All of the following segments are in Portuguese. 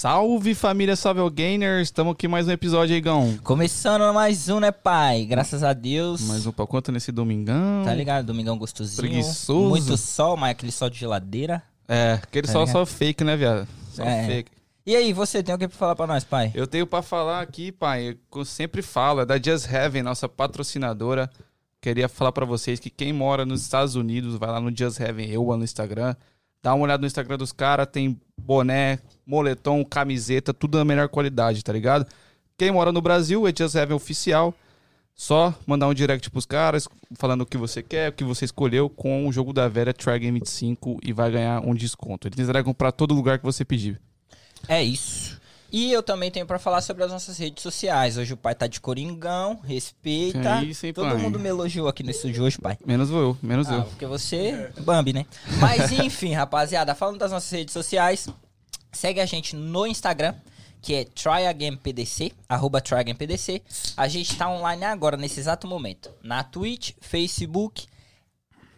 Salve família, salve o Gainer. Estamos aqui mais um episódio aí, Gão. Começando mais um, né, pai? Graças a Deus. Mais um pra conta nesse domingão. Tá ligado? Domingão gostosinho. Preguiçoso. Muito sol, mas aquele sol de geladeira. É, aquele Tá só, ligado? só fake, né, viado? Só É. fake. E aí, você tem o que pra falar pra nós, pai? Eu tenho pra falar aqui, pai, eu sempre falo, é da Just Heaven, nossa patrocinadora. Queria falar pra vocês que quem mora nos Estados Unidos, vai lá no Just Heaven, eu no Instagram. Dá uma olhada no Instagram dos caras, tem boné, moletom, camiseta, tudo da melhor qualidade, tá ligado? Quem mora no Brasil é Just Heaven Oficial. Só mandar um direct pros caras, falando o que você quer, o que você escolheu, com o jogo da velha Try Game 25 e vai ganhar um desconto. Eles entregam pra todo lugar que você pedir. É isso. E eu também tenho pra falar sobre as nossas redes sociais. Hoje o pai tá de coringão, respeita. Que isso, hein, Todo pai? mundo me elogiou aqui no estúdio hoje, pai. Menos eu, menos Ah, eu. porque você, Bambi, né? Mas enfim, rapaziada, falando das nossas redes sociais, segue a gente no Instagram, que é TryAgainPDC, arroba TryAgainPDC. A gente tá online agora, nesse exato momento, na Twitch, Facebook,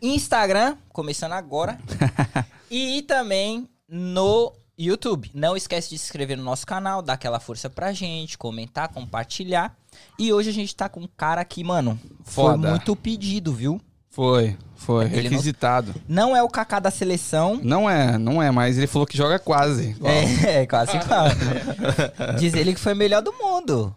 Instagram, começando agora, e também no YouTube. Não esquece de se inscrever no nosso canal, dar aquela força pra gente, comentar, compartilhar. E hoje a gente tá com um cara que, mano, foi Foda. muito pedido, viu? Foi, foi, Ele não- requisitado. Não é o Kaká da seleção. Não é, não é, mas ele falou que joga quase. É, é, quase quase. Diz ele que foi o melhor do mundo.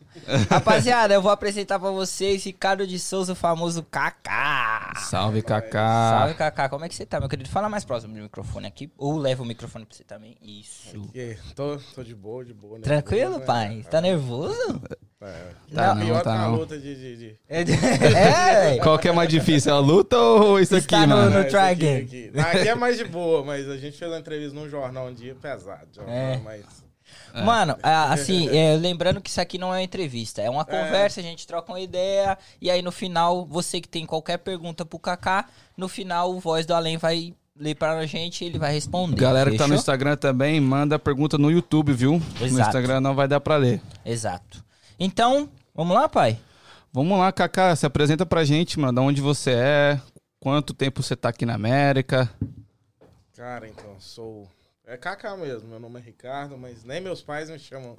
Rapaziada, eu vou apresentar pra vocês Ricardo de Souza, o famoso Kaká. Salve, Kaká. Salve, Kaká. Como é que você tá, meu querido? Fala mais próximo do microfone aqui. Ou leva o microfone pra você também. Isso. Que, tô, tô de boa, de boa. né? Tranquilo, Né? pai? Tá nervoso? É. Tá Não. não, Pior tá que a não. luta de... de, de... É, velho. Qual que é mais difícil, a luta ou isso Está aqui, no- mano? no esse try aqui, game. Aqui. Aqui é mais de boa, mas a gente fez uma entrevista num jornal um dia pesado. Jornal, É. Mas... Mano, a- assim, é, lembrando que isso aqui não é uma entrevista, é uma conversa, a gente troca uma ideia, e aí no final, você que tem qualquer pergunta pro Kaká, no final o Voz do Além vai ler pra gente e ele vai responder. Galera que tá no fechou? Instagram também, manda pergunta no YouTube, viu? No Exato. Instagram não vai dar pra ler. Exato. Então, vamos lá, pai? Vamos lá, Kaká, se apresenta pra gente, mano. Da onde você é, quanto tempo você tá aqui na América. Cara, então, sou... É Kaká mesmo, meu nome é Ricardo, mas nem meus pais me chamam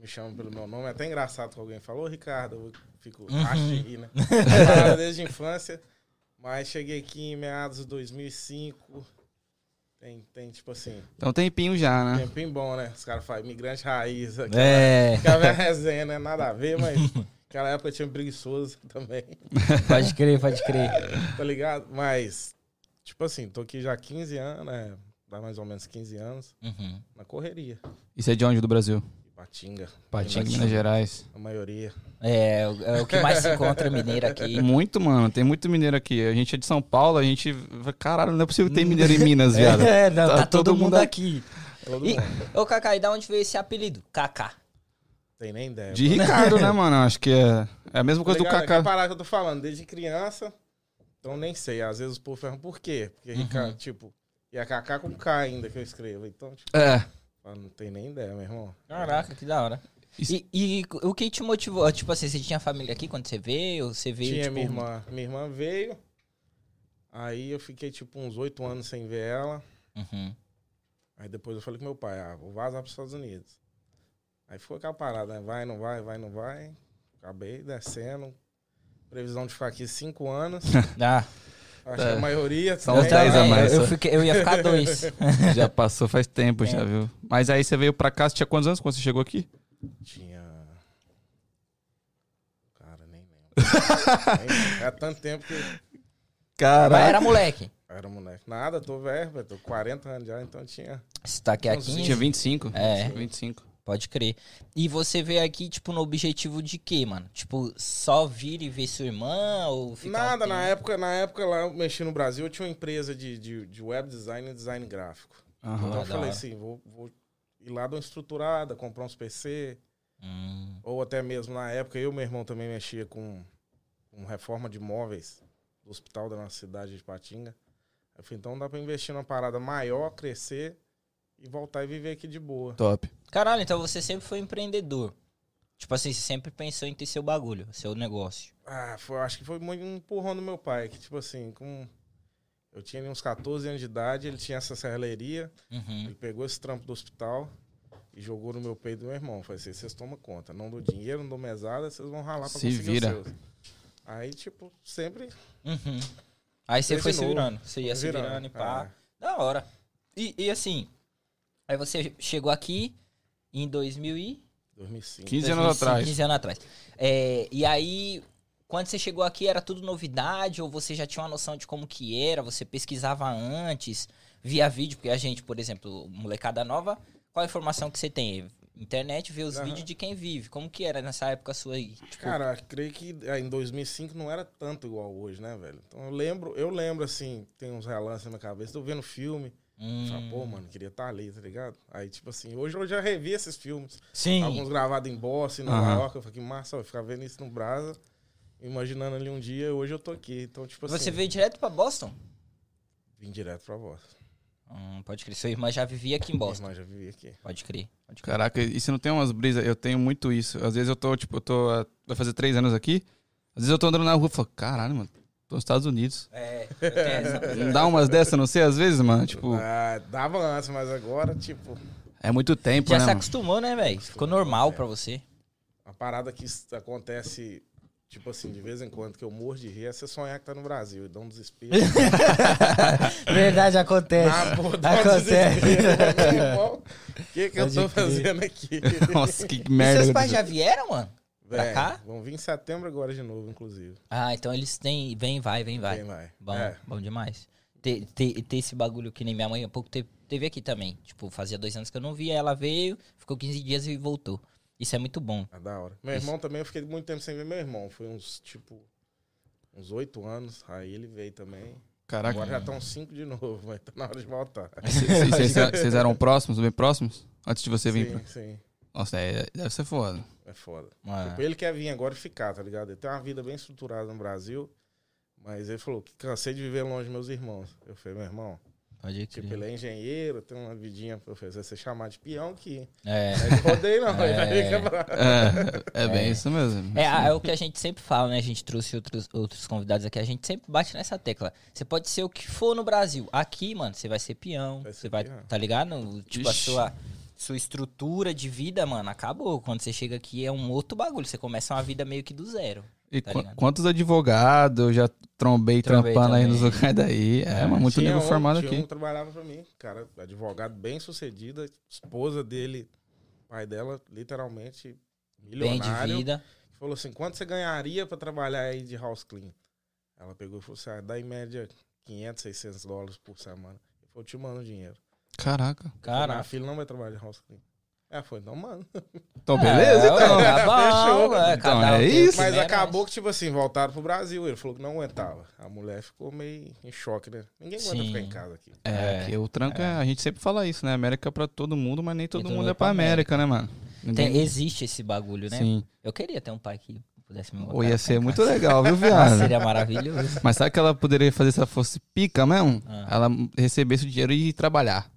me chamam pelo meu nome. É até engraçado que alguém falou, Ricardo, eu fico Uhum. acho de rir, né? Desde a infância, mas cheguei aqui em meados de 2005. Tem, tem tipo assim, Então tempinho já, né? tempinho bom, né? Os caras falam imigrante raiz. Aquela, É, aquela resenha, né? Nada a ver, mas naquela época tinha um preguiçoso também, pode crer, pode crer. tá ligado? Mas, tipo assim, tô aqui já há 15 anos, né? Dá mais ou menos 15 anos, Uhum. na correria. Isso é de onde do Brasil? Patinga, Patinga. Minas Gerais. a maioria. É, o- é o que mais se encontra mineiro aqui. Muito, mano. Tem muito mineiro aqui. A gente é de São Paulo, a gente. Caralho, não é possível ter mineiro em Minas, viado. É, não, Tá tá, todo, todo mundo aqui. Todo E, mundo. ô Kaká, e da onde veio esse apelido? Kaká. Tem nem ideia. De Ricardo, né, mano? Acho que é, é a mesma coisa do Ligado? É Kaká. que parada que eu tô falando, desde criança, então nem sei. Às vezes o povo pergunta por quê? Porque Ricardo, tipo, e a Kaká com K ainda que eu escrevo. Então, tipo, É. não tem nem ideia, meu irmão. Caraca, que da hora. E, e o que te motivou? Tipo assim, você tinha família aqui quando você veio? Você veio, Tinha tipo... minha irmã. Minha irmã veio. Aí eu fiquei, tipo, uns oito anos sem ver ela. Uhum. Aí depois eu falei com meu pai, ah, vou vazar pros Estados Unidos. Aí foi aquela parada, né? Vai, não vai, vai, não vai. Acabei descendo. Previsão de ficar aqui cinco anos. Ah, Acho que a maioria São eu, uns também. 10 a mais, eu, só. fiquei- eu ia ficar dois. Já passou faz tempo, É. já, viu? Mas aí você veio pra cá, você tinha quantos anos quando você chegou aqui? Tinha. Cara, nem lembro. É tanto tempo que Mas Caralho. era moleque. era moleque. Nada, tô velho, velho, tô 40 anos já, então tinha. Você tá aqui há Uns 15? Tinha 25. É. 25. Pode crer. E você veio aqui, tipo, no objetivo de quê, mano? Tipo, só vir e ver sua irmã ou ficar um Nada, na época, na época lá eu mexi no Brasil, eu tinha uma empresa de, de, de web design e design gráfico. Aham. Então da eu falei assim, vou, vou ir lá dar uma estruturada, comprar uns PC, Hum, ou até mesmo na época eu e meu irmão também mexia com, com reforma de móveis do hospital da nossa cidade de Patinga. Eu falei, então dá pra investir numa parada maior, crescer e voltar e viver aqui de boa. Top. Caralho, então você sempre foi empreendedor. Tipo assim, você sempre pensou em ter seu bagulho, seu negócio. Ah, foi, acho que foi muito um empurrão do meu pai, que tipo assim, com eu tinha ali uns 14 anos de idade, ele tinha essa serralheria, Uhum. ele pegou esse trampo do hospital e jogou no meu peito do meu irmão. Falei assim, vocês tomam conta. Não dou dinheiro, não dou mesada, vocês vão ralar pra Se conseguir vira. os seus. Aí, tipo, sempre Uhum. Aí você Foi se virando. Você ia se virando, virando e pá. é. Da hora. E, e assim, aí você chegou aqui em 2000 e... 2005. 15 anos 2005, atrás. 15 anos atrás. É, e aí, quando você chegou aqui, era tudo novidade? Ou você já tinha uma noção de como que era? Você pesquisava antes? Via vídeo? Porque a gente, por exemplo, molecada nova, qual a informação que você tem? Internet, vê os Aham. vídeos de quem vive. Como que era nessa época sua aí? Tipo, Cara, creio que ah, em 2005 não era tanto igual hoje, né, velho? Então eu lembro, eu lembro assim, tem uns relances na minha cabeça, tô vendo filme, hum, pô, mano, queria estar ali, tá ligado? Aí, tipo assim, hoje eu já revi esses filmes, Sim. alguns gravados em Boston, em Nova. York, eu falei, que massa, eu ficava vendo isso no Brasa, imaginando ali um dia, hoje eu tô aqui. Então, tipo assim, Você veio direto pra Boston? vim direto pra Boston. Hum, pode crer. Sua irmã já vivia aqui em Boston. Mas já vivi aqui. Pode crer. Pode crer. Caraca, e se não tem umas brisas? Eu tenho muito isso. Às vezes eu tô, tipo, eu tô. ah, Vai fazer três anos aqui. Às vezes eu tô andando na rua e falo, caralho, mano, tô nos Estados Unidos. É, Não dá umas dessas, não sei, às vezes, mano. Tipo, Ah, dava antes, mas agora, tipo, é muito tempo, Já né, se mano? acostumou, né, velho? Ficou normal pra você. a parada que acontece, tipo assim, de vez em quando, que eu morro de rir, é você sonhar que tá no Brasil e dá um desespero. Verdade, acontece. Na boa, dá um Acontece. irmão, O que, que eu tô crer. fazendo aqui? Nossa, que E merda. seus que pais já vieram, mano? Pra Véi, cá? Vão vir em setembro agora de novo, inclusive. Ah, então eles têm. Vem, vai, vem, vai. Quem vai? Bom, É. bom demais. Ter, ter, ter esse bagulho que nem minha mãe há pouco teve, teve aqui também. Tipo, fazia dois anos que eu não via, ela veio, ficou 15 dias e voltou. Isso é muito bom. É da hora. Meu irmão também, eu fiquei muito tempo sem ver meu irmão. Foi uns, tipo, uns oito anos. Aí ele veio também. Caraca. Agora já estão cinco de novo, mas tá na hora de voltar. Vocês- eram próximos, bem próximos? Antes de você vir sim, pra... sim. Nossa, é, deve ser foda. É foda. Mano. Tipo, ele quer vir agora e ficar, tá ligado? Ele tem uma vida bem estruturada no Brasil. Mas ele falou que cansei de viver longe dos meus irmãos. Eu falei, meu irmão, Pode tipo, crer. ele é engenheiro, tem uma vidinha. Eu falei, se você chamar de peão que. É. Rodeio não, vai É. bravo. É, é bem isso mesmo. É, é o que a gente sempre fala, né? A gente trouxe outros, outros convidados aqui. A gente sempre bate nessa tecla. Você pode ser o que for no Brasil. Aqui, mano, você vai ser peão. Vai ser você vai, peão. tá ligado? Tipo, a Ixi. sua, sua estrutura de vida, mano, acabou. Quando você chega aqui é um outro bagulho. Você começa uma vida meio que do zero. E tá qu- ligado? quantos advogados eu já trombei, Trombei trampando aí também. nos lugares daí? É, mas muito nego um- formado tinha aqui. Um trabalhava pra mim, cara, advogado bem sucedido, esposa dele, pai dela, literalmente Bem de milionário. vida. Falou assim: quanto você ganharia pra trabalhar aí de house clean? Ela pegou e falou assim: ah, dá em média 500, 600 dólares por semana. Ele falou: te mando dinheiro. Caraca. Cara, Cara. minha filha não vai trabalhar de house clean. É, foi, então, mano. Então, beleza, é, então. ué, Tá bom, Fechou. ué, Então, é isso. Mas merece. acabou que, tipo assim, voltaram pro Brasil. Ele falou que não aguentava. A mulher ficou meio em choque, né? Ninguém aguenta Sim. ficar em casa aqui. É, É. que o tranco é. A gente sempre fala isso, né? América é pra todo mundo, mas nem todo todo mundo mundo é pra América, né, mano? Tem- existe esse bagulho, né? Sim. Eu queria ter um pai que pudesse me botar Ou ia ser muito legal, viu, viado? seria maravilhoso. Mas sabe o que ela poderia fazer se ela fosse pica mesmo? Ah. Ela recebesse o dinheiro e ir trabalhar.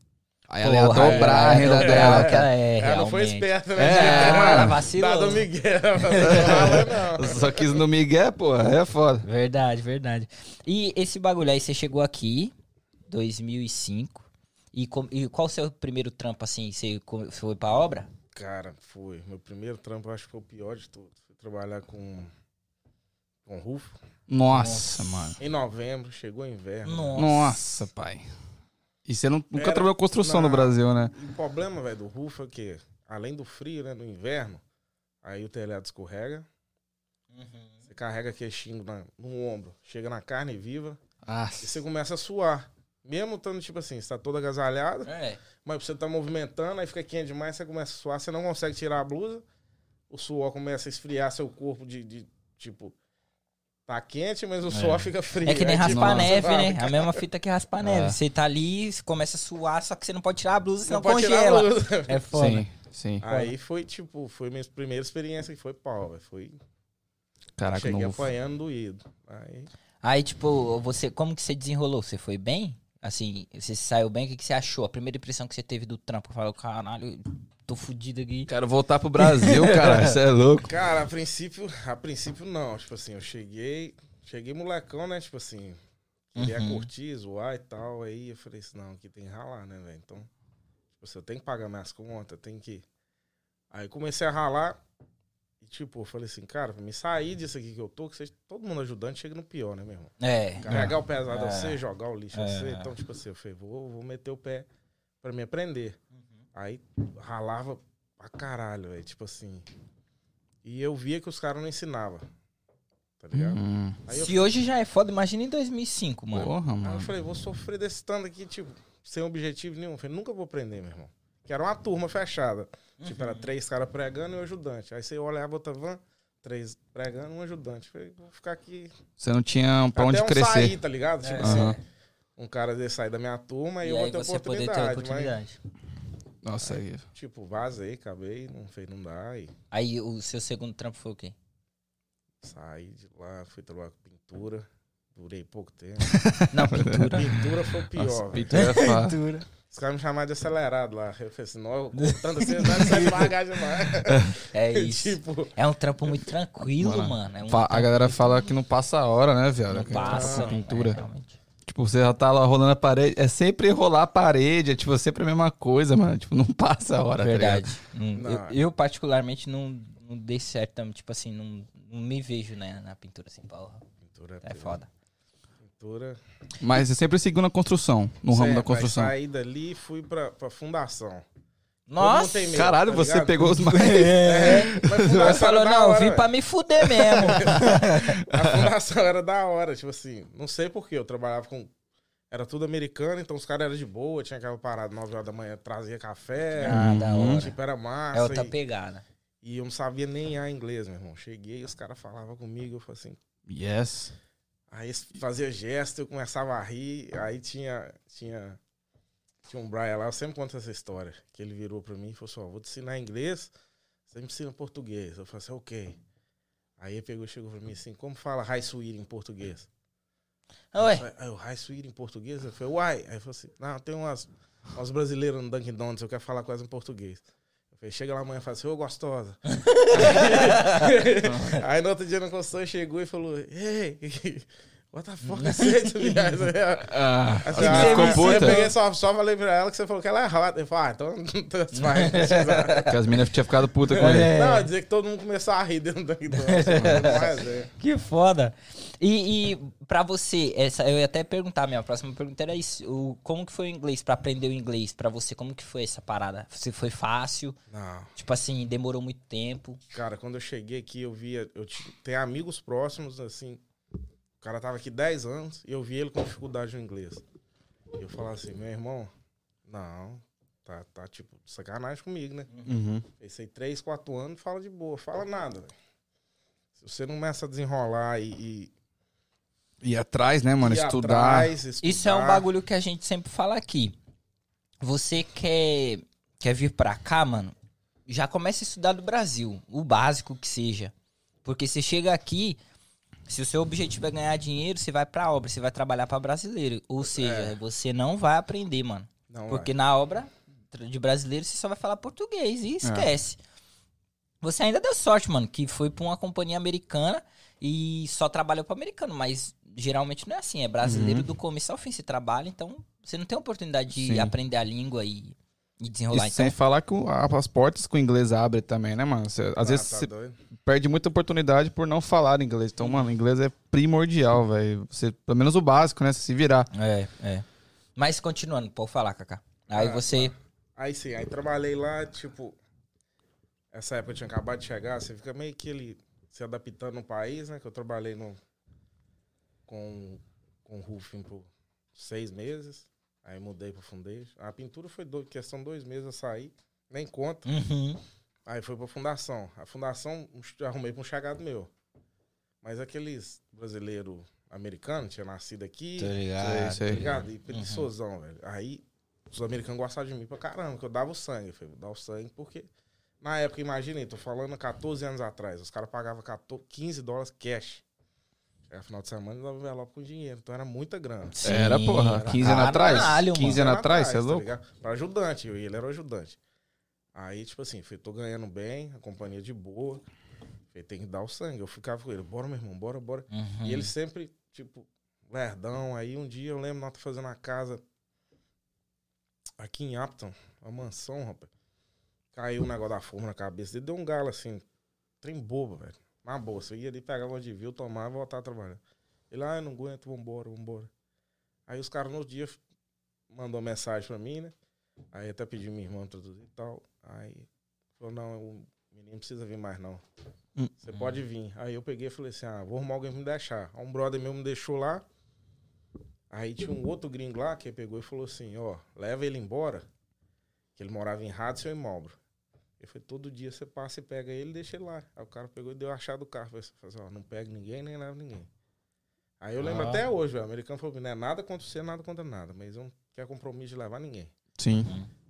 Aí ela ia Porra, dobrar a é, renda dobrar dela. o que ela é, Ela não foi esperta, É, né? mano. Ela vacilou. Dado Miguel. Fala, não. Só quis no Miguel, pô, é foda. Verdade, verdade. E esse bagulho aí, você chegou aqui, 2005, e, com- e qual o seu primeiro trampo, assim? Você foi pra obra? Cara, foi. Meu primeiro trampo, eu acho que foi o pior de tudo. Fui trabalhar com, com rufo. Nossa, mano. Em novembro, chegou o inverno. Nossa, pai. E você não- nunca Era- trabalhou construção no Não. Brasil, né? O problema, velho, do rufo é que, além do frio, né, no inverno, aí o telhado escorrega, você carrega queixinho na, no ombro, chega na carne viva Ah, e você começa a suar. Mesmo estando, tipo assim, você tá todo agasalhado, É. mas você tá movimentando, aí fica quente demais, você começa a suar, você não consegue tirar a blusa, o suor começa a esfriar seu corpo de, de, tipo, tá quente, mas o suor fica frio. É que nem Aí, tipo, raspar neve, né? A mesma fita que raspar É. neve. Você tá ali, começa a suar, só que você não pode tirar a blusa, Você senão não pode tirar a congela. blusa. É foda. sim, sim. Aí foi, tipo, foi minha primeira experiência que foi pau, velho. Foi, Caraca, cheguei não. apanhando doído. Aí, Aí, tipo, você, como que você desenrolou? Você foi bem? Assim, você saiu bem? O que, que você achou? A primeira impressão que você teve do trampo? Falou, caralho, tô fudido aqui. Quero voltar pro Brasil, cara. Você é louco. cara, a princípio, a princípio não. Tipo assim, eu cheguei, cheguei molecão, né? Tipo assim, queria Uhum. curtir, zoar e tal. Aí eu falei assim, não, aqui tem que ralar, né, velho? Então, tipo assim, eu tenho que pagar minhas contas, tem que Aí comecei a ralar. E, tipo, eu falei assim, cara, pra me sair disso aqui que eu tô, que seja todo mundo ajudante chega no pior, né, meu irmão? É. Carregar o pesado a É. você, jogar o lixo a É. você. Então, tipo assim, eu falei, vou, vou meter o pé pra me aprender. Uhum. Aí ralava pra caralho, velho. Tipo assim. E eu via que os caras não ensinavam. Tá ligado? Hum, Se hoje já é foda, imagina em 2005, mano. porra, aí eu mano. falei, vou sofrer desse tanto aqui, tipo, sem objetivo nenhum. Eu falei, nunca vou aprender, meu irmão. Que era uma turma fechada. Tipo, Uhum. era três caras pregando e um ajudante. Aí você olhava outra van, três pregando e um ajudante. Eu falei, vou ficar aqui. Você não tinha pra onde Até um crescer. sair, tá ligado? Tipo É. assim, Aham. um cara desse sair da minha turma e, E eu vou ter poder ter oportunidade. oportunidade. Nossa, aí. Mas, tipo, vazei, acabei, não fez, não dá. E Aí o seu segundo trampo foi o quê? saí de lá, fui trabalhar com pintura. Durei pouco tempo. Não, pintura. pintura foi o Nossa, pior. velho. pintura é pintura. Os caras me chamaram de acelerado lá. Eu falei assim, não, eu contando assim, não sai devagar demais. É isso. tipo, É um trampo muito tranquilo, Mano, mano. É um A galera fala que não passa a hora, né, viado? Não passa. Pintura. é, realmente. Tipo, você já tá lá rolando a parede. É sempre rolar a parede. É tipo, sempre a mesma coisa, mano. Tipo, não passa a hora. tá? Verdade. Não, Não. eu, eu, particularmente, não, não dei certo. também, Tipo assim, não, não me vejo né, na pintura assim, porra. pintura É foda. Pintura. Mas você sempre seguiu na construção, no ramo Certo, da aí construção. Saí dali e fui pra, pra fundação. Nossa! medo, Caralho, tá você pegou os mais. É. Mas Você fundação falou, não, hora, vim pra me fuder mesmo. A fundação era da hora, tipo assim, não sei porquê, eu trabalhava com. Era tudo americano, então os caras eram de boa, tinha aquela parada 9 horas da manhã, trazia café, ah, da hora. tipo, era massa. É outra e, pegada. e eu não sabia nem a inglês, meu irmão. Cheguei e os caras falavam comigo, eu falei assim. Yes. Aí fazia gesto, eu começava a rir, aí tinha. Tinha, tinha um Brian lá, eu sempre conto essa história. Que ele virou pra mim e falou assim: ó, vou te ensinar inglês, você me ensina português. Eu falei assim, ok. Aí ele pegou e chegou pra mim assim, como fala high sweet em português? Ué, Aí eu, high sweet em português? Eu falei, uai. Aí ele falou assim, não, tem umas, umas brasileiras no Dunkin' Donuts, eu quero falar elas em português. Eu falei, chega lá amanhã e fala assim, ô gostosa. aí no outro dia na construção chegou e falou, hey, what the fuck is it? Ah, Aí eu você falei, ficou ah, puta? Eu peguei só, só falei pra ela que você falou que ela é rota. Eu falei, ah, então tanto faz. Que as meninas tinham ficado puta com ele. É. Não, dizer que todo mundo começou a rir dentro. Mas, é. que foda. E, e pra você, essa, eu ia até perguntar, minha próxima pergunta era isso. O, como que foi o inglês, pra aprender o inglês pra você? Como que foi essa parada? Você foi fácil? Não. Tipo assim, demorou muito tempo? Cara, quando eu cheguei aqui, eu via. Eu tenho amigos próximos, assim. O cara tava aqui 10 anos e eu vi ele com dificuldade no inglês. E eu falava assim, meu irmão, não, tá, tá tipo, sacanagem comigo, né? Uhum. Pensei 3, 4 anos, fala de boa, fala nada, velho. Se você não começa a desenrolar e, e E atrás, né, mano? ir Estudar. atrás, estudar. Isso é um bagulho que a gente sempre fala aqui. Você quer, quer vir pra cá, mano? Já começa a estudar do Brasil. O básico que seja. Porque você chega aqui, se o seu objetivo é ganhar dinheiro, você vai pra obra, você vai trabalhar pra brasileiro. Ou seja, É. você não vai aprender, mano. Não, Porque vai. na obra de brasileiro você só vai falar português e esquece. Você ainda deu sorte, mano, que foi pra uma companhia americana e só trabalhou pra americano, mas geralmente não é assim, é brasileiro Uhum. do começo ao fim você trabalha, então você não tem oportunidade de Sim. aprender a língua e, e E desenrolar. sem Então, falar que o- as portas que o inglês abre também, né, mano? Você- às Ah, vezes tá você doido? perde muita oportunidade por não falar inglês. Então, mano, inglês é primordial, velho. Você, pelo menos o básico, né? Você se virar. é, é. Mas continuando, pode falar, Kaká. Aí Ah, você. Aí sim, aí trabalhei lá, tipo. Essa época eu tinha acabado de chegar, você fica meio que ele se adaptando no país, né? Que eu trabalhei no, com, com roofing por seis meses. Aí mudei pro foundation. A pintura foi dois, questão de dois meses eu saí, nem conta. Uhum. Aí foi pra fundação. A fundação arrumei pra um chegado meu. Mas aqueles brasileiros americanos, tinha nascido aqui, Sei, ligado. sei. tá ligado? E preguiçosão, velho. Aí os americanos gostavam de mim pra caramba, que eu dava o sangue. Eu falei, vou dar o sangue porque. Na época, imagina, tô falando 14 anos atrás, os caras pagavam 14, 15 dólares cash. Chegava final de semana e dava envelope com dinheiro. Então era muita grana. Sim, Era, porra. era 15 anos atrás? caralho, 15 mano. anos atrás, você é tá louco? ligado? Pra ajudante, eu e ele era o ajudante. Aí, tipo assim, falei, tô ganhando bem, a companhia de boa. Falei, tem que dar o sangue. Eu ficava com ele, bora, meu irmão, bora, bora. Uhum. E ele sempre, tipo, lerdão. Aí um dia eu lembro, nós tá fazendo uma casa aqui em Upton, uma mansão, rapaz. caiu um negócio da forma na cabeça dele, deu um galo assim, trem bobo, velho. Na bolsa. Eu ia ali, pegava onde viu, tomava e voltava a trabalhar. Ele, ah, eu não aguento, vambora, vambora. Aí os caras no dia mandou mensagem pra mim, né? Aí até pedi minha irmã traduzir e tal. Aí falou, não, o menino precisa vir mais não. Hum. Você pode vir. Aí eu peguei e falei assim, ah, vou arrumar alguém pra me deixar. Aí um brother meu me deixou lá. Aí tinha um outro gringo lá que pegou e falou assim, ó, leva ele embora. Que ele morava em Hudson e Marlboro. Ele falou, todo dia você passa e pega ele e deixa ele lá. Aí o cara pegou e deu a chave do carro. Falei assim, ó, não pega ninguém, nem leva ninguém. Aí eu lembro Ah. até hoje. O americano falou, não é nada contra você, nada contra nada. Mas eu não quero compromisso de levar ninguém. Sim.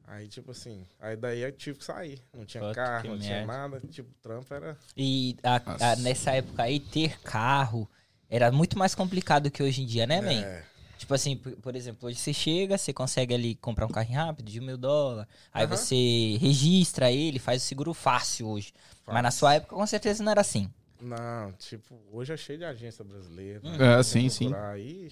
Aí, tipo assim, aí daí eu tive que sair. Não tinha Puta, carro, não tinha merda. nada. Tipo, o trampo era. E a- a- nessa época aí, ter carro era muito mais complicado que hoje em dia, né, man? É, Tipo assim, por, por exemplo, hoje você chega, você consegue ali comprar um carrinho rápido de mil dólares, aí Aham. você registra ele, faz o seguro fácil hoje. Mas na sua época, com certeza, não era assim. não, tipo, hoje é cheio de agência brasileira. É, sim, sim. Aí,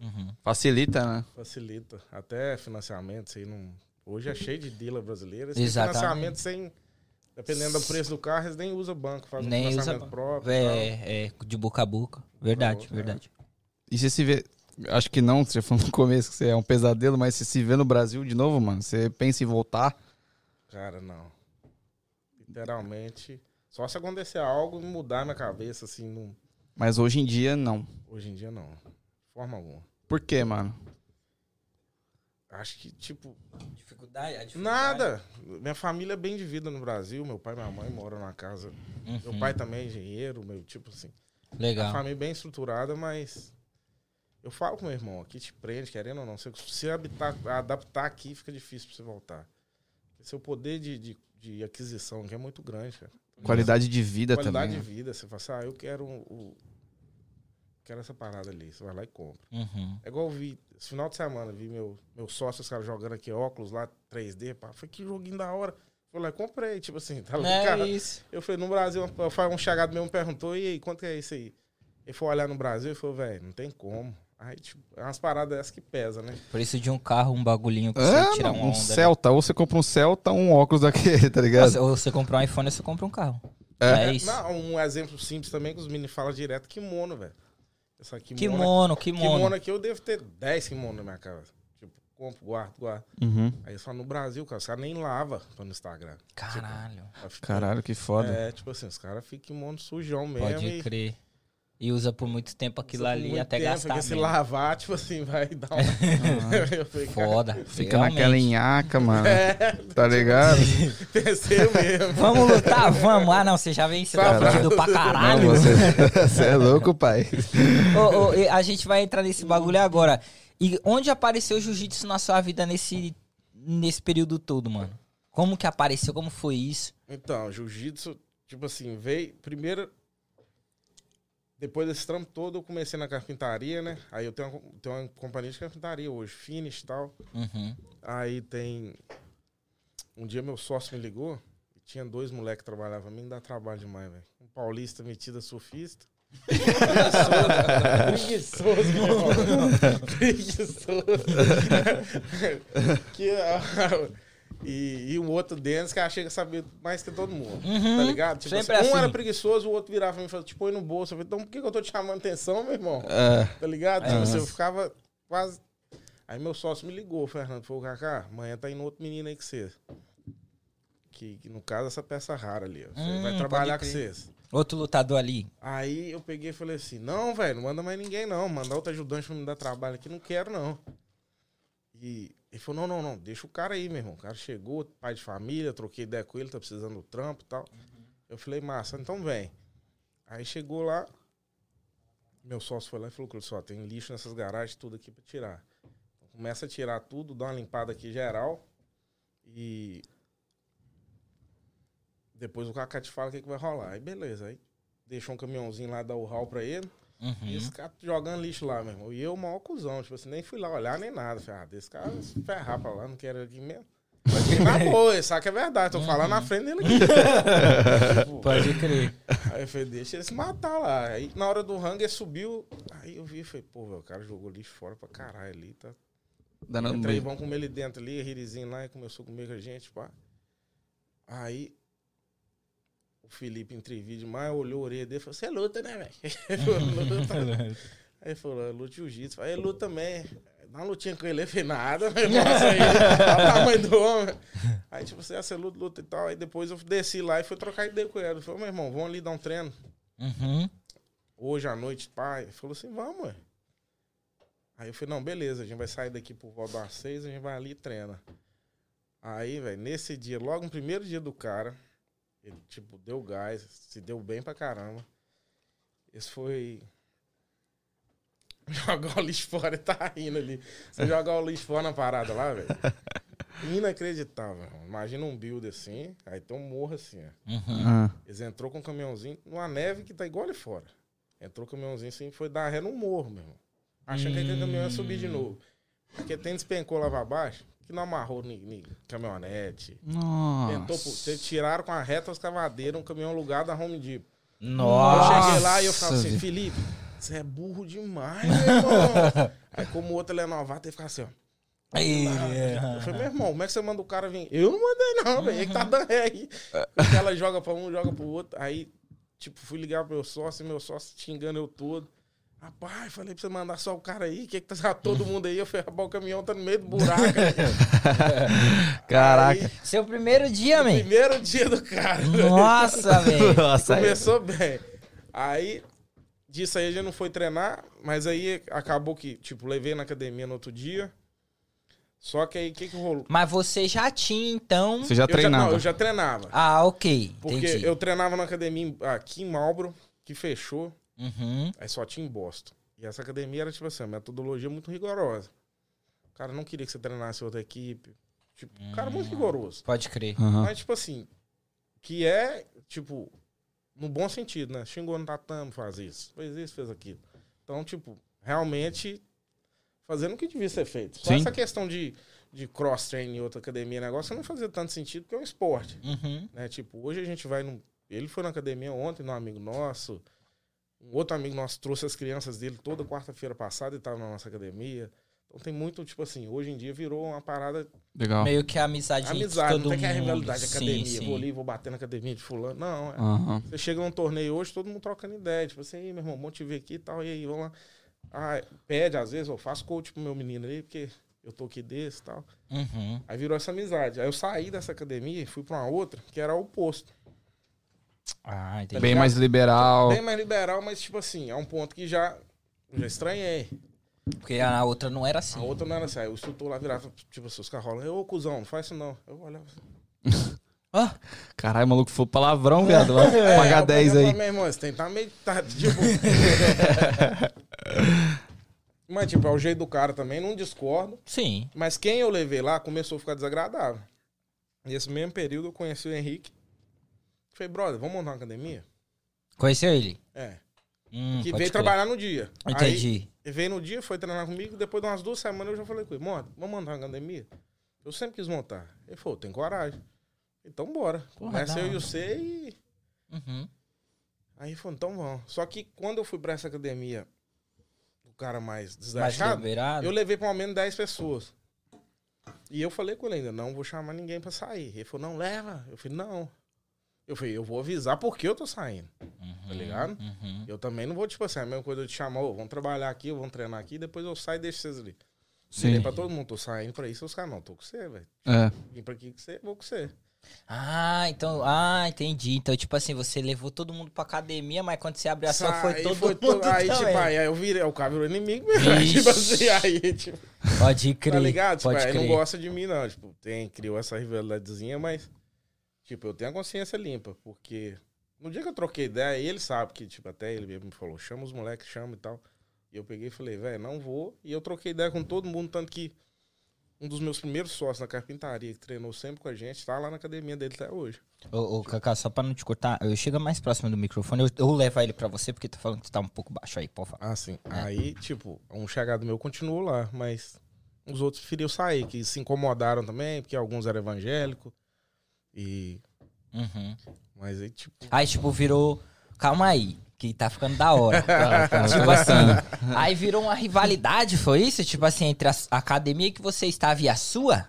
Uhum. Facilita, né? facilita. Até financiamento, aí não. Hoje é cheio de dealer brasileira. Esse Exatamente. financiamento sem. Dependendo do preço do carro, eles nem usam banco, fazem um Nem usa financiamento banco. próprio. É, é, de boca a boca. Verdade, É. verdade. E você se vê. Acho que não, você já falou no começo que você é um pesadelo, mas você se vê no Brasil de novo, mano. Você pensa em voltar. Cara, não. Literalmente. Só se acontecer algo e mudar minha cabeça, assim, não- Mas hoje em dia, não. hoje em dia não. De forma alguma. Por quê, mano? Acho que, tipo, Dificuldade? nada. Minha família é bem de vida no Brasil. Meu pai e minha mãe moram na casa. Meu pai também é engenheiro, meu, tipo assim. Uma Uhum. Legal. família bem estruturada, mas. Eu falo com meu irmão, aqui te prende, querendo ou não. Se você habitar, adaptar aqui, fica difícil pra você voltar. Seu poder de, de, de aquisição aqui é muito grande, cara. Qualidade de vida Qualidade também. de vida. Você fala assim, ah, eu quero o. quero essa parada ali. Você vai lá e compra. Uhum. É igual eu vi, esse final de semana, vi meu, meu sócio, os caras jogando aqui óculos lá, 3D, pá. Foi que joguinho da hora. Fui lá e comprei, tipo assim, tá É ligado? isso. Eu falei, no Brasil, um- um chegado meu me perguntou, e aí, quanto que é isso aí? Ele foi olhar no Brasil e falou, velho, não tem como. Aí, tipo, é umas paradas dessas que pesam, né? Preço de um carro, um bagulhinho pra É, você tirar uma um onda. né? Celta. Ou você compra um Celta um óculos daquele, tá ligado? Ou você compra um iPhone ou você compra um carro. É. É, isso. Não, um exemplo simples também que os meninos falam direto, kimono, velho. Essa kimono, Kimono, kimono. kimono aqui eu devo ter 10 kimono na minha casa. Tipo, compro, guardo, guardo. Uhum. Aí só no Brasil, cara, os caras nem lava pra no Instagram. Caralho. Fica- Caralho, que foda. É, tipo assim, os caras ficam kimono sujão mesmo. Pode crer. E usa por muito tempo aquilo usa ali até tempo, gastar Porque se mesmo. lavar, tipo assim, vai dar uma... cara, Foda. Fica realmente. naquela enhaca, mano. É. Tá ligado? pensei mesmo. Vamos lutar? Vamos. Ah, não, você já vem, você tá fudido pra caralho. Não, você, você é louco, pai. Ô, e a gente vai entrar nesse bagulho agora. E onde apareceu o jiu-jitsu na sua vida nesse, nesse período todo, mano? Como que apareceu? Como foi isso? Então, jiu-jitsu, tipo assim, veio. Primeiro. Depois desse trampo todo, eu comecei na carpintaria, né? Aí eu tenho uma, tenho uma companhia de carpintaria hoje, finish e tal. Uhum. Aí tem. Um dia meu sócio me ligou e tinha dois moleques que trabalhavam pra mim, dá trabalho demais, velho. Um paulista metido a surfista. Preguiçoso, meu irmão. Preguiçoso. que, ah, e, e o outro Denis que achei que sabia mais que todo mundo. Uhum. Tá ligado? Tipo assim, um assim. era preguiçoso, o outro virava e falava, te põe no bolso. Eu falei, então por que que eu tô te chamando atenção, meu irmão? É. Tá ligado? É Tipo assim, eu ficava quase. Aí meu sócio me ligou, Fernando. Falou, Kaká, amanhã tá indo outro menino aí que você. Que, que no caso, essa peça rara ali. Você Hum, vai trabalhar com vocês. Outro lutador ali. Aí eu peguei e falei assim: não, velho, não manda mais ninguém, não. Mandar outro ajudante pra me dar trabalho aqui, não quero, não. E ele falou: não, não, não, deixa o cara aí, meu irmão. O cara chegou, pai de família, troquei ideia com ele, tá precisando do trampo e tal. Eu falei, massa, então vem. Aí chegou lá, meu sócio foi lá e falou: só tem lixo nessas garagens, tudo aqui pra tirar. Então, começa a tirar tudo, dá uma limpada aqui geral. E depois o Kaká te fala o que, que vai rolar. Aí beleza, aí deixou um caminhãozinho lá, dá o hall pra ele. Uhum. E esse cara jogando lixo lá, meu irmão. E eu, o maior cuzão. Tipo assim, nem fui lá olhar nem nada. Falei, ah, desse cara se ferrar pra lá, não quero aqui mesmo. Mas que na boa, sabe que é verdade. Tô falando na frente dele aqui. Tipo, Pode crer. Aí eu falei, deixa ele se matar lá. Aí na hora do ele subiu. Aí eu vi e falei, pô, velho, o cara jogou lixo fora pra caralho ali, tá? Dando Entrei, vamos comer ele dentro ali, ririzinho lá, e começou a comer com a gente, pá. Aí o Felipe entrevista demais, olhou a orelha dele e falou, você luta, né, velho? Ele falou, luta. Aí eu luto jiu-jitsu. Aí luta também. Dá uma lutinha com ele, eu falei, nada, meu irmão, isso aí, olha o tamanho do homem. Aí, tipo, você, ah, você luta, luta e tal. Aí depois eu desci lá e fui trocar ideia com ele. Falou, meu irmão, vamos ali dar um treino. Uhum. Hoje à noite, pai. Ele falou assim, vamos, ué. Aí eu falei, não, beleza, a gente vai sair daqui por volta das seis, a gente vai ali e treina. Aí, velho, nesse dia, logo no primeiro dia do cara, ele, tipo, deu gás, se deu bem pra caramba. Esse foi. Jogar o lixo fora e tá rindo ali. Você jogar o lixo fora na parada lá, velho. Inacreditável. irmão. Imagina um build assim, aí tem um morro assim, ó. Uhum. Ah, Eles entrou com um caminhãozinho numa neve que tá igual ali fora. Entrou com o caminhãozinho assim, foi dar ré no morro, meu irmão. Achando que aquele caminhão ia subir de novo. Porque tem despencou lá pra baixo, que não amarrou ni, ni caminhonete. Tentou, pô, Nossa. tiraram com a reta as cavadeiras um caminhão alugado da Home Depot. Eu Nossa. cheguei lá e eu ficava assim. Felipe, você é burro demais, meu irmão. Aí como o outro ele é novato, ele ficava assim, ó. Aí, Eu falei, meu irmão, como é que você manda o cara vir? Eu não mandei, não, velho. Ele tá dando ré aí. Porque ela joga pra um, joga pro outro. Aí, tipo, fui ligar pro meu sócio, e meu sócio xingando eu todo. Rapaz, falei pra você mandar só o cara aí, que que tá todo mundo aí? Eu falei, rapaz, o caminhão tá no meio do buraco. Caraca. Aí, Seu primeiro dia, man. primeiro dia do cara. Nossa, velho. Começou bem. Aí, disso aí a gente não foi treinar, mas aí acabou que, tipo, levei na academia no outro dia. Só que aí, o que que rolou? Mas você já tinha, então... Você já Eu treinava. não, eu já treinava. Ah, ok. Porque Entendi. eu treinava na academia em- aqui em Marlboro, que fechou, Uhum. aí só tinha em Boston. E essa academia era, tipo assim, uma metodologia muito rigorosa. O cara não queria que você treinasse outra equipe. Tipo, o cara muito rigoroso. Pode crer. Aham. Mas, tipo assim, que é, tipo, no bom sentido, né? Xingou no tatame, faz isso, fez isso, fez aquilo. Então, tipo, realmente fazendo o que devia ser feito. Só Sim. essa questão de, de cross-training em outra academia, negócio, não fazia tanto sentido, porque é um esporte. Uhum. né? Tipo, hoje a gente vai num. Ele foi na academia ontem, num amigo nosso. Um outro amigo nosso trouxe as crianças dele toda quarta-feira passada e tava na nossa academia. Então tem muito, tipo assim, hoje em dia virou uma parada. Legal. Meio que a amizade amizade, todo não tem que a mundo. rivalidade de Sim, academia. sim. Vou ali, vou bater na academia de fulano. Não, é. Aham. Você chega num torneio hoje, todo mundo trocando ideia. Tipo assim, "Ih, meu irmão, bom te ver aqui e tal. E aí, vamos lá. Ah, pede, às vezes, eu faço coach pro meu menino aí, porque eu tô aqui desse e tal. Uhum. Aí virou essa amizade. Aí eu saí dessa academia e fui pra uma outra, que era o oposto. Ah, entendi. Bem mais liberal. Bem mais liberal, mas tipo assim, é um ponto que já, já estranhei. Porque a outra não era assim. A outra não era assim. Aí o instrutor lá virava, tipo assim, os caras rolam, ô cuzão, não faz isso não. Eu olhava assim. Ah, Caralho, maluco, foi palavrão, viado. Vai pagar eu 10 peguei e aí. Meu irmão, você tem que tá meio. Tá, tipo... mas, tipo, é o jeito do cara também, não discordo. sim. Mas quem eu levei lá começou a ficar desagradável. Nesse mesmo período eu conheci o Henrique. Falei, brother, vamos montar uma academia? Conheceu ele? É. Hum, Que veio trabalhar no dia. Aí, Entendi. Ele veio no dia, foi treinar comigo, depois de umas duas semanas eu já falei com ele, mano, vamos montar uma academia? Eu sempre quis montar. Ele falou, tem coragem. Então bora. Começa eu e você e. Uhum. Aí ele falou, então vamos. Só que quando eu fui pra essa academia, o cara mais desleixado, eu levei pelo menos 10 pessoas. E eu falei com ele ainda, não vou chamar ninguém pra sair. Ele falou, não, leva. Eu falei, não. Eu falei, eu vou avisar porque eu tô saindo. Tá ligado? Uhum. Eu também não vou, tipo assim, a mesma coisa de chamar, ô, vamos trabalhar aqui, vamos treinar aqui, depois eu saio e deixo vocês ali. Sim. Falei pra todo mundo, tô saindo pra isso, os caras, não, tô com você, velho. É. Vim pra aqui com você, vou com você. Ah, então. Ah, entendi. Então, tipo assim, você levou todo mundo pra academia, mas quando você abriu a sua, foi todo foi mundo. to- Aí, também. tipo, aí eu virei, o cara virou inimigo mesmo. Tipo assim, aí, tipo, Pode crer. tá ligado? Tipo, pode aí crer. não gosta de mim, não. Tipo, tem, criou essa rivalidadezinha, mas, tipo, eu tenho a consciência limpa, porque no dia que eu troquei ideia, ele sabe que, tipo, até ele mesmo me falou, chama os moleques, chama e tal. E eu peguei e falei, velho, não vou. E eu troquei ideia com todo mundo, tanto que um dos meus primeiros sócios na carpintaria, que treinou sempre com a gente, tá lá na academia dele até hoje. Ô, ô, Cacá, só pra não te cortar, eu chego mais próximo do microfone, eu, eu levo ele pra você, porque tu falando que tu tá um pouco baixo aí, pode falar. Ah, sim. Aí, tipo, um chegado meu continuou lá, mas os outros preferiram sair, que se incomodaram também, porque alguns eram evangélicos. E. Uhum. Mas aí, tipo. Aí, tipo, virou. Calma aí, que tá ficando da hora. tipo assim. Aí virou uma rivalidade, foi isso? Tipo assim, entre a, academia que você estava e a sua?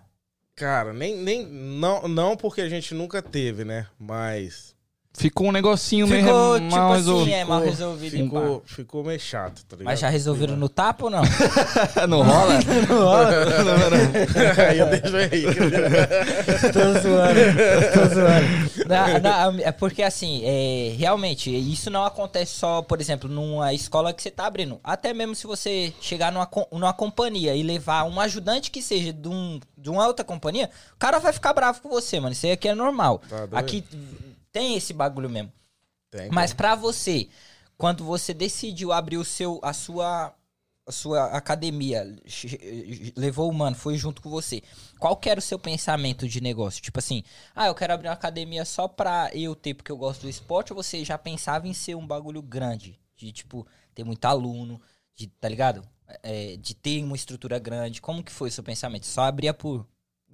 Cara, nem, nem não, não porque a gente nunca teve, né? Mas Ficou um negocinho Ficou, meio tipo mal assim, resolvido. é mal resolvido. ficou, ficou meio chato, tá ligado? Mas já resolveram no tapa ou não? Não rola? Aí eu deixo aí. tô zoando, tô zoando. Na- na- é porque assim, é, realmente, isso não acontece só, por exemplo, numa escola que você tá abrindo. Até mesmo se você chegar numa, numa companhia e levar um ajudante que seja de, um, de uma outra companhia, o cara vai ficar bravo com você, mano. Isso aí aqui é normal. Tá aqui tem esse bagulho mesmo. Tem, Mas pra você, quando você decidiu abrir o seu, a sua, a sua academia, levou o mano, foi junto com você. Qual que era o seu pensamento de negócio? Tipo assim, ah, eu quero abrir uma academia só pra eu ter, porque eu gosto do esporte, ou você já pensava em ser um bagulho grande? De, tipo, ter muito aluno, de, tá ligado? É, de ter uma estrutura grande. Como que foi o seu pensamento? Só abria por...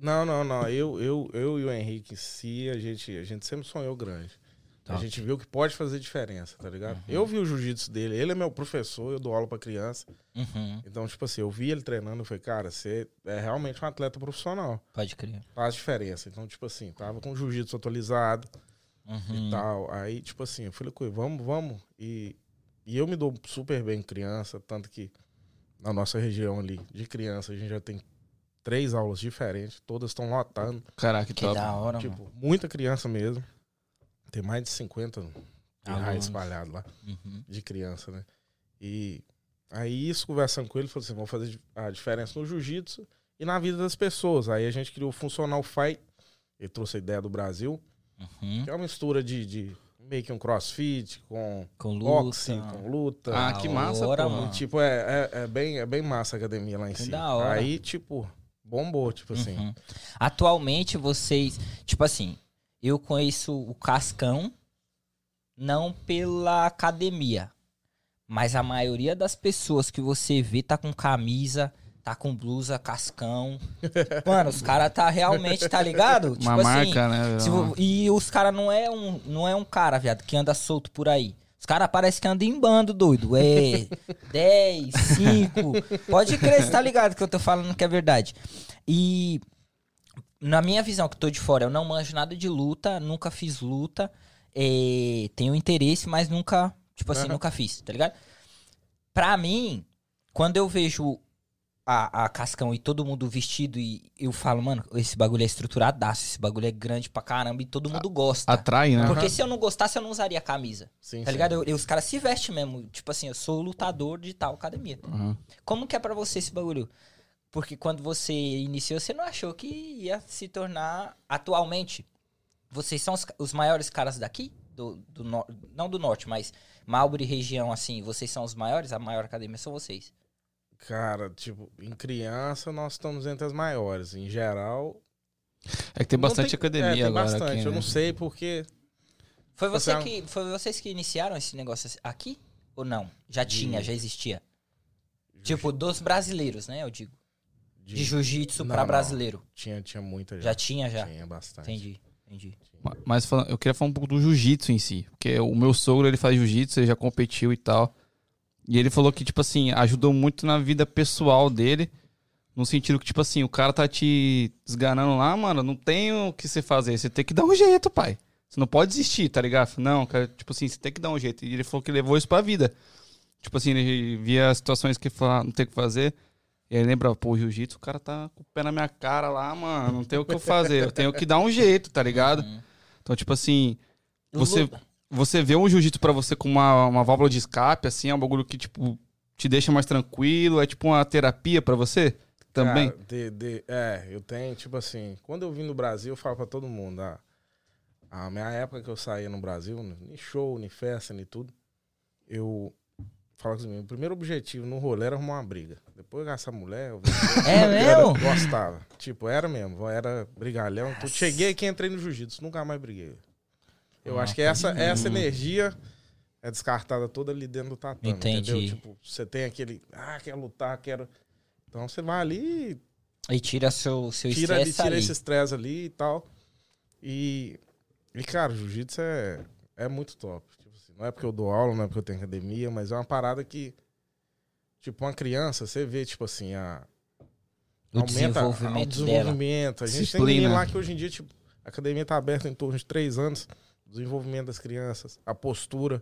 Não, não, não. Eu, eu, eu e o Henrique, se a gente, a gente sempre sonhou grande. Tá. A gente viu que pode fazer diferença, tá ligado? Eu vi o jiu-jitsu dele, ele é meu professor, eu dou aula pra criança. Uhum, Então, tipo assim, eu vi ele treinando, eu falei, cara, você é realmente um atleta profissional. pode crer. Faz diferença. Então, tipo assim, tava com o jiu-jitsu atualizado Uhum. e tal. Aí, tipo assim, eu falei vamos, vamos. E, e eu me dou super bem criança, tanto que na nossa região ali, de criança, a gente já tem três aulas diferentes, todas estão lotando. Caraca, que Que top. da hora, mano. Tipo, muita criança mesmo. Tem mais de 50 Alunos. reais espalhados lá, Uhum. de criança, né? E aí, isso, conversando com ele, falou assim: vamos fazer a diferença no jiu-jitsu e na vida das pessoas. Aí a gente criou o Funcional Fight. Ele trouxe a ideia do Brasil, Uhum. que é uma mistura de, de meio que um crossfit com Com boxe, luta. com luta. Ah, que massa, hora, pô. mano. Tipo, é, é, é bem, é bem massa a academia lá em Que si. da hora. Aí, tipo, bombou, tipo assim. Uhum. Atualmente vocês, tipo assim, eu conheço o Cascão não pela academia, mas a maioria das pessoas que você vê tá com camisa, tá com blusa Cascão. Mano, os caras tá realmente, tá ligado? Uma marca, né? se vo- e os caras não é um não é um cara, viado, que anda solto por aí. Os caras parecem que andam em bando, doido. É 10, 5. Pode crer, você tá ligado que eu tô falando que é verdade. E na minha visão, que tô de fora, eu não manjo nada de luta, nunca fiz luta. é, tenho interesse, mas nunca, tipo assim, Aham. nunca fiz, tá ligado? Pra mim, quando eu vejo a, a Cascão e todo mundo vestido e eu falo, mano, esse bagulho é estruturadaço, esse bagulho é grande pra caramba e todo mundo gosta. Atrai, né? Porque se eu não gostasse, eu não usaria camisa. Sim, Tá sim. ligado? Eu- eu- os caras se vestem mesmo. Tipo assim, eu sou lutador de tal academia. Uhum. Como que é pra você esse bagulho? Porque quando você iniciou, você não achou que ia se tornar atualmente. Vocês são os, os maiores caras daqui? Do, do nor- não do norte, mas Marlboro região, assim, vocês são os maiores? A maior academia são vocês. Cara, tipo, em criança nós estamos entre as maiores. Em geral. É que tem bastante é, academia tem agora bastante. aqui, Eu né? não sei porque. Foi, você Você é- que, foi vocês que iniciaram esse negócio aqui? Ou não? Já De- tinha, já existia? Tipo, dos brasileiros, né? Eu digo. de- De jiu-jitsu pra não. brasileiro. Tinha, tinha muita já. Já tinha, já? Tinha bastante. Entendi, entendi. Ma- Mas falando, eu queria falar um pouco do jiu-jitsu em si. Porque o meu sogro, ele faz jiu-jitsu, ele já competiu e tal. E ele falou que, tipo assim, ajudou muito na vida pessoal dele. No sentido que, tipo assim, o cara tá te esganando lá, mano, não tem o que você fazer. Você tem que dar um jeito, pai. Você não pode desistir, tá ligado? Não, cara, tipo assim, você tem que dar um jeito. E ele falou que levou isso pra vida. Tipo assim, ele via situações que não tem o que fazer. E aí lembra, pô, o jiu-jitsu, o cara tá com o pé na minha cara lá, mano. Não tem o que eu fazer. Eu tenho que dar um jeito, tá ligado? Uhum. Então, tipo assim, Você- você vê um jiu-jitsu pra você com uma, uma válvula de escape, assim, é um bagulho que, tipo, te deixa mais tranquilo, é tipo uma terapia pra você também. Cara, de- de- é, eu tenho, tipo assim, quando eu vim no Brasil, eu falo pra todo mundo, ah, a minha época que eu saía no Brasil, em show, em festa, em tudo, eu falo assim, o primeiro objetivo no rolê era arrumar uma briga. Depois essa mulher, eu, É mesmo? gostava. Tipo, era mesmo, era brigalhão. Então, cheguei aqui, entrei no jiu-jitsu, nunca mais briguei. Eu Ah, acho que essa, essa energia é descartada toda ali dentro do tatame, Entendi. entendeu? Tipo, você tem aquele, ah, quero lutar, quero... Então você vai ali E tira seu, seu tira, ali, estresse tira ali. esse estresse ali e tal. E, e cara, jiu-jitsu é, é muito top. Tipo assim, não é porque eu dou aula, não é porque eu tenho academia, mas é uma parada que, tipo, uma criança, você vê, tipo assim, a, O aumenta desenvolvimento o desenvolvimento. A gente Disciplina. tem menino lá que hoje em dia, tipo, a academia tá aberta em torno de três anos. O desenvolvimento das crianças, a postura.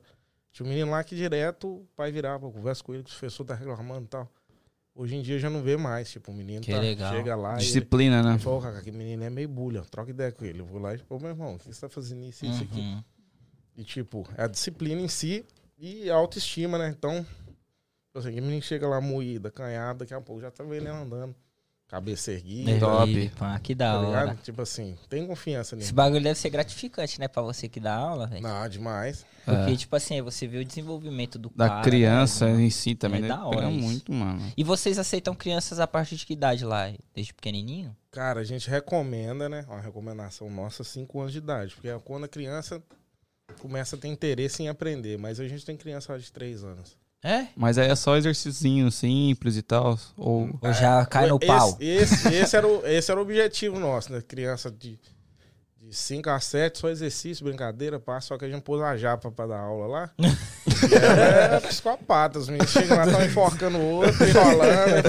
Tinha um menino lá que direto o pai virava, conversa com ele, que o professor tá reclamando e tal. Hoje em dia já não vê mais. Tipo, o menino Que tá- legal. chega lá e ele, Disciplina, né? ele fala, aquele menino é meio bulha, troca ideia com ele. Eu vou lá e, ô, meu irmão, o que você tá fazendo isso, isso aqui? Uhum. E, tipo, é a disciplina em si e a autoestima, né? Então, tipo assim, o menino chega lá moída, canhado, daqui a pouco já tá vendo ele andando, cabeça erguida, Top. Aí, pá, que da tá hora. ligado? Tipo assim, tem confiança Esse nele. bagulho deve ser gratificante, né, pra você que dá aula, velho. Não, demais. Porque, É. tipo assim, você vê o desenvolvimento do Da cara, criança né, em si também, É né? da hora muito, mano. E vocês aceitam crianças a partir de que idade lá? Desde pequenininho? Cara, a gente recomenda, né? Uma recomendação nossa, 5 anos de idade. Porque é quando a criança começa a ter interesse em aprender. Mas a gente tem criança lá de 3 anos. É? Mas aí é só exercício simples e tal. Ou. Ou já cai no esse, pau? Esse, esse era o, esse era o objetivo nosso, né? Criança de, de 5 a 7, só exercício, brincadeira, passa. Só que a gente pôs a japa pra dar aula lá. E é psicopata. Os meninos chegam lá, estão enforcando o outro, enrolando.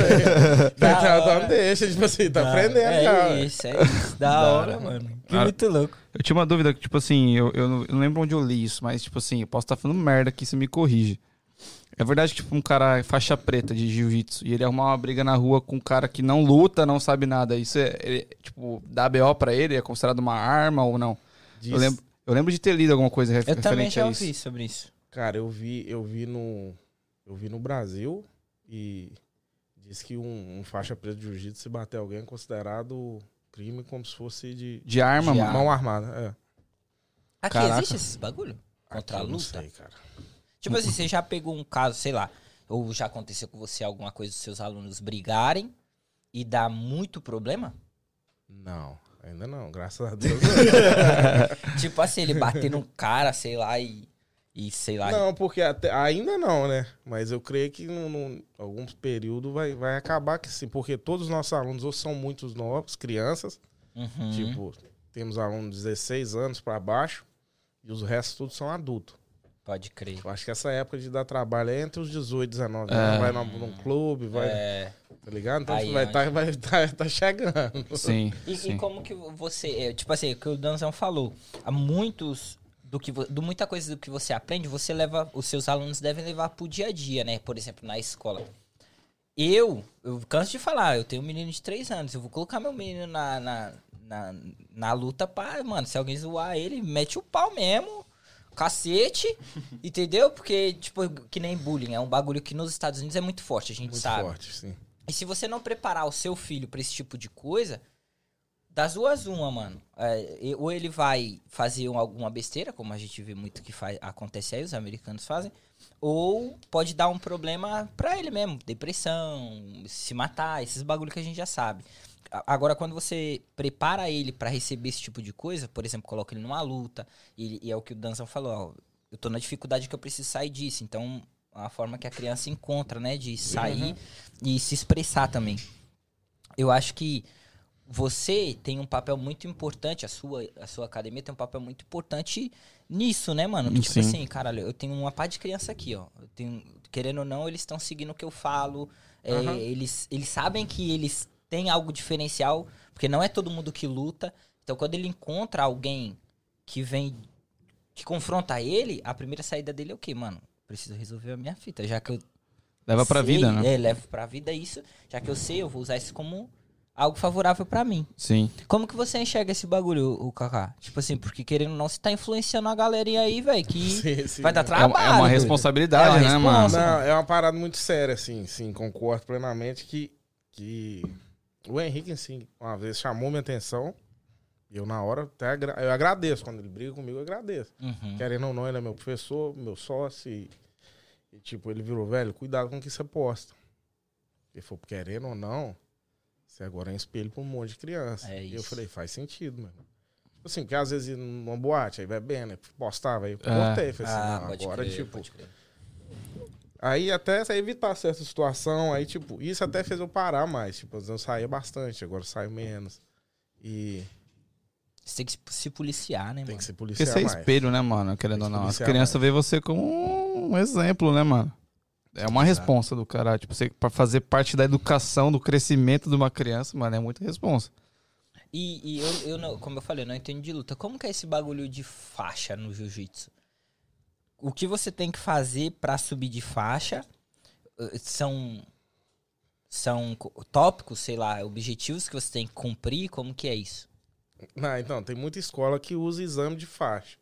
Da Então, hora. não deixa, tipo assim, tá Da- aprendendo é já. isso, é isso. Da, Da hora, mano. Que Cara, muito louco. Eu tinha uma dúvida, que, tipo assim, eu, eu, não, eu não lembro onde eu li isso, mas, tipo assim, eu posso estar falando merda aqui, você me corrige. É verdade que, tipo, um cara é faixa preta de jiu-jitsu e ele arrumar uma briga na rua com um cara que não luta, não sabe nada. Isso é, ele, tipo, dá BO pra ele? É considerado uma arma ou não? Diz- Eu lembro, eu lembro de ter lido alguma coisa ref- Eu também referente já a isso. ouvi sobre isso. Cara, eu vi, eu vi no. Eu vi no Brasil e diz que um, um faixa preta de jiu-jitsu, se bater alguém, é considerado crime como se fosse de De arma, De mão armada. É. Aqui Caraca. existe esses bagulho? Contra a Aqui eu não luta? sei, cara. Tipo assim, você já pegou um caso, sei lá, ou já aconteceu com você alguma coisa dos seus alunos brigarem e dar muito problema? Não, ainda não, graças a Deus. tipo assim, ele bater num cara, sei lá, e, e sei lá. não, porque até, ainda não, né? Mas eu creio que em algum período vai, vai acabar que sim, porque todos os nossos alunos ou são muitos novos, crianças, Uhum. tipo, temos alunos de 16 anos pra baixo e os restos todos são adultos. Pode crer. Eu acho que essa época de dar trabalho é entre os 18 e 19 É. anos. Vai num, num clube, vai. É, Tá ligado? Então Aí, vai estar vai tá, tá chegando. Sim, E, e sim. como que você. é, Tipo assim, o que o Danzão falou. Há muitos. Do que, do muita coisa do que você aprende, você leva. Os seus alunos devem levar pro dia a dia, né? Por exemplo, na escola. Eu, eu canso de falar, eu tenho um menino de 3 anos. Eu vou colocar meu menino na, na, na, na luta pra. Mano, se alguém zoar ele, mete o pau mesmo. Cacete, entendeu? Porque, tipo, que nem bullying, é um bagulho que nos Estados Unidos é muito forte, a gente Muito sabe. forte, sim. E se você não preparar o seu filho pra esse tipo de coisa, das duas uma, mano. É, ou ele vai fazer um- alguma besteira, como a gente vê muito que faz, acontece aí, os americanos fazem, ou pode dar um problema pra ele mesmo, depressão, se matar, esses bagulho que a gente já sabe. Agora, quando você prepara ele pra receber esse tipo de coisa, por exemplo, coloca ele numa luta, e, e é o que o Danzão falou, ó, eu tô na dificuldade que eu preciso sair disso, então a forma que a criança encontra, né, de sair e se expressar também. Eu acho que você tem um papel muito importante, a sua, a sua academia tem um papel muito importante nisso, né, mano? Tipo Sim. assim, caralho, eu tenho uma pá de criança aqui, ó. Tenho, querendo ou não, eles estão seguindo o que eu falo. é, Aham. eles, eles sabem que eles têm algo diferencial, porque não é todo mundo que luta. Então, quando ele encontra alguém que vem, que confronta ele, a primeira saída dele é o quê, mano? Preciso resolver a minha fita, já que eu Leva pra sei- vida, né? É, levo pra vida isso, já que eu sei, eu vou usar isso como algo favorável pra mim. Sim. Como que você enxerga esse bagulho, o Kaká? Tipo assim, porque querendo ou não, você tá influenciando a galerinha aí, velho, que Sim, sim. vai dar É trabalho. uma, é uma doido. responsabilidade, É uma né, mano? Não, é uma parada muito séria, assim, sim, concordo plenamente que, que o Henrique, assim, uma vez chamou minha atenção e eu, na hora, até agra- eu agradeço. Quando ele briga comigo, eu agradeço. Uhum. Querendo ou não, ele é meu professor, meu sócio e, e, tipo, ele virou, velho, cuidado com o que você posta. Ele falou, querendo ou não, você agora é um espelho pra um monte de criança. É E eu falei, faz sentido, mano. Tipo assim, porque às vezes numa boate, aí vai bem, né? Postava, aí eu cortei. Falei assim, Ah, não, agora, crer, tipo. Aí até pra evitar certa situação, aí tipo, isso até fez eu parar mais. Tipo, eu saía bastante, agora saio menos. E Você tem que se policiar, né, tem mano? que ser Porque policial você é espelho, né, mano? Querendo Tem ou não. As policiar crianças veem você como um exemplo, né, mano? É uma responsa do cara. Tipo, você, pra fazer parte da educação, do crescimento de uma criança, mano, é muita responsa. E, e eu, eu não, como eu falei, eu não entendo de luta. Como que é esse bagulho de faixa no jiu-jitsu? O que você tem que fazer pra subir de faixa eh, são são co- tópicos, sei lá, objetivos que você tem que cumprir? Como que é isso? Não, então, tem muita escola que usa exame de faixa.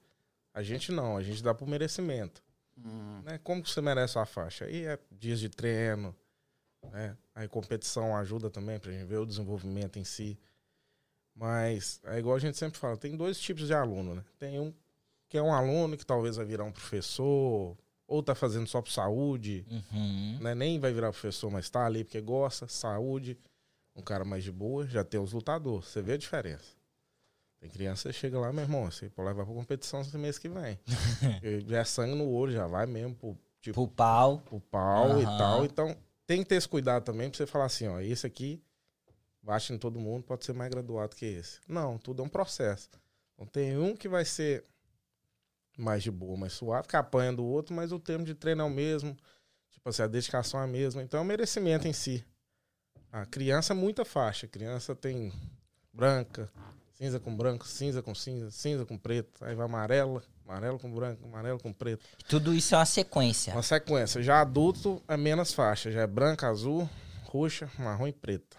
A gente não, a gente dá por merecimento. Né? Como que você merece a faixa? Aí é dias de treino, né? Aí competição ajuda também pra gente ver o desenvolvimento em si. Mas é igual a gente sempre fala, tem dois tipos de aluno, né? Tem um que é um aluno que talvez vai virar um professor, ou tá fazendo só por saúde, Uhum. né? Nem vai virar professor, mas tá ali porque gosta, saúde, um cara mais de boa, já tem os lutadores, você vê a diferença. Tem criança que chega lá, meu irmão, você pode levar pra competição esse mês que vem. E já é sangue no olho, já vai mesmo pro, tipo, Pro pau. pro pau e Aham. tal. Então, tem que ter esse cuidado também pra você falar assim, ó, esse aqui bate em todo mundo, pode ser mais graduado que esse. Não, tudo é um processo. Então tem um que vai ser mais de boa, mais suave, que apanha do outro, mas o termo de treino é o mesmo. Tipo assim, a dedicação é a mesma. Então é o merecimento em si. A criança é muita faixa. A criança tem branca, cinza com branco, cinza com cinza, cinza com preto. Aí vai amarela, amarelo com branco, amarelo com preto. Tudo isso é uma sequência. Uma sequência. Já adulto é menos faixa. Já é branca, azul, roxa, marrom e preta.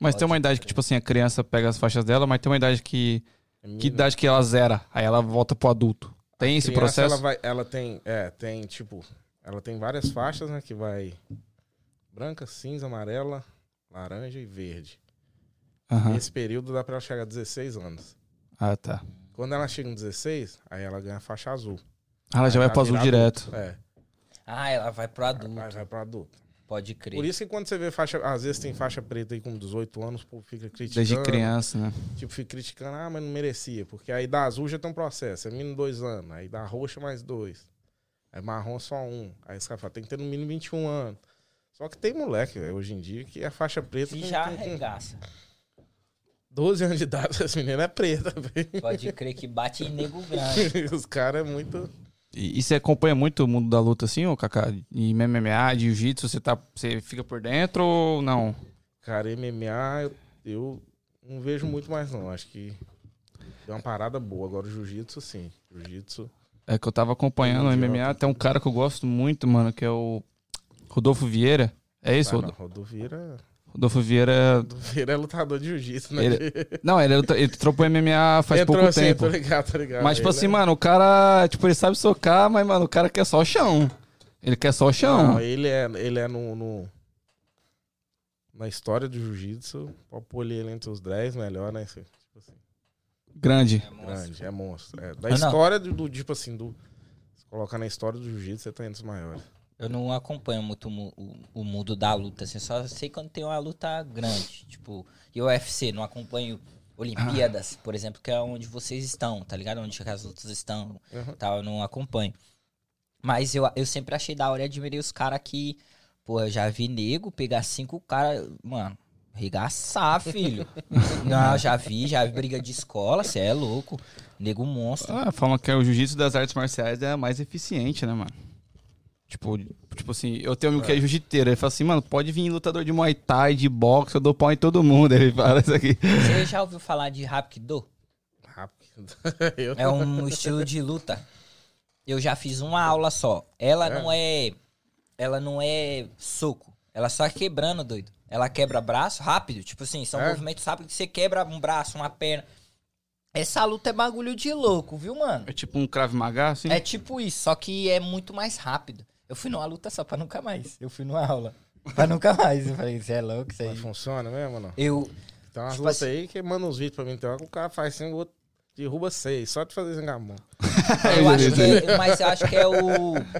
Mas tem uma idade que, tipo assim, a criança pega as faixas dela, mas tem uma idade que. É Que idade que ela zera? Aí ela volta pro adulto. Tem esse criança, processo? Ela, vai, ela tem, é, tem tipo, ela tem várias faixas, né? Que vai branca, cinza, amarela, laranja e verde. Aham. Nesse período dá pra ela chegar a 16 anos. Ah, tá. Quando ela chega em 16, aí ela ganha a faixa azul. Ah, ela já Aí vai pro azul virar direto. adulto. É, Ah, ela vai pro adulto. vai, vai pro adulto. Pode crer. Por isso que quando você vê faixa, às vezes tem faixa preta aí com 18 anos, o povo fica criticando. Desde criança, né? Tipo, fica criticando, ah, mas não merecia. Porque aí da azul já tem um processo, é mínimo dois anos. Aí da roxa mais dois. Aí marrom só um. Aí esse cara fala, tem que ter no mínimo 21 anos. Só que tem moleque, velho, hoje em dia, que é faixa preta. Que com- já com arregaça. 12 anos de idade, essa menina é preta, velho. Pode crer que bate em nego grande. Os caras é muito. E, e você acompanha muito o mundo da luta assim, ô Kaká? Em MMA, de jiu-jitsu, você, tá, você fica por dentro ou não? Cara, MMA, eu, eu não vejo muito mais, não. Acho que deu uma parada boa. Agora o jiu-jitsu, sim. Jiu-jitsu. É que eu tava acompanhando o. MMA, tem um cara que eu gosto muito, mano, que é o Rodolfo Vieira. É isso? Ah, não, Rodo- Rodovira. Rodolfo Vieira. Rodovira é lutador de jiu-jitsu, né? Não, ele, ele trocou MMA faz Entrou pouco assim, tempo. tô ligado, tô ligado. Mas, tipo Ele assim, é- mano, o cara, tipo, ele sabe socar, mas, mano, o cara quer só o chão. Ele quer só o chão. Não, ele é, ele é no, no- Na história do jiu-jitsu, pode pôr ele entre os 10 melhor, né? Tipo assim, Grande. grande, é monstro. É, da Ah, história do, do, tipo assim, do. Se colocar na história do jiu-jitsu, você tá entre os maiores. Eu não acompanho muito o, mu- o- o mundo da luta, assim, só sei quando tem uma luta grande, tipo, e o UFC, não acompanho Olimpíadas, por exemplo, que é onde vocês estão, tá ligado? Onde as lutas estão, Uhum. tal, eu não acompanho. Mas eu, eu sempre achei da hora e admirei os caras que, pô, eu já vi nego pegar cinco caras, mano, regaçar, filho. não, eu já vi, já vi briga de escola, cê é louco, nego monstro. Ah, falam que o jiu-jitsu das artes marciais é a mais eficiente, né, mano? Tipo, tipo assim, eu tenho um amigo que é jiu-jiteiro. Ele fala assim, mano, pode vir lutador de Muay Thai, de boxe, eu dou pau em todo mundo. Ele fala isso aqui. Você já ouviu falar de Hapkido? Rápido. Eu- É um estilo de luta. Eu já fiz uma aula só. Ela É? não é. Ela não é soco. Ela só é quebrando, doido. Ela quebra braço rápido. Tipo assim, são É? movimentos rápidos que você quebra um braço, uma perna. Essa luta é bagulho de louco, viu, mano? É tipo um Krav Maga, assim? É tipo isso, só que é muito mais rápido. Eu fui numa luta só pra nunca mais. Eu fui numa aula. Pra nunca mais. Eu falei, você é louco, isso aí. Mas funciona mesmo, não? Eu. Tem umas Tipo lutas assim- aí que manda uns vídeos pra mim, que o cara faz assim, o outro derruba seis, só de fazer zengamão. Eu acho que é, mas eu acho que é o,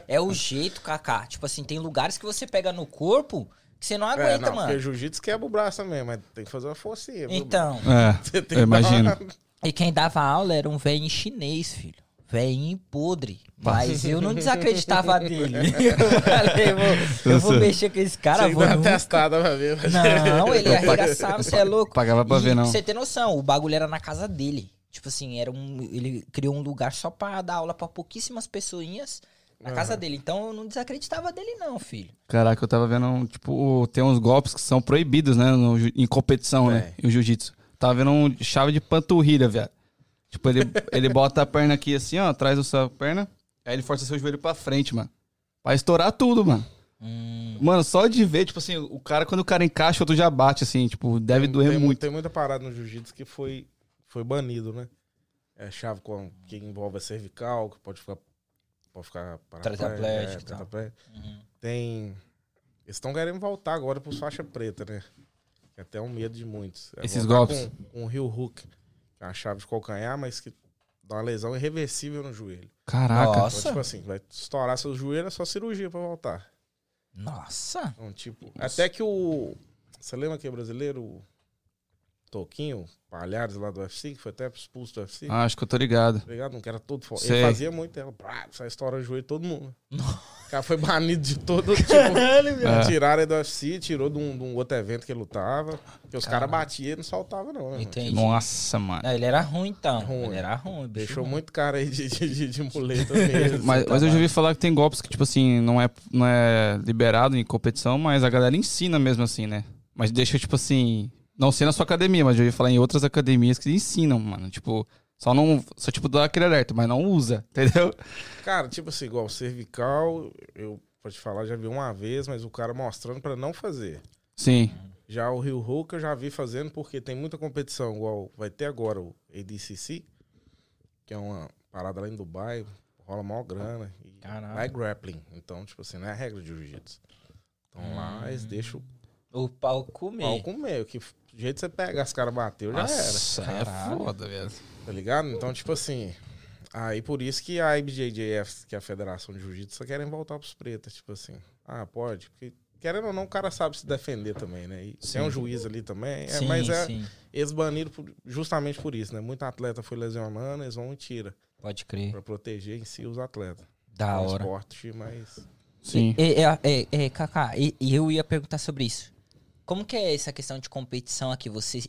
é o jeito, Kaká. Tipo assim, tem lugares que você pega no corpo que você não é, aguenta, não, mano. porque jiu-jitsu quebra o braço também, mas tem que fazer uma forcinha. viu, Então, É, Você tem eu que dar imagino. uma- e quem dava aula era um velho chinês, filho. Velhinho podre. Mas eu não desacreditava dele. Eu falei, vou, eu vou mexer com esse cara, vou nunca. testada pra ver. mas- Não, ele arregaçava, você é louco. Pagava pra E ver, não. Pra você ter noção, o bagulho era na casa dele. Tipo assim, era um, ele criou um lugar só pra dar aula pra pouquíssimas pessoinhas. Na Aham. casa dele. Então eu não desacreditava dele, não, filho. Caraca, eu tava vendo, tipo, tem uns golpes que são proibidos, né? no em competição, né? Em jiu-jitsu. Tava vendo um chave de panturrilha, viado. Tipo, ele, ele bota a perna aqui assim, ó, atrás da sua perna. Aí ele força seu joelho pra frente, mano. Pra estourar tudo, mano. Hum, Mano, só de ver, tipo assim, o cara, quando o cara encaixa, o outro já bate, assim, tipo, deve Tem- doer tem, muito. Tem muita parada no jiu-jitsu que foi, foi banido, né? É chave com, que envolve a cervical, que pode ficar. Pode ficar Tetraplégico e tal. tetraplégico. uhum. Tem. Eles estão querendo voltar agora pros faixa preta, né? Que até é um medo de muitos. É Esses golpes? Com, com o heel hook, uma chave de calcanhar, mas que dá uma lesão irreversível no joelho. Caraca. Nossa. Então, tipo assim, vai estourar seu joelho, é só cirurgia pra voltar. Nossa. Então, tipo, até que o. Você lembra que é brasileiro? Toquinho, Palhares lá do UFC, que foi até expulso do UFC? Ah, acho que eu tô ligado. Tá ligado? Não que era todo forte. Ele fazia muito, ela, pá, sai estoura o joelho todo mundo. O cara foi banido de todo tipo. É. Tiraram ele do UFC, tirou de um, de um outro evento que ele lutava. Porque os caras batiam e não soltava, não. né, mano? Entendi. Nossa, mano. Não, ele era ruim, então. Ruim. Ele era ruim. Deixou ruim. muito cara aí de, de, de, de muleta mesmo. Mas, mas eu já ouvi falar que tem golpes que, tipo assim, não é, não é liberado em competição, mas a galera ensina mesmo assim, né? Mas deixa, tipo assim, não sei na sua academia, mas eu ouvi falar em outras academias que ensinam, mano. Tipo, só não. Só, tipo, dá aquele alerta, mas não usa, entendeu? Cara, tipo assim, igual cervical, eu, pra te falar, já vi uma vez, mas o cara mostrando pra não fazer. Sim. Já o Rio Hulk eu já vi fazendo porque tem muita competição, igual vai ter agora o ADCC, que é uma parada lá em Dubai, rola maior grana. E Caralho. lá é grappling, então, tipo assim, não é a regra de jiu-jitsu. Então lá eles deixam O pau o comer. pau com meio, que do jeito que você pega, as caras bateu, já era, Nossa, é Caralho. foda, velho. tá ligado? Então, tipo assim, aí por isso que a IBJJF, que é a Federação de Jiu-Jitsu, só querem voltar pros pretos, tipo assim, ah, pode, porque querendo ou não, o cara sabe se defender também, né? E tem um juiz ali também, é, sim, mas é, sim. Eles baniram por- justamente por isso, né? Muito atleta foi lesionando, eles vão e tira Pode crer. pra proteger em si os atletas. Da É um hora. esporte, mas Sim. É, é, é, é, Kaká, eu ia perguntar sobre isso. Como que é essa questão de competição aqui? Você,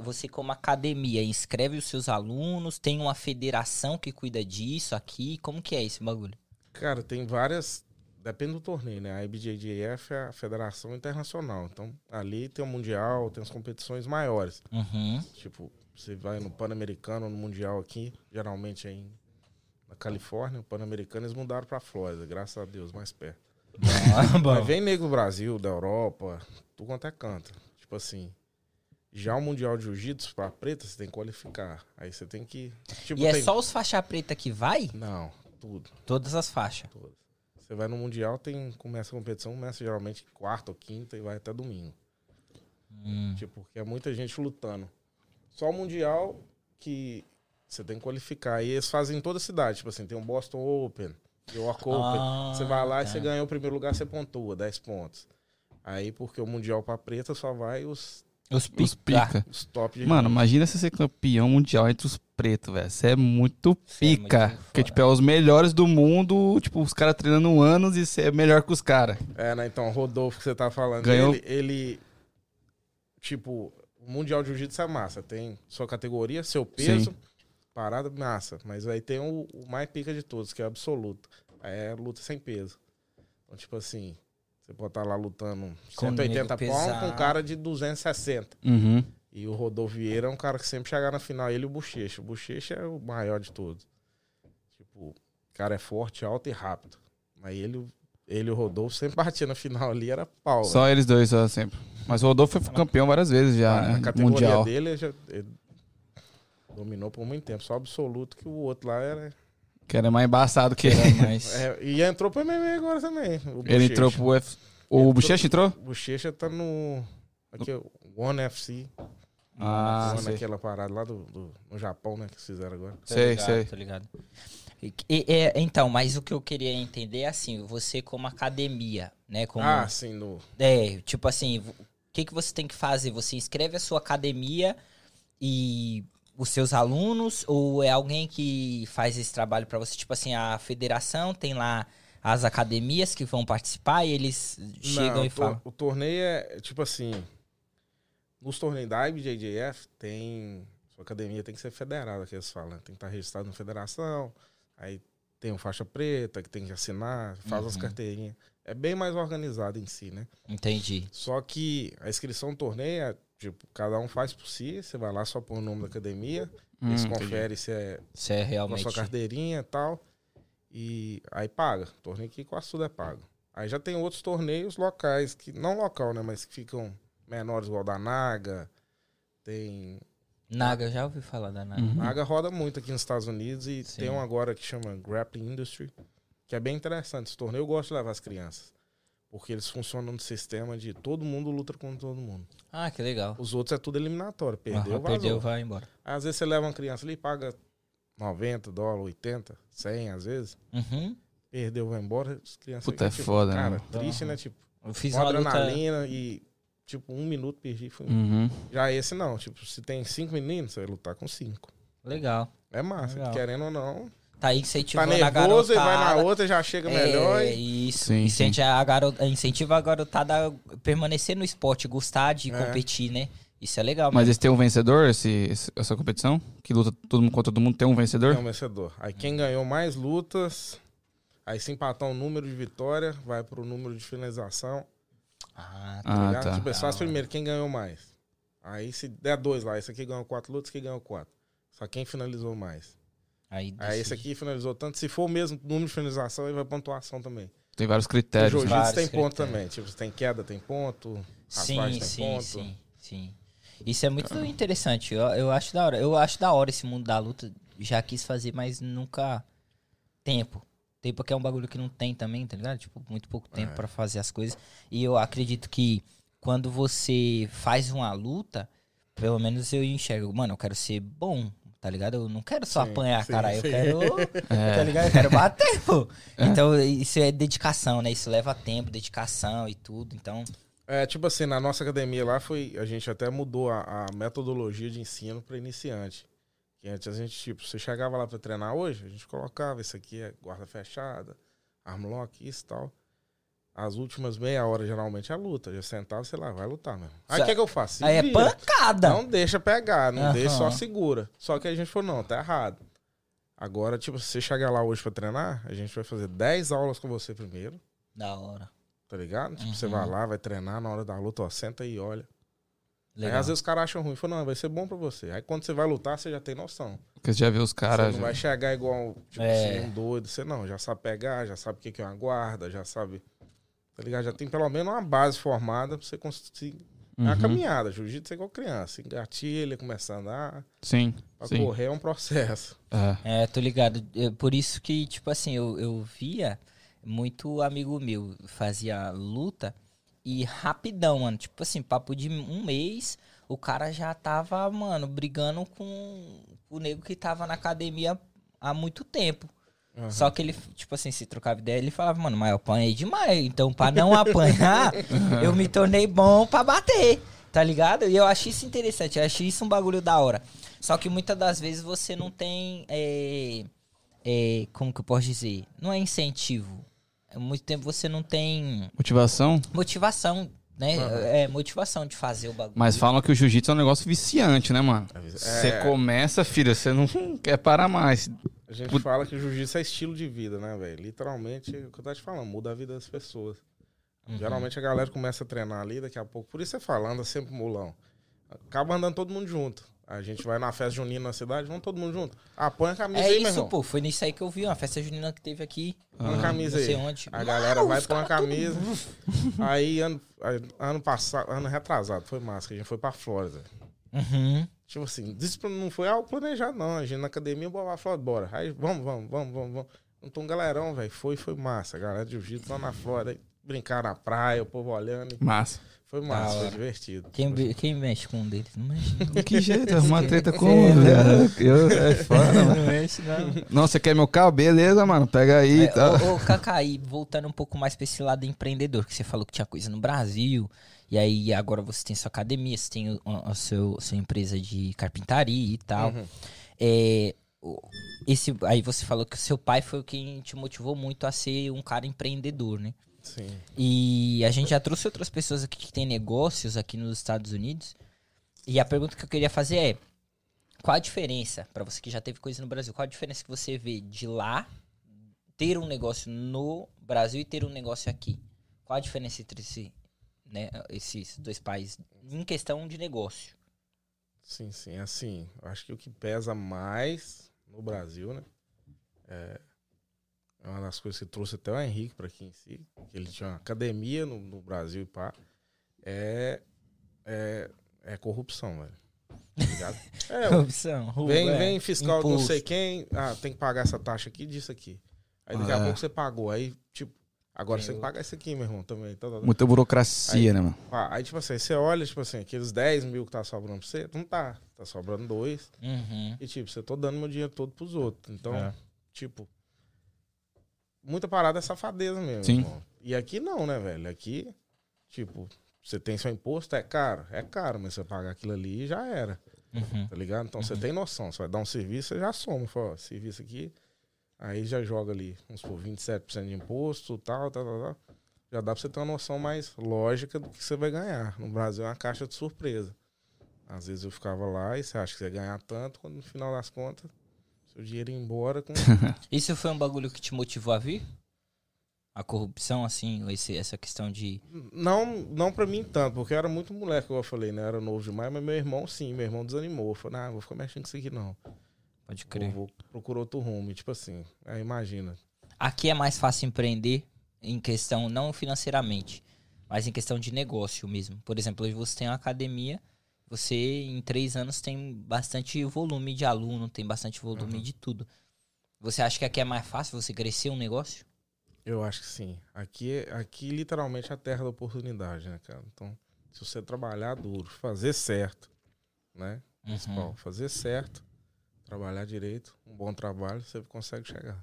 você como academia, inscreve os seus alunos? Tem uma federação que cuida disso aqui? Como que é esse bagulho? cara, tem várias, depende do torneio, né? A IBJJF é a Federação Internacional. Então, ali tem o mundial, tem as competições maiores. Uhum. Tipo, você vai no Pan-Americano, no mundial aqui, geralmente é em na Califórnia, o Pan-Americano eles mudaram pra Flórida, graças a Deus, mais perto. Mas vem nego do Brasil, da Europa, tudo quanto é canto. Tipo assim, já o Mundial de Jiu-Jitsu pra preta, você tem que qualificar. Aí você tem que. Tipo, E é tem- só os faixa preta que vai? Não, tudo. Todas as faixas. Todas. Você vai no Mundial, tem, começa a competição, começa geralmente quarta ou quinta e vai até domingo. Hum. Tipo, porque é muita gente lutando. Só o Mundial que você tem que qualificar. E eles fazem em toda a cidade. Tipo assim, tem um Boston Open, York Open. Ah, Você vai lá e tá. você ganhou o primeiro lugar, você pontua 10 pontos. Aí, porque o Mundial pra preta só vai os, Os Os pica. pica. os top de Mano, imagina você ser campeão mundial entre os pretos, velho. Você é muito Cê é muito pica. foda. Porque, tipo, é os melhores do mundo, tipo, os caras treinando anos e você é melhor que os caras. É, né? Então, Rodolfo, que você tá falando, Ganhou- ele, ele. Tipo, o Mundial de Jiu-Jitsu é massa. Tem sua categoria, seu peso, parada massa. Mas aí tem o, o mais pica de todos, que é o absoluto. Aí é luta sem peso. Então, tipo assim, você pode estar lá lutando Com 180 nego pounds com um cara de 260. Uhum. E o Rodolfo Vieira é um cara que sempre chega na final, ele e o Bochecha. O Bochecha é o maior de todos. Tipo, o cara é forte, alto e rápido. Mas ele, ele e o Rodolfo sempre batiam na final ali, era pau. Só eles dois, só sempre. Mas o Rodolfo foi campeão várias vezes já, né? Na categoria Mundial. dele, ele, já, ele dominou por muito tempo. Só absoluto que o outro lá era... Que era mais embaçado que ele. Mas... é, e entrou pro MMA agora também. o Ele entrou pro UFC. O Bochecha entrou? O Bochecha tá no... Aqui, o One FC. Ah, One sei. naquela parada lá do, do- no Japão, né? Que fizeram agora. Tô Sei, ligado, sei. Tô ligado. E- e- é, então, mas o que eu queria entender é assim, você como academia, né? Como, Ah, sim, no... É, tipo assim, o que, que você tem que fazer? Você inscreve a sua academia e os seus alunos, ou é alguém que faz esse trabalho pra você? Tipo assim, a federação tem lá as academias que vão participar e eles chegam Não, e o falam. O torneio é, tipo assim. Nos torneios da IBJJF tem. Sua academia tem que ser federada, que eles falam. Tem que estar registrado na federação. Aí tem um faixa preta, que tem que assinar, faz as Uhum. carteirinhas. É bem mais organizado em si, né? Entendi. Só que a inscrição do torneio é, tipo, cada um faz por si, você vai lá só põe o nome da academia, eles Hum, entendi. conferem se é Isso é com a realmente. sua carteirinha e tal. E aí paga. Torneio aqui quase tudo é pago. Aí já tem outros torneios locais, que não local, né? Mas que ficam menores, igual da Naga. Tem. Naga, eu já ouvi falar da Naga. Uhum. Naga roda muito aqui nos Estados Unidos e Sim. tem um agora que chama Grappling Industry, que é bem interessante. Esse torneio eu gosto de levar as crianças. Porque eles funcionam no sistema de todo mundo luta contra todo mundo. Ah, que legal. Os outros é tudo eliminatório. Perdeu, vazou. perdeu, vai embora. Às vezes você leva uma criança ali e paga 90 dólares, 80, 100 às vezes. Uhum. Perdeu, vai embora, as crianças Puta, é ficam, foda, né, Cara, mano? triste, né? Tipo, Eu fiz uma uma luta. adrenalina e, tipo, um minuto perdi. Foi... Uhum. Já esse não, tipo, se tem cinco meninos, você vai lutar com cinco. Legal. É massa, Legal. querendo ou não. Tá Tá incentivando a nervoso e vai na garotada. outra, já chega melhor. É, E... isso. Sim, Incentiva, A garota, incentiva a garotada a permanecer no esporte, gostar de É. competir, né? Isso é legal. Mas eles têm um vencedor, esse, essa competição? Que luta todo mundo contra todo mundo, tem um vencedor? É um vencedor. Aí quem ganhou mais lutas, aí se empatar o número de vitória, vai pro número de finalização. Ah, Tá Ah, ligado? tá. Tipo, é só primeiras, quem ganhou mais. Aí se der dois lá, esse aqui ganhou quatro lutas, esse aqui ganhou quatro. Só quem finalizou mais. Aí, Aí esse aqui finalizou tanto. Se for o mesmo número de finalização, aí vai pontuação também. Tem vários O critérios. jiu-jitsu né? vários tem ponto critérios. também. Tipo, tem queda, tem ponto. Sim, tem sim, ponto. sim, sim. Isso é muito interessante. Eu, eu acho da hora. Eu acho da hora esse mundo da luta. Já quis fazer, mas nunca tempo. Tempo que é um bagulho que não tem também, tá ligado? Tipo, muito pouco tempo É. pra fazer as coisas. E eu acredito que quando você faz uma luta, pelo menos eu enxergo, mano, eu quero ser bom, tá ligado? Eu não quero só Sim, apanhar, sim, cara. Eu quero tá É, ligado? Eu quero bater, pô. Então, isso é dedicação, né? Isso leva tempo, dedicação e tudo. Então, É, tipo assim, na nossa academia lá foi. A gente até mudou a, a metodologia de ensino para iniciante. Que antes a gente, tipo, você chegava lá para treinar hoje, a gente colocava isso aqui é guarda fechada, armlock, isso e tal. As últimas meia hora, geralmente, é a luta. Já sentava, sei lá, vai lutar mesmo. Aí o que, é que eu faço? Se aí é vira. pancada. Não deixa pegar, não Aham. deixa, só segura. Só que a gente falou, não, tá errado. Agora, tipo, se você chegar lá hoje pra treinar, a gente vai fazer 10 aulas com você primeiro, Da hora. tá ligado? Tipo, você Uhum. vai lá, vai treinar na hora da luta, ó, senta e olha. Legal. Aí às vezes os caras acham ruim, falam, não, vai ser bom pra você. Aí quando você vai lutar, você já tem noção. porque você já viu os caras. você não vai chegar igual, tipo, É. assim, um doido. Você não, já sabe pegar, já sabe o que que é uma guarda, já sabe. Tá ligado? Já tem pelo menos uma base formada pra você conseguir. É uma Uhum. caminhada, jiu-jitsu é igual criança. Engatilha, começa a andar. Sim, Pra sim. correr é um processo. É. É, tô ligado. É, Por isso que, tipo assim, eu, eu via muito amigo meu fazia luta e rapidão, mano. Tipo assim, papo de um mês, o cara já tava, mano, brigando com o nego que tava na academia há muito tempo. Aham. Só que ele, tipo assim, se trocava ideia, ele falava, mano, mas eu apanhei demais. Então, pra não apanhar, eu me tornei bom pra bater. Tá ligado? E eu achei isso interessante, eu achei isso um bagulho da hora. Só que muitas das vezes você não tem. é, é, como que eu posso dizer? Não é incentivo. É muito tempo você não tem Motivação. motivação, né? Aham. É, motivação de fazer o bagulho. Mas falam que o jiu-jitsu é um negócio viciante, né, mano? Você É. começa, filho, você não quer parar mais. A gente Put- fala que o jiu-jitsu é estilo de vida, né, velho? Literalmente, é o que eu tô te falando, muda a vida das pessoas. Uhum. Geralmente a galera começa a treinar ali, daqui a pouco. Por isso você fala, anda sempre mulão. Acaba andando todo mundo junto. A gente vai na festa junina na cidade, vamos todo mundo junto. Ah, põe a camisa É aí, meu isso, irmão. pô. Foi nisso aí que eu vi, uma festa junina que teve aqui. Põe a Ah. camisa não sei aí. onde. A galera Mano, vai uma caras camisa. aí, ano, ano passado, ano retrasado, foi massa, que a gente foi pra Flórida. Uhum. Tipo assim, isso não foi algo planejado, não. A gente na academia, bora Flórida, bora. Aí, vamos, vamos, vamos, vamos, vamos. Então, um galerão, velho, foi, foi massa. A galera de jiu-jitsu lá na Flórida, aí, brincar na praia, o povo olhando. Massa. Foi massa, Da foi divertido. Quem, quem mexe com um deles? Não mexe. Que jeito, arrumar treta como, viado? Eu, é foda, mano. Não mexe, não. Não, você quer meu carro? Beleza, mano. Pega aí e É, tal. ô, ô, Cacai, voltando um pouco mais pra esse lado empreendedor, que você falou que tinha coisa no Brasil, e aí agora você tem sua academia, você tem o- a, seu, sua empresa de carpintaria e tal. Uhum. É, o- esse, aí você falou que o seu pai foi quem te motivou muito a ser um cara empreendedor, né? Sim. E a gente já trouxe outras pessoas aqui que têm negócios aqui nos Estados Unidos. E a pergunta que eu queria fazer é: qual a diferença, pra você que já teve coisa no Brasil, qual a diferença que você vê de lá ter um negócio no Brasil e ter um negócio aqui? Qual a diferença entre esse, né, esses dois países em questão de negócio? Sim, sim. Assim, eu acho que o que pesa mais no Brasil, né? É, é uma das coisas que trouxe até o Henrique para aqui em si, que ele tinha uma academia no, no Brasil e pá. É, é, é corrupção, velho. Tá ligado? É, Corrupção, roubo, vem, é, vem fiscal não sei quem, ah, tem que pagar essa taxa aqui, disso aqui. Aí daqui Ah, a é. pouco você pagou, aí tipo, agora você tem que pagar isso aqui, meu irmão, também. Tá, tá, tá. Muita burocracia, né, mano? Pá, Aí tipo assim, você olha, tipo assim, aqueles 10 mil que tá sobrando pra você, não tá, tá sobrando dois. Uhum. E tipo, você tô dando meu dinheiro todo pros outros. Então, É. tipo, muita parada é safadeza mesmo. Sim. irmão. E aqui não, né, velho? Aqui, tipo, você tem seu imposto, é caro, é caro, mas você paga aquilo ali e já era, Uhum. tá ligado? Então você tem noção, você vai dar um serviço, você já soma, fala, ó, serviço aqui, aí já joga ali, vamos supor, 27% de imposto, tal, tal, tal, tal. Já dá pra você ter uma noção mais lógica do que você vai ganhar. No Brasil é uma caixa de surpresa. Às vezes eu ficava lá e você acha que você ia ganhar tanto, quando no final das contas, seu dinheiro ia embora com. Isso foi um bagulho que te motivou a vir? A corrupção, assim, esse, essa questão de. não, não pra mim tanto, porque eu era muito moleque, como eu falei, né? Eu era novo demais, mas meu irmão sim, meu irmão desanimou. Falei, ah, vou ficar mexendo com isso aqui não. Pode Vou, crer. vou procurar outro rumo. Tipo assim, aí imagina. Aqui é mais fácil empreender em questão, não financeiramente, mas em questão de negócio mesmo. Por exemplo, hoje você tem uma academia, você em três anos tem bastante volume de aluno, tem bastante volume Uhum. de tudo. Você acha que aqui é mais fácil você crescer um negócio? Eu acho que sim. Aqui, é- aqui literalmente é a terra da oportunidade, né, cara? Então, se você trabalhar duro, fazer certo, né? Principal, Uhum, fazer certo, trabalhar direito, um bom trabalho, você consegue chegar.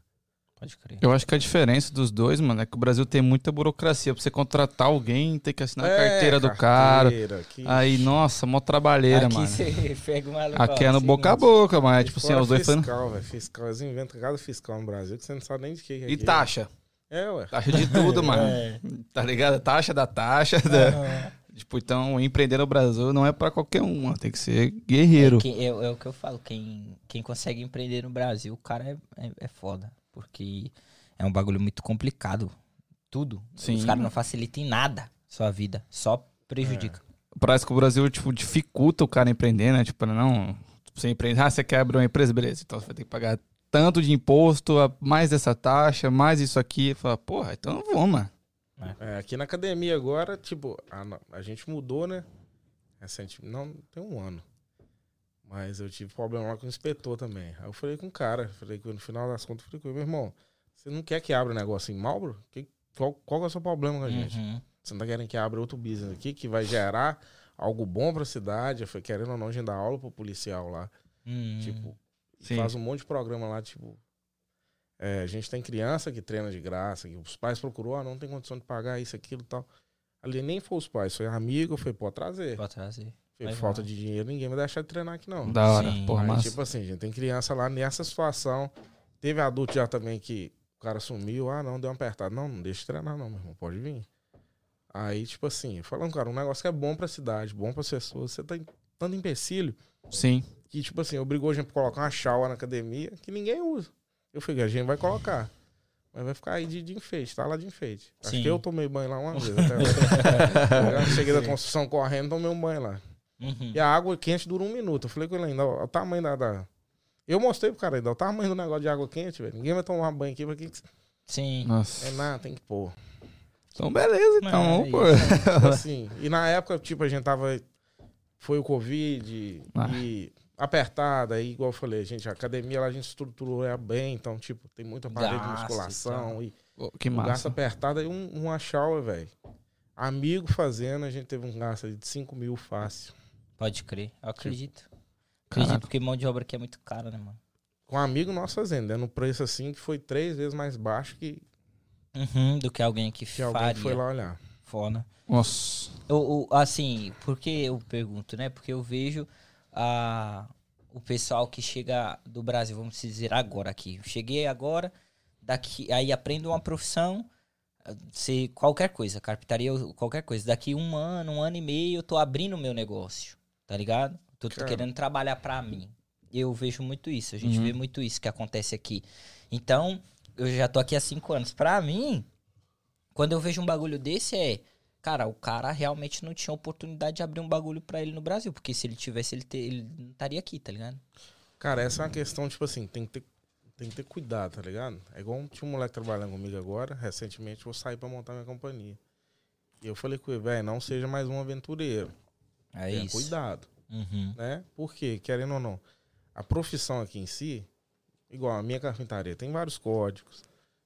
pode crer. Eu acho que a diferença dos dois, mano, é que o Brasil tem muita burocracia. Pra você contratar alguém, tem que assinar a É, carteira do cara. carteira, que- Aí, nossa, mó trabalheira, aqui mano. você pega uma assim, Aqui é no boca a boca, mas, tipo assim, os dois falando. fiscal, velho. Fiscal, eles inventam cada fiscal no Brasil que você não sabe nem de que que é E aquilo. taxa. É, ué. Taxa de tudo, mano. É. Tá ligado? Taxa da taxa. da- Tipo, então, empreender no Brasil não é pra qualquer um. Tem que ser guerreiro. Quem- é, é o que eu falo, quem, quem consegue empreender no Brasil, o cara é, é, é foda. Porque é um bagulho muito complicado. Tudo. Sim. Os caras não facilitam em nada sua vida. Só prejudica. Parece que o Brasil, tipo, dificulta o cara empreender, né? Tipo, não. Você empreende, ah, você quer abrir uma empresa, beleza. Então você vai ter que pagar tanto de imposto, mais dessa taxa, mais isso aqui. Fala, porra, então eu vou, mano. É, aqui na academia agora, tipo, a, a gente mudou, né? Recente, não, tem um ano. Mas eu tive problema lá com o inspetor também. Aí eu falei com o cara, falei com no final das contas, eu falei com ele, meu irmão, você não quer que abra um negócio em Malbro? Que, qual, qual que é o seu problema com a gente? Uhum. Você não tá querendo que abra outro business aqui que vai gerar algo bom pra cidade? Eu falei, querendo ou não, a gente dá aula pro policial lá. Uhum. Tipo, Sim. faz um monte de programa lá, tipo. É, a gente tem criança que treina de graça, que os pais procurou, ah, não tem condição de pagar isso, aquilo e tal. Ali nem foi os pais, foi amigo, foi, pode trazer. Pode trazer. Foi falta de dinheiro, ninguém vai deixar de treinar aqui, não. Da hora. Sim. Porra, Aí, massa. tipo assim, gente, tem criança lá nessa situação. Teve adulto já também que o cara sumiu, ah, não, deu uma apertada. Não, não deixa de treinar, não, meu irmão, pode vir. Aí, tipo assim, falando, cara, um negócio que é bom pra cidade, bom pras pessoas, você tá em tanto empecilho Sim. que, tipo assim, obrigou a gente a colocar uma chaua na academia que ninguém usa. Eu falei, a gente vai colocar. Mas vai ficar aí de, de enfeite, tá lá de enfeite. Acho Sim. que eu tomei banho lá uma vez. Até cheguei da construção correndo, tomei um banho lá. Uhum. E a água quente dura um minuto. Eu falei com ele ainda, o tamanho da, da- Eu mostrei pro cara ainda, o tamanho do negócio de água quente, velho. Ninguém vai tomar banho aqui, porque Sim. Nossa. é nada, tem que pôr. Então, beleza, então. É, pô. Tipo assim, e na época, tipo, a gente tava. Foi o Covid Ah. e apertada, aí, igual eu falei, gente, a academia lá a gente estruturou ela bem, então, tipo, tem muita aparelho de Gasto e musculação e, Pô, Que um gasto massa. apertado e um, uma shower, velho. Amigo fazendo, a gente teve um gasto de 5 mil fácil. Pode crer. Eu acredito. Acredito, Caraca. porque mão de obra aqui é muito cara, né, mano? Com um amigo nosso fazendo, dando um preço assim que foi três vezes mais baixo que, Uhum, do que alguém que, que alguém faria. que foi lá olhar. Foda. Nossa. Eu, eu- assim, por que eu pergunto, né? Porque eu vejo a, o pessoal que chega do Brasil, vamos dizer agora aqui. Cheguei agora, daqui, aí aprendo uma profissão, se qualquer coisa, carpintaria, qualquer coisa. Daqui um ano, um ano e meio, eu tô abrindo o meu negócio, tá ligado? Tô, tô querendo trabalhar pra mim. Eu vejo muito isso, a gente Uhum. vê muito isso que acontece aqui. Então, eu já tô aqui há cinco anos. Pra mim, quando eu vejo um bagulho desse, é. Cara, o cara realmente não tinha oportunidade de abrir um bagulho pra ele no Brasil. Porque se ele tivesse, ele, te- ele não estaria aqui, tá ligado? Cara, essa é uma questão, tipo assim, tem que ter, tem que ter cuidado, tá ligado? É igual tinha um moleque trabalhando comigo agora, recentemente, vou sair pra montar minha companhia. E eu falei com ele, velho, não seja mais um aventureiro. É Tenha isso. cuidado, Uhum. né? Porque, querendo ou não, a profissão aqui em si, igual a minha carpintaria, tem vários códigos,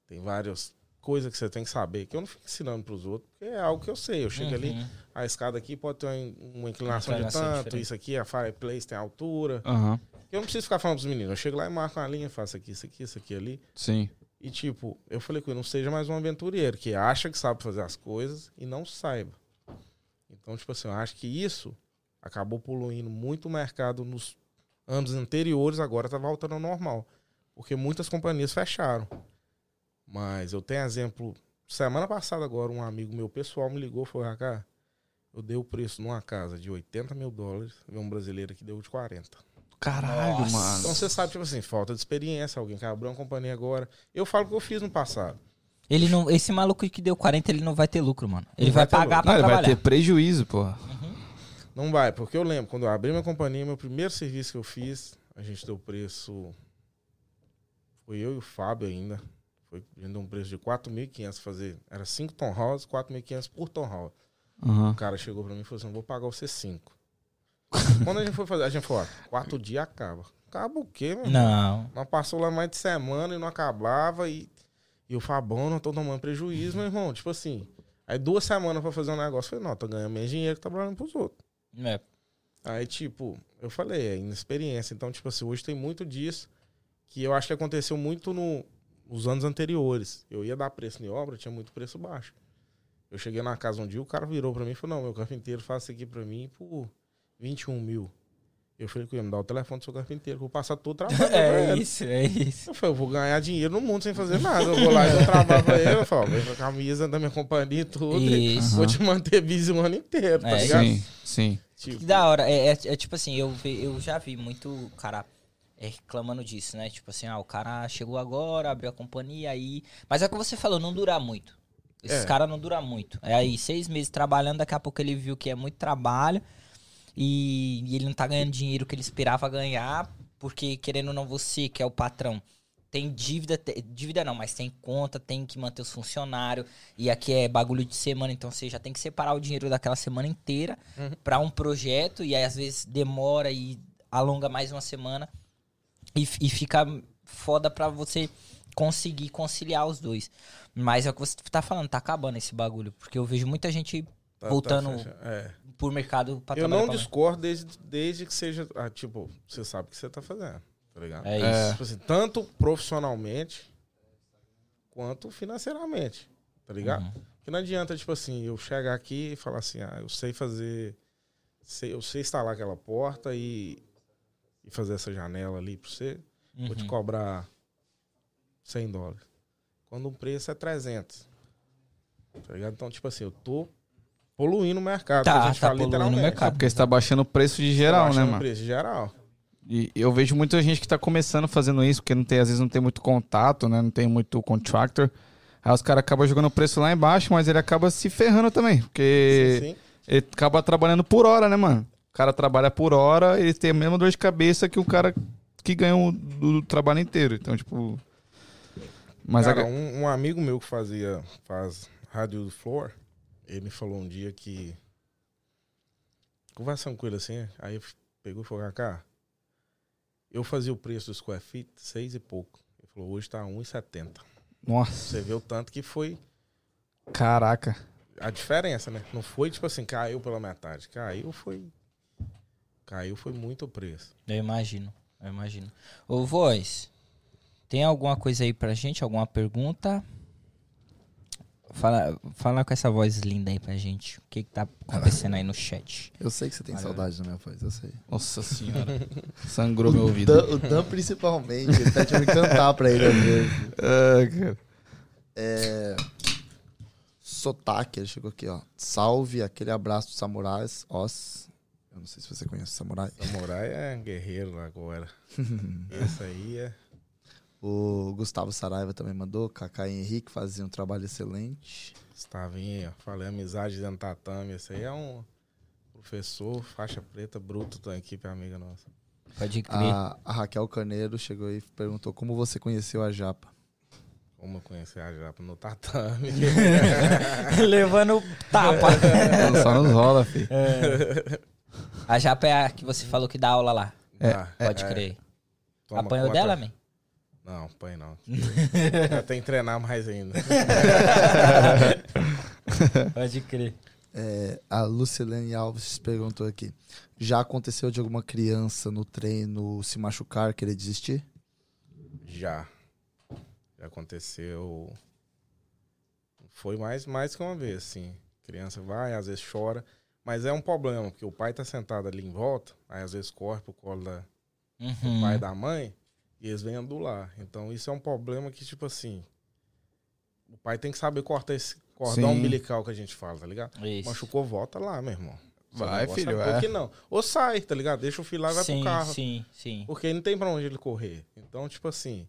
tem várias coisas que você tem que saber, que eu não fico ensinando pros outros, porque é algo que eu sei. Eu chego ali, Uhum. a escada aqui pode ter uma- uma inclinação de tanto, diferente. isso aqui, a fireplace tem altura. Aham. Eu não preciso ficar falando pros meninos. Eu chego lá e marco uma linha, faço aqui, isso aqui, isso aqui ali. Sim. E tipo, eu falei com ele, não seja mais um aventureiro que acha que sabe fazer as coisas e não saiba. Então, tipo assim, eu acho que isso acabou poluindo muito o mercado nos anos anteriores, agora tá voltando ao normal. Porque muitas companhias fecharam. Mas eu tenho exemplo, semana passada agora, um amigo meu pessoal me ligou e falou, Racá, eu dei o preço numa casa de 80 mil dólares, e um brasileiro que deu de 40. Caralho, Nossa. mano. Então você sabe, tipo assim, falta de experiência, alguém que abriu uma companhia agora. Eu falo o que eu fiz no passado. Ele não, esse maluco que deu 40, ele não vai ter lucro, mano. Ele Não vai, vai pagar lucro. pra Não, ele vai trabalhar. ter prejuízo, porra. Não vai, porque eu lembro, quando eu abri minha companhia, meu primeiro serviço que eu fiz, a gente deu preço. Foi eu e o Fábio ainda. Foi, a gente deu um preço de 4.500 fazer. Era 5 ton house, 4.500 por ton house. Aham. O cara chegou pra mim e falou assim: "Eu vou pagar você 5. quando a gente foi fazer, a gente falou: ó, 4 dias acaba. Acaba o quê, meu? irmão? Não. Nós passou lá mais de semana e não acabava. E, e o Fabão, não tô tomando prejuízo, meu irmão. Tipo assim. Aí duas semanas pra fazer um negócio. Eu falei, não, tô ganhando menos dinheiro que tá trabalhando pros outros. É. Aí, tipo, eu falei, é inexperiência. Então, tipo assim, hoje tem muito disso que eu acho que aconteceu muito no, nos anos anteriores. Eu ia dar preço em obra, tinha muito preço baixo. Eu cheguei na casa um dia, o cara virou pra mim e falou, não, meu carpinteiro faz isso aqui pra mim por 21 mil. Eu falei com ele, me dá o telefone do seu carpinteiro, que eu vou passar todo o trabalho pra É ele. isso, é isso. Eu falei, eu vou ganhar dinheiro no mundo sem fazer nada. Eu vou lá e dou trabalho pra ele. Eu falo, vem com a camisa da minha companhia e tudo. e Isso. Vou te manter busy o ano inteiro, tá É, ligado? Sim, sim. Tipo, Que da hora. É, é- é tipo assim, eu, eu já vi muito cara é, reclamando disso, né? Tipo assim, ah, o cara chegou agora, abriu a companhia aí. Mas é o que você falou, não dura muito. Esses É. caras não duram muito. É aí, seis meses trabalhando, daqui a pouco ele viu que é muito trabalho e, e ele não tá ganhando dinheiro que ele esperava ganhar, porque querendo ou não, você que é o patrão. Tem dívida, te- dívida não, mas tem conta, tem que manter os funcionários. E aqui é bagulho de semana, então você já tem que separar o dinheiro daquela semana inteira Uhum. pra um projeto. E aí às vezes demora e alonga mais uma semana. E, e fica foda pra você conseguir conciliar os dois. Mas é o que você tá falando, tá acabando esse bagulho. Porque eu vejo muita gente tá- tá voltando fechado. É. por mercado pra Eu não discordo desde, desde que seja. ah, tipo, você sabe o que você tá fazendo, tá ligado? É isso. É. Tipo assim, tanto profissionalmente quanto financeiramente, tá ligado? Uhum. Porque não adianta, tipo assim, eu chegar aqui e falar assim, ah, eu sei fazer. sei- eu sei instalar aquela porta e, e fazer essa janela ali pra você. Vou te Uhum. cobrar 100 dólares. Quando o preço é 300. Tá ligado? Então, tipo assim, eu tô poluindo o mercado. Tá, que a gente tá fala poluindo o mercado. porque você tá baixando o preço de geral, né, Baixando o mano? preço geral. E eu vejo muita gente que tá começando fazendo isso, porque não tem, às vezes não tem muito contato, né? Não tem muito contractor. Aí os caras acabam jogando o preço lá embaixo, mas ele acaba se ferrando também. Porque Sim, sim. ele acaba trabalhando por hora, né, mano? O cara trabalha por hora, ele tem a mesma dor de cabeça que o cara que ganha o do trabalho inteiro. Então, tipo. Mas Cara, a- um, um amigo meu que fazia, faz rádio do Floor, ele me falou um dia que. Conversando com ele assim, aí pegou e falou, Kaká, eu fazia o preço do square feet seis e pouco. Ele falou, hoje tá 1,70. Nossa, Você vê o tanto que foi caraca. a diferença, né? Não foi tipo assim, caiu pela metade. Caiu foi. Caiu foi muito o preço. Eu imagino, eu imagino. Ô, Voz, tem alguma coisa aí pra gente? Alguma pergunta? Fala, fala com essa voz linda aí pra gente. O que que tá acontecendo aí no chat? Eu sei que você tem saudade da minha voz, eu sei. Nossa senhora. Sangrou meu ouvido. Dan, o Dan principalmente, ele tá tentando cantar pra ele às vezes. Ah, cara. É... Sotaque, ele chegou aqui, ó. Salve, aquele abraço dos samurais, os. Eu não sei se você conhece samurai. Samurai é guerreiro agora. Esse aí é. O Gustavo Saraiva também mandou. Kaká e Henrique faziam um trabalho excelente. Gustavinho, falei amizade dentro do tatame. Esse aí é um professor, faixa preta, bruto da equipe amiga nossa. Pode. A, a Raquel Carneiro chegou e perguntou como você conheceu a Japa. Como eu conheci a Japa no tatame. Levando tapa. Só nos rola, filho. A Japa é a que você falou que dá aula lá. Ah, Pode é, crer. toma Apanhou conta. dela, man? Não, apanho não. eu tenho que treinar mais ainda. Pode crer. É, a Lucilene Alves perguntou aqui. Já aconteceu de alguma criança no treino se machucar, querer desistir? Já. Já aconteceu. Foi mais, mais que uma vez, assim. Criança vai, às vezes chora. Mas é um problema, porque o pai tá sentado ali em volta, aí às vezes corre pro colo da, do Uhum. pai e da mãe, e eles vêm adular. Então isso é um problema que, tipo assim. O pai tem que saber cortar esse cordão Sim. umbilical que a gente fala, tá ligado? Isso. Machucou, volta lá, meu irmão. Vai, negócio filho, É é. porque não. Ou sai, tá ligado? Deixa o filho lá e vai sim, pro carro. sim, sim. Porque não tem pra onde ele correr. Então, tipo assim,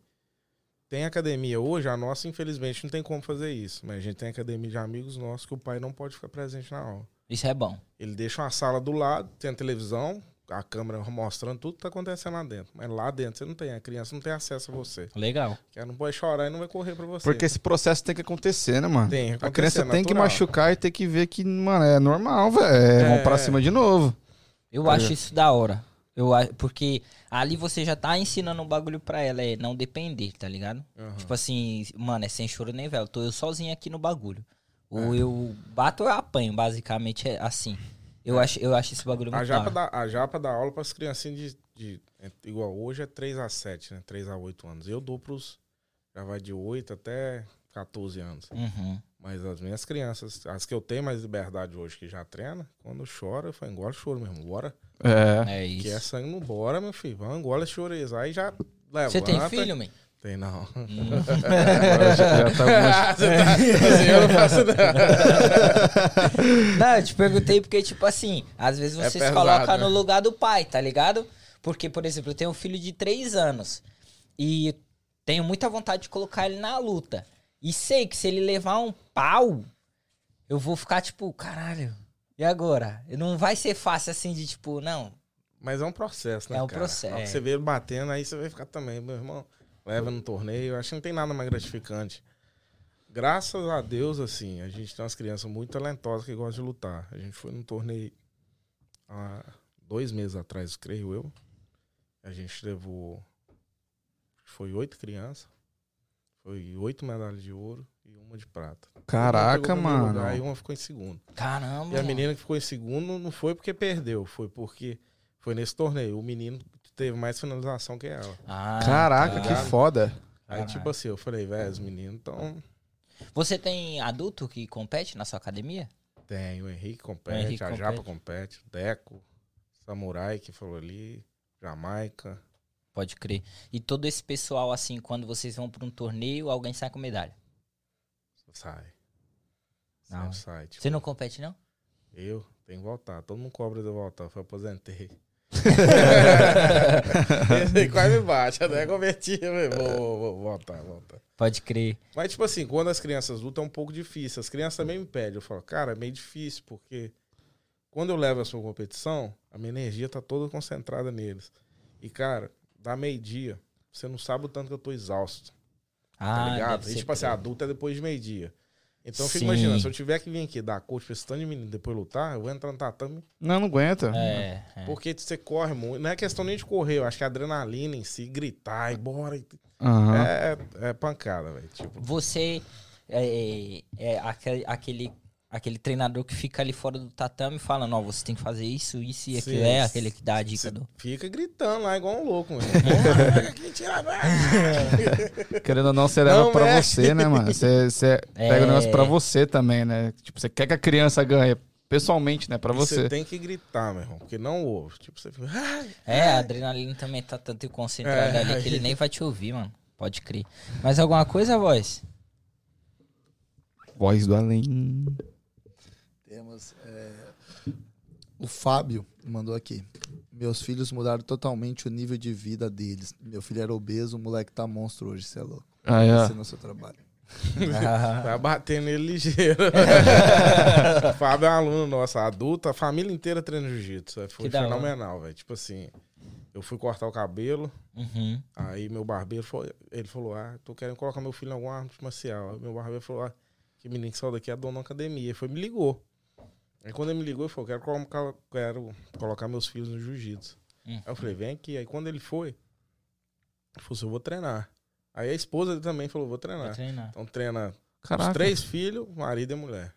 tem academia hoje, a nossa, infelizmente, não tem como fazer isso. Mas a gente tem academia de amigos nossos que o pai não pode ficar presente na aula. Isso é bom. Ele deixa uma sala do lado, tem a televisão, a câmera mostrando tudo que tá acontecendo lá dentro. Mas lá dentro você não tem, a criança não tem acesso a você. Legal. Que ela não pode chorar e não vai correr pra você. Porque esse processo tem que acontecer, né, mano? Tem que a criança é tem que natural. machucar e tem que ver que, mano, é normal, velho. É, É. Vão pra cima de novo. Eu Tá acho isso da hora. Eu, porque ali você já tá ensinando um bagulho pra ela, é não depender, tá ligado? Aham. Tipo assim, mano, é sem choro nem velho. Tô eu sozinho aqui no bagulho. Ou É. eu bato ou eu apanho, basicamente é assim. Eu, acho, eu acho esse bagulho A muito japa, dá, a japa dá aula pras criancinhas de, de- é, Igual hoje é 3 a 7, né? 3 a 8 anos. Eu dou pros. Já vai de 8 até 14 anos. Uhum. Mas as minhas crianças, as que eu tenho mais liberdade hoje, que já treina, quando chora, eu falo, engole choro mesmo, bora. É. É Que é isso. sangue no bora, meu filho. Vamos, engole choreza. Aí já levanta. Você tem filho, man? Tem não. Já, tá tá- assim, eu não faço não. Não, eu te perguntei porque, tipo assim, às vezes É você se pesado, coloca né? no lugar do pai, tá ligado? Porque, por exemplo, eu tenho um filho de 3 anos e tenho muita vontade de colocar ele na luta. E sei que se ele levar um pau, eu vou ficar tipo, caralho, e agora? Não vai ser fácil assim de tipo, não. Mas é um processo, né? É um cara? processo, é. Você vê ele batendo, aí você vai ficar também, meu irmão. Leva no torneio. Eu acho que não tem nada mais gratificante. Graças a Deus, assim, a gente tem umas crianças muito talentosas que gostam de lutar. A gente foi num torneio há dois meses atrás, creio eu. A gente levou. Foi oito crianças. Foi oito medalhas de ouro e uma de prata. Caraca, mano. lugar E uma ficou em segundo. Caramba. E a menina que ficou em segundo não foi porque perdeu, foi porque foi nesse torneio. O menino teve mais finalização que ela. Ah, Caraca, tá. que foda. Aí, tipo assim, eu falei, velho, os meninos então Você tem adulto que compete na sua academia? tem. O Henrique compete, O Henrique a compete. Japa compete, o Deco, Samurai que falou ali, Jamaica. Pode crer. E todo esse pessoal, assim, quando vocês vão pra um torneio, alguém sai com medalha. Sai. Não. Sai. Tipo, Você não compete, não? Eu tenho que voltar. Todo mundo cobra de eu voltar. Eu aposentei. Esse aí quase me bate. Até converti. eu falei, Vou, vou, vou voltar, voltar. Pode crer. Mas, tipo assim, quando as crianças lutam é um pouco difícil. As crianças também me pedem. Eu falo, cara, é meio difícil, porque quando eu levo a sua competição, a minha energia tá toda concentrada neles. E, cara, dá meio-dia, você não sabe o tanto que eu tô exausto, tá Ah, ligado? deve E, tipo assim, adulto é depois de meio-dia. Então eu fico Sim. imaginando, se eu tiver que vir aqui dar coach pra esse tanto de menino depois lutar, eu vou entrar no tatame. Não, não aguenta. É, é. Porque você corre muito. Não é questão nem de correr, eu acho que a adrenalina em si, gritar e bora. Aham. É, é pancada, velho. Tipo, Você é, é aquele, aquele, aquele treinador que fica ali fora do tatame falando, ó, você tem que fazer isso, isso e aquilo. É aquele que dá a dica Você do... fica gritando lá igual um louco, mano. Porra, aqui, tira, vai. Querendo ou não, você leva Não pra mexe. você, né, mano? Você, você pega o negócio É. pra você também, né? Tipo, você quer que a criança ganhe pessoalmente, né? Pra E você. tem que gritar, meu irmão, porque não ouve. Tipo, você fica. É, a adrenalina também tá tanto concentrada É, ali que ele nem vai te ouvir, mano. Pode crer. Mais alguma coisa, voz? Voz do além. É, O Fábio mandou aqui. Meus filhos mudaram totalmente o nível de vida deles. Meu filho era obeso, o moleque tá monstro hoje, você é louco. Aí, ó. Esse é o seu trabalho. Vai bater nele ligeiro. Fábio é um aluno nosso, adulto, a família inteira treina jiu-jitsu. É, Foi Que fenomenal, velho. Tipo assim, eu fui cortar o cabelo, Uhum. aí meu barbeiro falou, ele falou: Ah, tô querendo colocar meu filho em alguma arte marcial. Aí meu barbeiro falou: Ah, que menino que saiu daqui é dono da academia. Ele foi me ligou. Aí quando ele me ligou, ele falou: Quero colocar, quero colocar meus filhos no jiu-jitsu. Hum. Aí eu falei: Vem aqui. Aí quando ele foi, ele falou: assim, Eu vou treinar. Aí a esposa dele também falou: Vou treinar. treinar. Então treina os Caraca. três filhos, marido e mulher.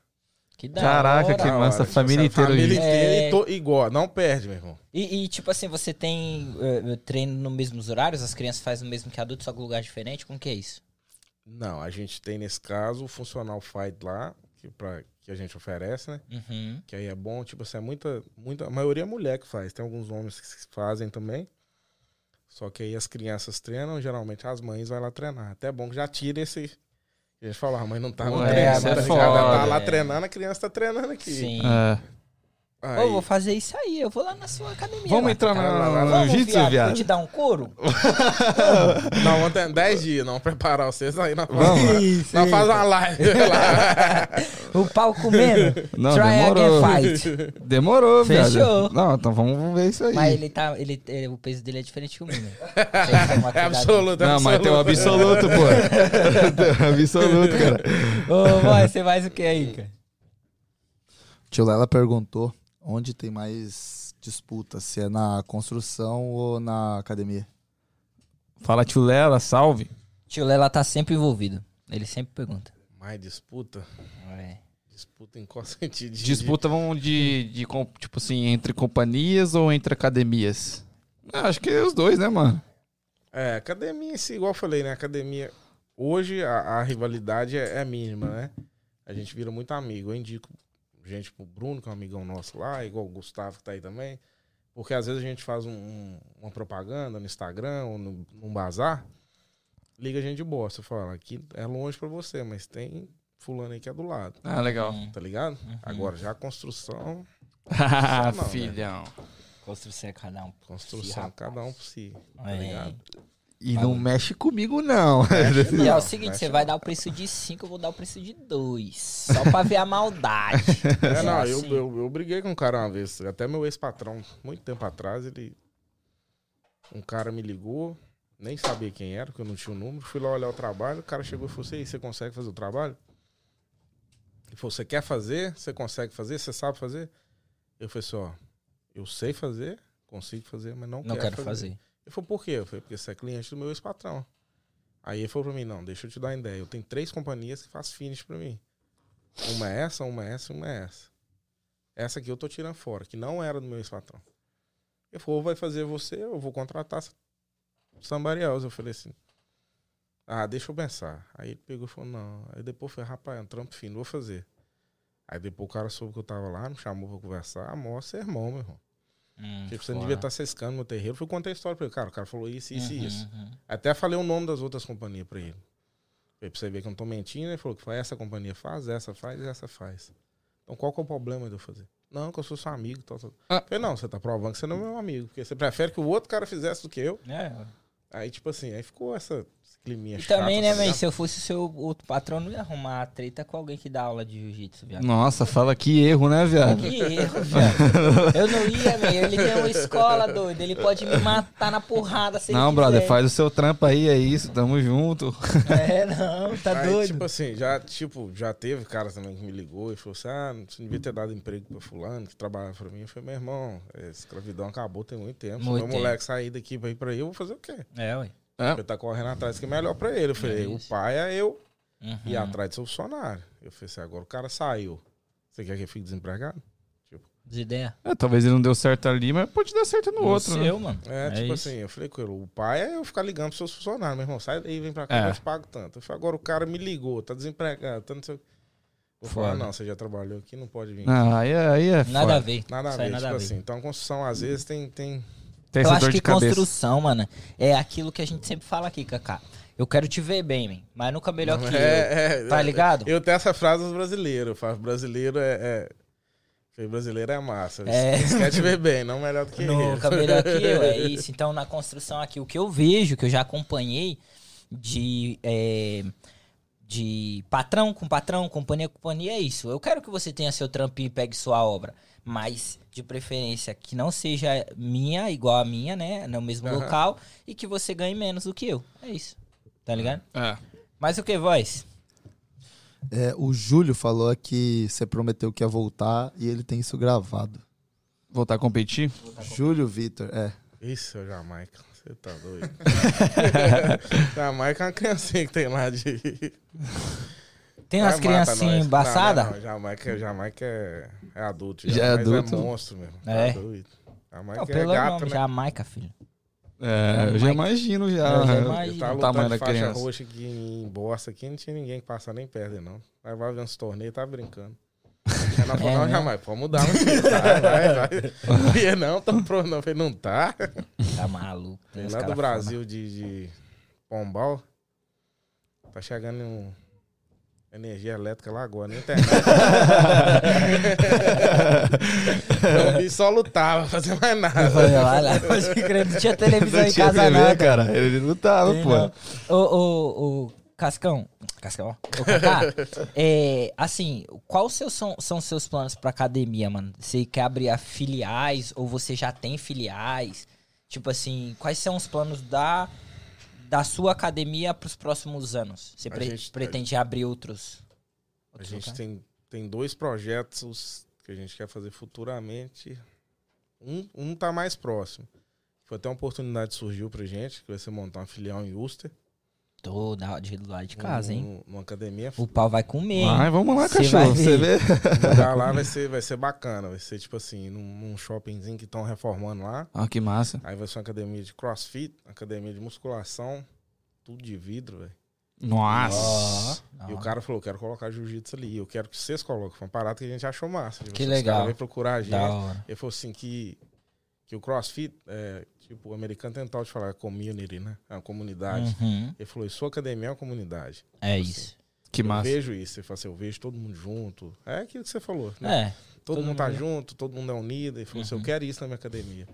Que da Caraca, hora. que massa, família inteira família inteira É. e to- igual, não perde, meu irmão. E, e, tipo assim, você tem eh, treino nos mesmos horários? As crianças fazem o mesmo que adultos, só que lugar diferente? Como que é isso? Não, a gente tem nesse caso o Funcional Fight lá, que, pra, que a gente oferece, né? Uhum. Que aí é bom, tipo assim, é muita, muita. A maioria é mulher que faz, tem alguns homens que fazem também. Só que aí as crianças treinam, geralmente as mães vão lá treinar. Até é bom que já tira esse. A gente fala, a mãe não tá no treino, é tá foda. tá lá É. treinando, a criança tá treinando aqui. Sim. É. Aí, Ô, vou fazer isso aí, eu vou lá na sua academia. Vamos lá. entrar Vai lá, vai no, jiu-jitsu, viado? Vou te dar um couro? Não, vamos ter 10 dias, não preparar vocês aí na Vamos. Isso, Nós faz uma live lá. O pau comendo. Não, Try demorou. again fight. Demorou, Fechou. viado. Não, então vamos ver isso aí. Mas ele tá. Ele, ele- o peso dele é diferente que o meu. É absoluto, é Não, mas tem o absoluto, pô. Absoluto, cara. Ô, vai, você faz o que aí, cara? Tio Lela perguntou onde tem mais disputa, se é na construção ou na academia. Fala, tio Lela, salve. Tio Lela tá sempre envolvido. Ele sempre pergunta. Mais disputa? É. Disputa em qual sentido? De- Disputa vão de, de, com- tipo assim, entre companhias ou entre academias? Ah, acho que é os dois, né, mano? É, academia, igual eu falei, né? Academia. Hoje a, a rivalidade é, é mínima, né? A gente vira muito amigo. Eu indico gente pro Bruno, que é um amigão nosso lá, igual o Gustavo que tá aí também. Porque às vezes a gente faz um- um- uma propaganda no Instagram ou no, num bazar, liga a gente de boa. Você fala, aqui é longe pra você, mas tem fulano aí que é do lado. Ah, legal. Hum, Tá ligado? Agora já a construção. Ah, não, né? filhão. construção é cada um. Construção, rapaz. cada um por si. Tá É. ligado? E não mexe comigo, não. E é Não, o seguinte, mexe você vai dar o preço de 5, eu vou dar o preço de 2. Só pra ver a maldade. É, não, eu, assim. eu, eu briguei com um cara uma vez. Até meu ex-patrão, muito tempo atrás, ele. Um cara me ligou, nem sabia quem era, porque eu não tinha o número. Fui lá olhar o trabalho, o cara chegou e falou assim: "E você consegue fazer o trabalho? Ele falou: você quer fazer? Você consegue fazer? Você sabe fazer? Eu falei assim: ó, eu sei fazer, consigo fazer, mas não, Não quero, quero fazer. Ele falou: por quê? Eu falei: porque você é cliente do meu ex-patrão. Aí ele falou pra mim: não, deixa eu te dar uma ideia. Eu tenho três companhias que fazem finish pra mim. Uma é essa, uma é essa uma é essa. Essa aqui eu tô tirando fora, que não era do meu ex-patrão. Ele falou, ou vai fazer você, eu vou contratar somebody else. Eu falei assim, ah, deixa eu pensar. Aí ele pegou e falou, não. Aí depois falei, rapaz, é um trampo fino, vou fazer. Aí depois o cara soube que eu tava lá, me chamou pra conversar. Mostra irmão, meu irmão. Hum, Tipo, você não devia estar ciscando meu terreiro. Fui contar a história pra ele. Cara, o cara falou isso, isso e Uhum, isso. uhum. Até falei o nome das outras companhias pra ele. Falei pra você ver que eu não tô mentindo. Ele falou que essa companhia faz, essa faz e essa faz. Então qual que é o problema de eu fazer? Não, que eu sou seu amigo. Tal, tal. Ah. Falei, não, você tá provando que você não é meu amigo. Porque você prefere que o outro cara fizesse do que eu. É. Aí, tipo assim, aí ficou essa climinha E chato, também, né, man, ligado? se eu fosse o seu outro patrão, não ia arrumar treta com alguém que dá aula de jiu-jitsu, viado. Nossa, fala que erro, né, viado? Que erro, viado. Eu não ia, man. Ele tem uma escola, doido. Ele pode me matar na porrada se Não, ele brother, quiser. faz o seu trampo aí, é isso, tamo junto. É, não, tá Aí, doido. tipo assim, já, tipo, já teve cara também que me ligou e falou assim: ah, você não devia ter dado emprego pra fulano que trabalhava pra mim. Eu falei, meu irmão, a escravidão acabou tem muito tempo. Se Muito meu tempo. moleque sair daqui pra ir pra aí, eu vou fazer o quê? É, ué. Ele tá correndo atrás que é melhor pra ele. Eu falei, É o pai é eu Uhum. e atrás do seu funcionário. Eu falei assim, agora o cara saiu. Você quer que eu fique desempregado? De ideia. É, talvez ele não deu certo ali, mas pode dar certo no outro, né? seu, mano. É, É tipo isso. assim, eu falei com ele, o pai é eu ficar ligando pros seus funcionários. Meu irmão, sai daí, vem pra cá, É. eu te pago tanto. Eu falei, agora o cara me ligou, tá desempregado, tá não sei o quê. Vou falar, não, você já trabalhou aqui, não pode vir. Ah, aí é, aí é Nada foda. a ver. Nada a ver, nada tipo a ver. assim. Então a construção, às vezes, tem. tem... Tem Eu essa acho dor que construção, mano, é aquilo que a gente sempre fala aqui, Kaká. Eu quero te ver bem, man, mas nunca melhor que eu. é, é, Tá é, ligado? Eu tenho essa frase dos brasileiros. Eu falo, brasileiro é, é Porque brasileiro é massa. É. Eles querem te ver bem, não melhor do que eles. Nunca melhor que eu, é isso. Então, na construção aqui, o que eu vejo, que eu já acompanhei de, é, de patrão com patrão, companhia com companhia, é isso. Eu quero que você tenha seu trampinho e pegue sua obra, mas de preferência que não seja minha, igual a minha, né, no mesmo Aham. local, e que você ganhe menos do que eu. É isso. Tá ligado? É. Mas o que, voz? É, o Júlio falou que você prometeu que ia voltar e ele tem isso gravado. Voltar a competir? Júlio Vitor, é. Isso, Jamaica. Você tá doido. Jamaica é uma criancinha que tem lá de. Tem umas criancinhas embaçadas? Não, não, Jamaica, Jamaica é, é adulto. Já é mas adulto? É monstro mesmo. É. Tá doido. Jamaica Não, é pelo gato, nome, né? Jamaica, filho. É, eu já imagino já. Eu já né? imagino. Eu tava o tamanho de da faixa criança. roxa aqui em Bosta aqui, não tinha ninguém que passar nem perto não. Aí vai ver uns torneios, tá brincando. Aí nós falamos, É, não, né? jamais, pode mudar, meu filho. Vai, vai, vai. Não não, tão pronto, não. Falei, não tá. Tá maluco. Tem lá do Brasil de, de Pombal. Tá chegando um energia elétrica lá agora, na internet. o bicho só lutava, não fazia mais nada. foda. Olha pode crer, não tinha televisão em casa TV, não, cara. Ele não tava, Tem pô. não. Ô, ô, ô, Cascão. Cascão, ó. Cacá, é, assim, quais seus, são, são seus planos pra academia, mano? Você quer abrir a filiais ou você já tem filiais? Tipo assim, quais são os planos da, da sua academia pros próximos anos? Você A pre- gente- pretende abrir outros? A outros gente locais? tem, tem dois projetos que a gente quer fazer futuramente. Um, um tá mais próximo. Foi até uma oportunidade que surgiu pra gente, que vai ser montar uma filial em Ulster. Tô da, de lá de casa, hein? Numa academia. O pau vai comer? Ai, vamos lá, Cê cachorro. Você vê? O lugar lá vai ser, vai ser bacana. Vai ser tipo assim, num, num shoppingzinho que estão reformando lá. Ah, que massa. Aí vai ser uma academia de crossfit, academia de musculação, tudo de vidro, velho. Nossa. E o cara falou, quero colocar jiu-jitsu ali. Eu quero que vocês coloquem. Foi uma parada que a gente achou massa. Tipo, Que os legal. caras vêm procurar a gente. Da hora. Ele falou assim que, que o CrossFit, é, tipo, o americano tem tal de falar, é community, né? É uma comunidade. Uhum, Ele falou, sua academia é uma comunidade. É isso. Que eu massa. vejo isso. Ele falou assim, eu vejo todo mundo junto. É aquilo que você falou, né? É. todo, todo mundo tá mundo- junto, todo mundo é unido. Ele falou assim, Uhum. eu quero isso na minha academia.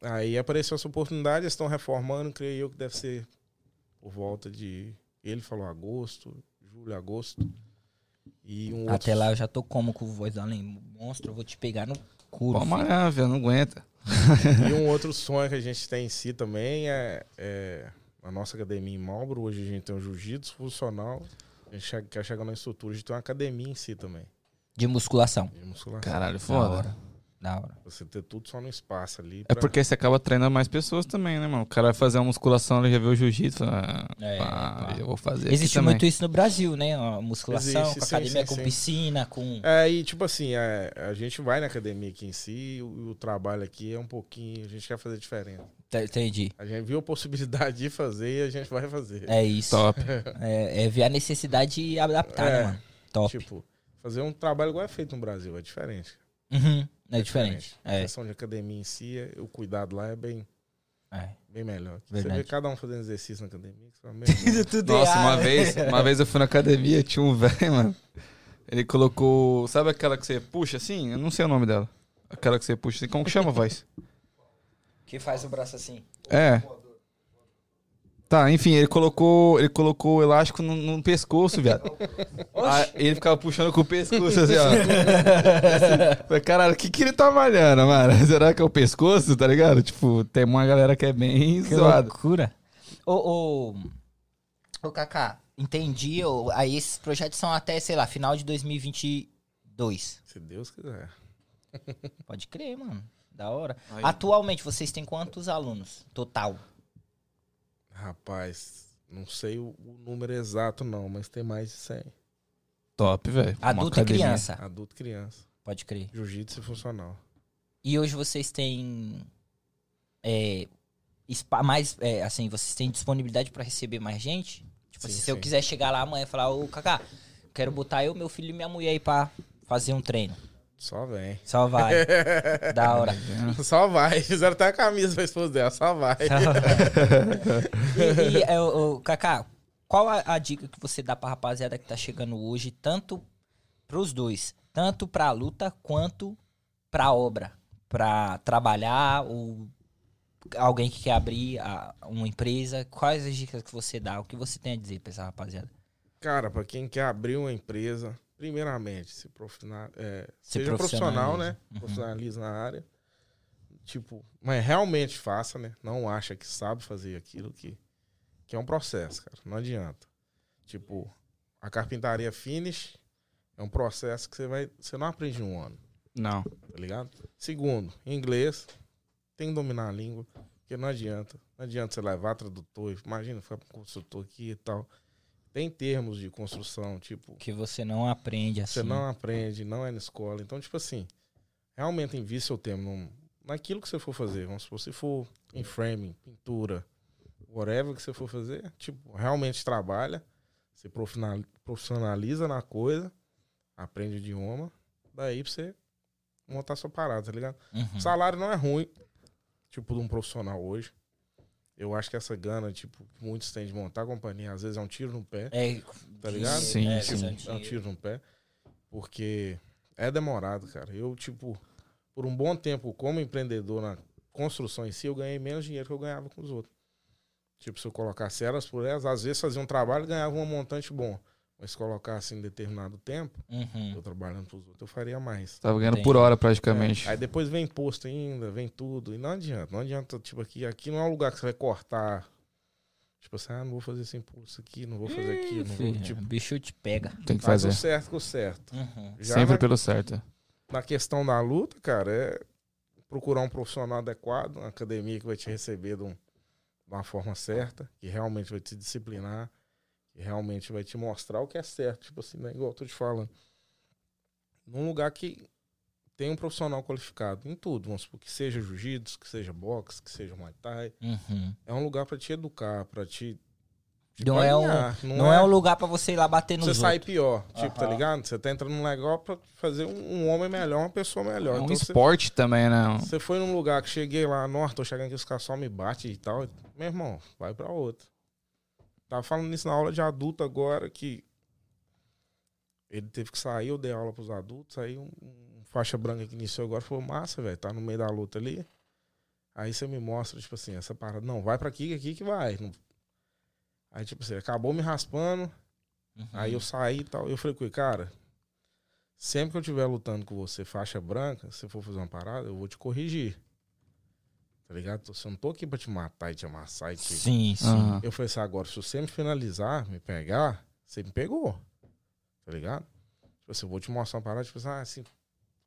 Aí apareceu essa oportunidade, eles estão reformando, creio eu que deve ser por volta de... Ele falou agosto, julho, agosto. E um outro Até lá eu já tô como com o voz além. Monstro, eu vou te pegar no cu. Pô, malhar, velho, não aguenta. E um outro sonho que a gente tem em si também é, é a nossa academia em Marlboro. Hoje a gente tem um jiu-jitsu funcional. A gente quer chegar na estrutura de ter uma academia em si também, De musculação. de musculação. Caralho, Da foda. Da hora. Você ter tudo só no espaço ali. É pra- porque você acaba treinando mais pessoas também, né, mano? O cara vai fazer uma musculação, ele já vê o jiu-jitsu. fala, Ah, É, pá, claro. eu vou fazer. Existe aqui também. muito isso no Brasil, né? A musculação, Existe, com sim, academia sim, com sim. piscina, com. É, e tipo assim, é, a gente vai na academia aqui em si e o, o trabalho aqui é um pouquinho. A gente quer fazer diferente. Tá, Entendi. A gente viu a possibilidade de fazer e a gente vai fazer. É isso. Top. É, é ver a necessidade e adaptar, né, É. mano? Top. Tipo, fazer um trabalho igual é feito no Brasil, é diferente. Uhum. É diferente. A É. questão de academia em si, é- o cuidado lá é bem, é. bem melhor. Você Verdade. vê cada um fazendo exercício na academia. Você Nossa, uma vez, uma vez eu fui na academia, tinha um velho, mano. Ele colocou. Sabe aquela que você puxa assim? Eu não sei o nome dela. Aquela que você puxa assim. Como que chama, voz? Que faz o braço assim. É. Tá, enfim, ele colocou. Ele colocou o elástico no, no pescoço, viado. Aí ele ficava puxando com o pescoço, assim, ó. Falei, caralho, o que, que ele tá malhando, mano? Será que é o pescoço, tá ligado? Tipo, tem uma galera que é bem Que zoada. loucura. Ô, ô, ô, Kaká, entendi. ô, aí esses projetos são até, sei lá, final de 2022. se Deus quiser. Pode crer, mano. Da hora. Aí. Atualmente, vocês têm quantos alunos? Total. Rapaz, não sei o, o número exato não, mas tem mais de 100. Top, velho. Adulto e criança. Adulto e criança. Pode crer. Jiu-jitsu e funcional. E hoje vocês têm. É, spa- mais. é, assim, vocês têm disponibilidade pra receber mais gente? Tipo, Sim, assim, se eu sim. quiser chegar lá amanhã e falar, ô Kaká, quero botar eu, meu filho e minha mulher aí pra fazer um treino. Só vem. Só vai. da hora. Só vai. Fizeram até a camisa pra esposa dela, só vai. e, e é, ô, Kaká, qual a, a dica que você dá pra rapaziada que tá chegando hoje, tanto pros dois, tanto pra luta quanto pra obra, pra trabalhar ou alguém que quer abrir a- uma empresa, quais as dicas que você dá, o que você tem a dizer pra essa rapaziada? Cara, pra quem quer abrir uma empresa, primeiramente, se profissional, é, Se seja profissional, né? Uhum. Profissionaliza na área. Tipo, mas realmente faça, né? Não acha que sabe fazer aquilo que, que é um processo, cara. Não adianta. Tipo, a carpintaria finish é um processo que você vai. Você não aprende em um ano, Não. tá ligado? Segundo, inglês, tem que dominar a língua, porque não adianta. Não adianta você levar tradutor, imagina ficar com consultor aqui e tal. Tem termos de construção, tipo, Que você não aprende assim. você não aprende, não é na escola. Então, tipo assim, realmente invista seu tempo num- naquilo que você for fazer. Vamos supor, se for em framing, pintura, whatever que você for fazer, tipo, realmente trabalha, se profissional- profissionaliza na coisa, aprende o idioma, daí pra você montar sua parada, tá ligado? Uhum. Salário não é ruim, tipo, de um profissional hoje. Eu acho que essa gana, tipo, que muitos têm de montar a companhia, às vezes é um tiro no pé É, tá ligado? Sim, é, sim. visão É um tiro no pé. Porque é demorado, cara. Eu, tipo, por um bom tempo, como empreendedor na construção em si, eu ganhei menos dinheiro que eu ganhava com os outros. Tipo, se eu colocasse elas por elas, às vezes fazia um trabalho e ganhava um montante bom. Mas se colocasse em determinado tempo, Uhum. eu trabalhando pros outros, eu faria mais. Tava ganhando Entendi. por hora praticamente. É, Aí depois vem imposto ainda, vem tudo. E não adianta. Não adianta, tipo, aqui, aqui não é um lugar que você vai cortar. Tipo assim, ah, não vou fazer esse impulso aqui, não vou fazer aqui, não vou. Tipo, o bicho te pega. Tem que faz fazer. o certo com o certo. Uhum. Sempre na- pelo certo. na questão da luta, cara, é procurar um profissional adequado, uma academia que vai te receber de, um- de uma forma certa, que realmente vai te disciplinar, realmente vai te mostrar o que é certo. Tipo assim, né? igual eu tô te falando. Num lugar que tem um profissional qualificado em tudo, vamos supor, que seja jiu-jitsu, que seja boxe, que seja muay thai. Uhum. É um lugar pra te educar, pra te. te Não é um- alinhar. Não, é um lugar pra você ir lá bater Você nos sai pior, tipo, tá Aham. ligado? Você tá entrando num negócio pra fazer um, um homem melhor, uma pessoa melhor. É um Então, você- esporte também, né? Você foi num lugar que cheguei lá, nossa, tô chegando aqui, os caras só me batem e tal. Meu irmão, vai pra outro. Tava falando isso na aula de adulto agora, que ele teve que sair, eu dei aula pros adultos, aí um, um faixa branca que iniciou agora falou, massa, velho, tá no meio da luta ali. Aí você me mostra, tipo assim, essa parada, não, vai pra aqui, que aqui que vai. Aí, tipo assim, acabou me raspando, Uhum. Aí eu saí e tal. Eu falei com ele, cara, sempre que eu estiver lutando com você, faixa branca, se for fazer uma parada, eu vou te corrigir. Tá ligado? Eu não tô aqui pra te matar e te amassar e te. Sim, sim. Aham. Eu falei assim, agora, se você me finalizar, me pegar, você me pegou. Tá ligado? Tipo assim, eu vou te mostrar uma parada, tipo assim, ah, assim,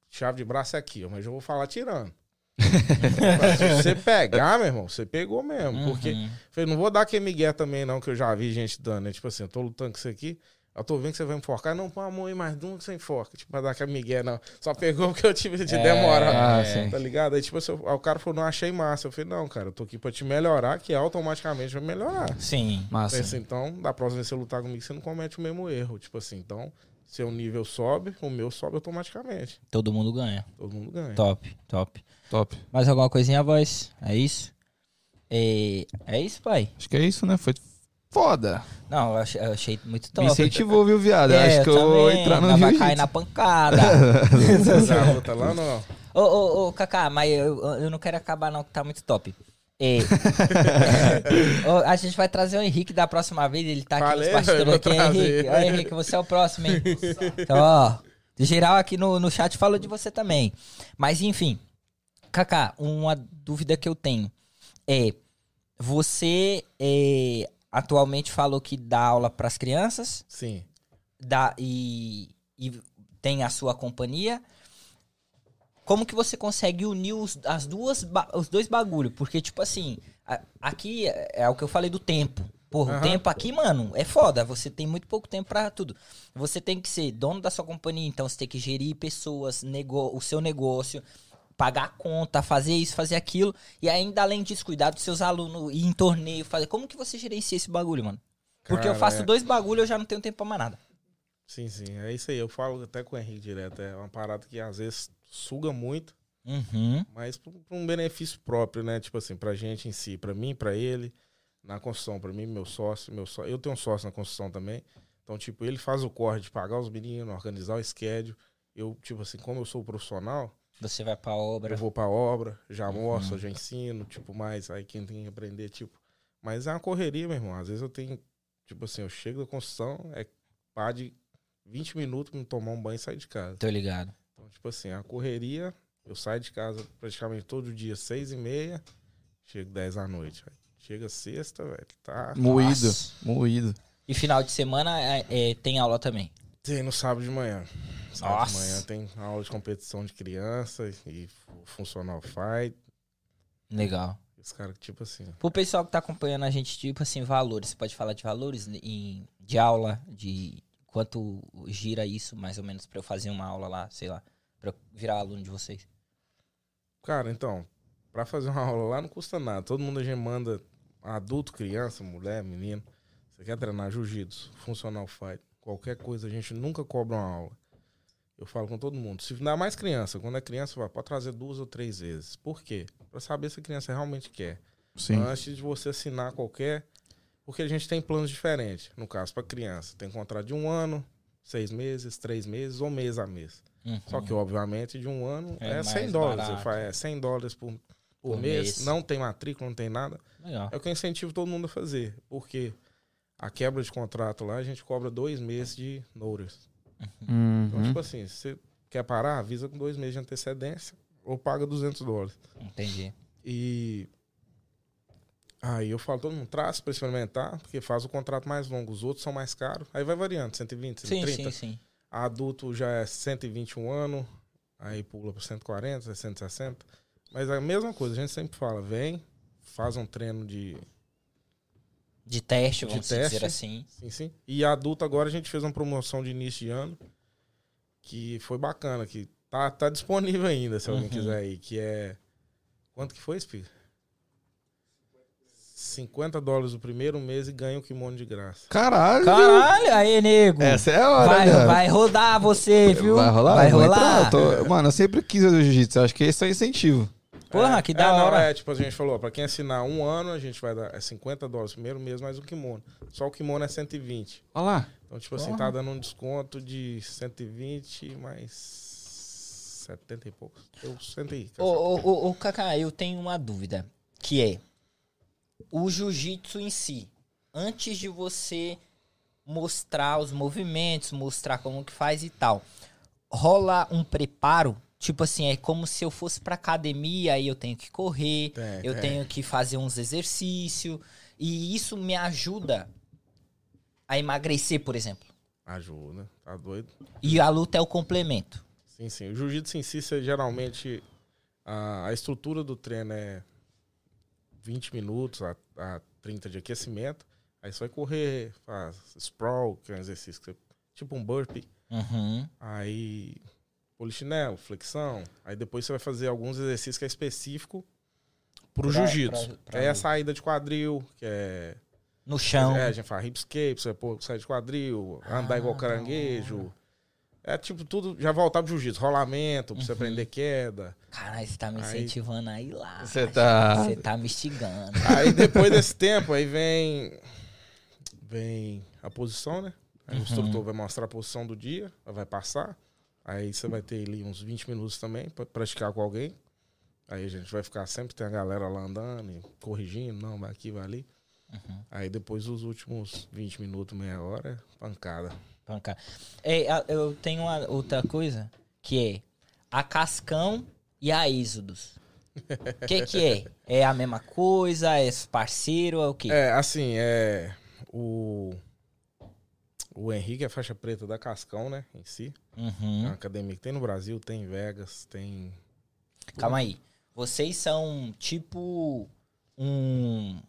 chave de braço é aqui, ó, mas eu vou falar tirando. se você pegar, meu irmão, você pegou mesmo. Porque Uhum. Falei, não vou dar aquele migué também, não, que eu já vi gente dando, né? Tipo assim, eu tô lutando com isso aqui, eu tô vendo que você vai enforcar. Não, põe a mão aí mais de um que você enforca. Tipo, pra dar aquele migué, não. Só pegou porque eu tive de É, demora. Ah, sim. Tá ligado? Aí, tipo assim, o cara falou, não achei massa. Eu falei, não, cara, eu tô aqui pra te melhorar, que automaticamente vai melhorar. Sim. Massa. Assim, então, da próxima vez que você lutar comigo, você não comete o mesmo erro. Tipo assim, então, seu nível sobe, o meu sobe automaticamente. Todo mundo ganha. Todo mundo ganha. Top, top. Top. Mais alguma coisinha, voz? É isso? É, é isso, pai? Acho que é isso, né? Foi foda. Não, eu achei, eu achei muito top. Me incentivou, viu, viado? Eu É, acho que eu vou também. entrar no vai cair na pancada. Já luta lá, não. ô, ô, ô, Kaká, mas eu, eu não quero acabar não, que tá muito top. É, a gente vai trazer o Henrique da próxima vez, ele tá aqui nos bastidores vou aqui, trazer. Henrique. Ó, Henrique, você é o próximo, hein? Então, ó, geral aqui no, no chat falou de você também. Mas enfim, Kaká, uma dúvida que eu tenho é, você é, atualmente falou que dá aula pras crianças, Sim. dá, e, e tem a sua companhia. Como que você consegue unir os, as duas, os dois bagulho? Porque, tipo assim, a- aqui é, é o que eu falei do tempo. Porra, o Aham. tempo aqui, mano, é foda. Você tem muito pouco tempo pra tudo. Você tem que ser dono da sua companhia, então você tem que gerir pessoas, nego, o seu negócio, pagar a conta, fazer isso, fazer aquilo. E ainda, além disso, cuidar dos seus alunos, ir em torneio, fazer. Como que você gerencia esse bagulho, mano? Porque eu faço é- dois bagulho, eu já não tenho tempo pra mais nada. Sim, sim. É isso aí. Eu falo até com o Henrique direto. É uma parada que às vezes suga muito, Uhum. mas por, por um benefício próprio, né? Tipo assim, pra gente em si, pra mim, pra ele, na construção, pra mim, meu sócio, meu só Eu tenho um sócio na construção também. Então, tipo, ele faz o corre de pagar os meninos, organizar o schedule. Eu, tipo assim, como eu sou profissional, Você vai pra obra. eu vou pra obra, já mostro, já ensino, tipo, mais aí quem tem que aprender, tipo. Mas é uma correria, meu irmão. Às vezes eu tenho, tipo assim, eu chego da construção, é pá de 20 minutos pra me tomar um banho e sair de casa. Tô ligado. Então, tipo assim, a correria, eu saio de casa praticamente todo dia, seis e meia, chego 10 da noite. Aí chega sexta, velho, tá. Moído, Nossa. moído. E final de semana é, é, tem aula também. Tem no sábado de manhã. Sábado de Nossa. manhã tem aula de competição de criança e fu- funcional fight. Legal. Os caras, tipo assim. Pro pessoal que tá acompanhando a gente, tipo assim, valores. Você pode falar de valores em, de aula, de quanto gira isso, mais ou menos, pra eu fazer uma aula lá, sei lá, pra eu virar aluno de vocês. Cara, então, pra fazer uma aula lá não custa nada. Todo mundo a gente manda adulto, criança, mulher, menino. Você quer treinar jiu-jitsu, funcional fight, qualquer coisa, a gente nunca cobra uma aula. Eu falo com todo mundo. Se dá mais criança, quando é criança, vai, pode trazer duas ou três vezes. Por quê? Pra saber se a criança realmente quer. Sim. Antes de você assinar qualquer. Porque a gente tem planos diferentes. No caso, para criança, tem contrato de um ano, seis meses, três meses ou mês a mês. Uhum. Só que, obviamente, de um ano É é, mais 100 dólares. barato. Faz é 100 dólares por, por, Por mês. mês. Não tem matrícula, não tem nada. Legal. É o que eu incentivo todo mundo a fazer. Porque a quebra de contrato lá, a gente cobra dois meses de notice. Então, Uhum. tipo assim, se você quer parar, avisa com dois meses de antecedência ou paga 200 dólares. Entendi. E aí eu falo, todo mundo traz para experimentar, porque faz o contrato mais longo. Os outros são mais caros. Aí vai variando, 120, Sim, 130. sim, sim. Adulto já é 121 anos, aí pula para 140, 160. Mas é a mesma coisa, a gente sempre fala, vem, faz um treino de... De teste, De vamos teste. dizer assim. Sim, sim. E adulto agora a gente fez uma promoção de início de ano, que foi bacana, que tá, tá disponível ainda, se alguém Uhum. quiser ir, que é... Quanto que foi, Spir? 50 dólares o primeiro mês e ganha o kimono de graça. Caralho! Caralho, aí, nego. Essa é a hora, vai, né? vai rodar você, viu? Vai rolar? Vai rolar. entrar, eu tô- Mano, eu sempre quis fazer jiu-jitsu. Acho que esse é o incentivo. Porra, É, que é, da não, hora. é, tipo, a gente falou, ó, pra quem assinar um ano, a gente vai dar é 50 dólares o primeiro mês mais o kimono. Só o kimono é 120. Olha lá. Então, tipo assim, Porra. tá dando um desconto de 120 mais 70 e poucos. Eu 100. Ô, ô, ô, ô, Kaká, eu tenho uma dúvida. Que é, o jiu-jitsu em si, antes de você mostrar os movimentos, mostrar como que faz e tal, rola um preparo? Tipo assim, é como se eu fosse pra academia, aí eu tenho que correr, Tem, eu tem. tenho que fazer uns exercícios, e isso me ajuda a emagrecer, por exemplo. Ajuda, tá doido? E a luta é o complemento. Sim, sim. O jiu-jitsu em si, você, geralmente, a, a estrutura do treino é 20 minutos a, a 30 de aquecimento. Aí você vai correr, faz sprawl, que é um exercício, que você- tipo um burpee. Uhum. Aí polichinelo, flexão. Aí depois você vai fazer alguns exercícios que é específico pro jiu-jitsu. aí é a saída de quadril, que é... No chão. É, a gente faz hip escape, você pô, sai de quadril, andar igual Ah, caranguejo. É tipo tudo, já voltar pro jiu-jitsu, rolamento, pra você Uhum. aprender queda. Caralho, você tá me Aí- incentivando aí lá. Você tá- Você tá me instigando. Aí depois desse tempo, aí vem vem a posição, né? Aí Uhum. o instrutor vai mostrar a posição do dia, vai passar. Aí você vai ter ali uns 20 minutos também pra praticar com alguém. Aí a gente vai ficar sempre, tem a galera lá andando e corrigindo, não, vai aqui, vai ali. Uhum. Aí depois os últimos 20 minutos, meia hora, é pancada. Pancar. É, eu tenho uma outra coisa que é a Cascão e a Êxodos. O que que é? É a mesma coisa? É parceiro? É o quê? É, assim, é. O. O Henrique é faixa preta da Cascão, né? Em si. É Uhum. uma academia que tem no Brasil, tem em Vegas, tem. Calma aí. Vocês são tipo um.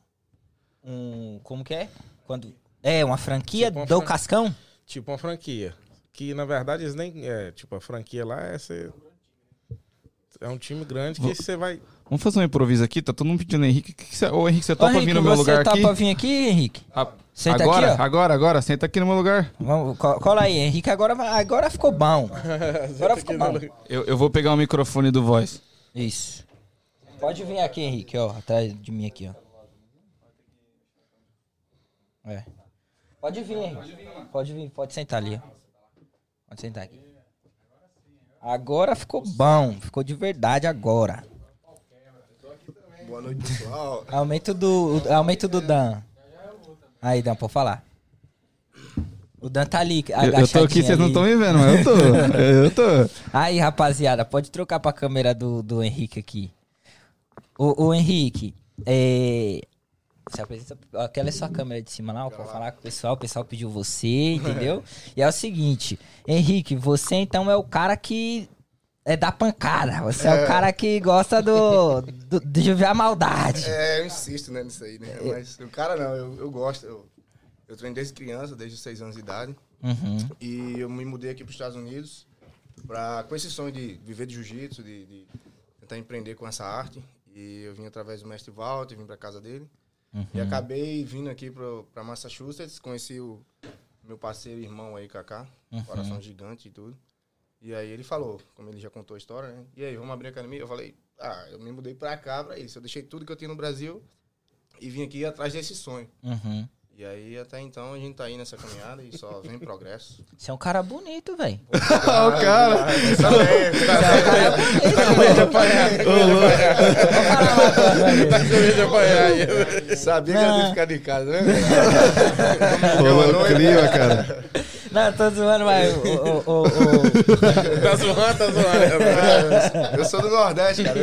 Um. Como que é? Quando. É, uma franquia Tipo uma do fran- Cascão? Tipo uma franquia. Que na verdade eles nem. É, tipo, a franquia lá é ser. É um time grande que você vai. Vamos fazer um improviso aqui? Tá todo mundo pedindo Henrique. Que que cê- Ô, Henrique, você topa Henrique, vir no meu você lugar tá aqui? pra vir aqui, Henrique? Ah, Senta agora, aqui, ó. agora, agora. Senta aqui no meu lugar. Vamos, co- cola aí, Henrique. Agora, agora ficou bom. Agora ficou bom. Eu, eu vou pegar o microfone do voz. Isso. Pode vir aqui, Henrique, ó. Atrás de mim aqui, ó. É. Pode vir, Henrique. Pode vir, pode sentar ali. ó. Pode sentar aqui. Agora ficou bom, ficou de verdade agora. Boa noite, pessoal. Aumento do, aumento do Dan. Aí, Dan, pode falar. O Dan tá ali, Eu, eu tô aqui, vocês não estão me vendo, mas eu tô. Eu tô. Aí, rapaziada, pode trocar pra câmera do, do Henrique aqui. O, o Henrique, é. Você apresenta. Aquela é sua câmera de cima lá, ó, pra falar com o pessoal. O pessoal pediu você, entendeu? e é o seguinte, Henrique, você então é o cara que é da pancada. Você é, o cara que gosta do, do- de ver a maldade. É, eu insisto né, nisso aí, né? Mas o cara não, eu, eu gosto. Eu, eu treino desde criança, desde os 6 anos de idade. Uhum. E eu me mudei aqui para os Estados Unidos pra, com esse sonho de viver de jiu-jitsu, de, de tentar empreender com essa arte. E eu vim através do mestre Walter, vim para casa dele. E acabei vindo aqui para Massachusetts, conheci o meu parceiro irmão aí, Kaká, coração gigante e tudo. E aí ele falou, como ele já contou a história, né? E aí, vamos abrir a academia? Eu falei, ah, eu me mudei pra cá pra isso. Eu deixei tudo que eu tinha no Brasil e vim aqui atrás desse sonho. Uhum. E aí, até então, a gente tá aí nessa caminhada e só vem progresso. Você é um cara bonito, velho. O cara. Também, Acabei de apanhar. Acabei de apanhar aí. Sabia que eu ia ficar de casa, né? Rolou clima, cara. Não, tô zoando, mas. o- o- o- o- Tá zoando, tá zoando. Eu sou do Nordeste, cara.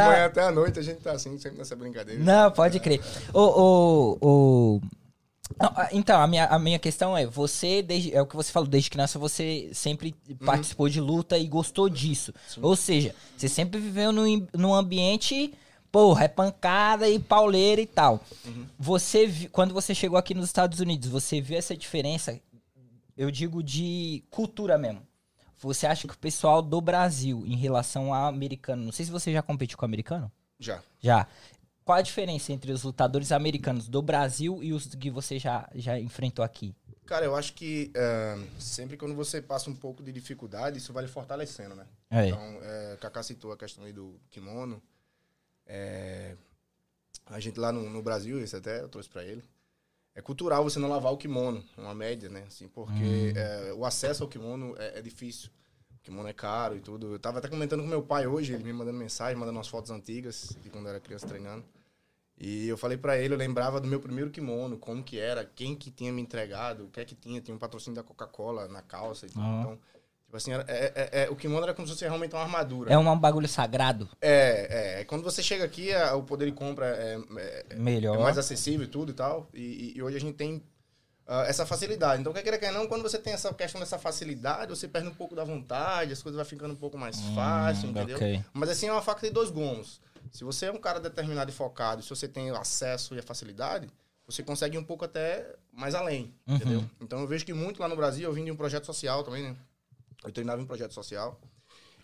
De manhã até a noite a gente tá assim, sempre nessa brincadeira. Não, pode crer. O, o, o... Não, Então, a minha, a minha questão é, você, desde, é o que você falou, desde criança você sempre participou de luta e gostou disso. Ou seja, você sempre viveu num, num ambiente, porra, é pancada e pauleira e tal. Você, vi- quando você chegou aqui nos Estados Unidos, você viu essa diferença, eu digo de cultura mesmo. Você acha que o pessoal do Brasil, em relação ao americano, não sei se você já competiu com o americano? Já. Já. Qual a diferença entre os lutadores americanos do Brasil e os que você já, já enfrentou aqui? Cara, eu acho que é, sempre quando você passa um pouco de dificuldade, isso vai lhe fortalecendo, né? É. Então, é, Kaká citou a questão aí do kimono. É, a gente lá no, no Brasil, isso até eu trouxe pra ele, é cultural você não lavar o kimono, uma média, né? Assim, porque é, o acesso ao kimono é, é difícil. O kimono é caro e tudo. Eu tava até comentando com meu pai hoje, ele me mandando mensagem, mandando umas fotos antigas de quando eu era criança treinando. E eu falei pra ele, eu lembrava do meu primeiro kimono, como que era, quem que tinha me entregado, o que é que tinha, tinha um patrocínio da Coca-Cola na calça e tudo. Aham. Então, tipo assim, é- é- é- o kimono era como se fosse realmente uma armadura. É um bagulho sagrado. É, é. Quando você chega aqui, a- o poder de compra é, é- é Melhor. mais acessível e tudo e tal. E, e- hoje a gente tem ah, essa facilidade. Então, quer queira, quer não, quando você tem essa questão dessa facilidade, você perde um pouco da vontade, as coisas vão ficando um pouco mais fácil, entendeu? ok. Mas assim, é uma faca de dois gomos. Se você é um cara determinado e focado, se você tem o acesso e a facilidade, você consegue ir um pouco até mais além, Uhum. entendeu? Então eu vejo que muito lá no Brasil, eu vim de um projeto social também, né? Eu treinava em um projeto social.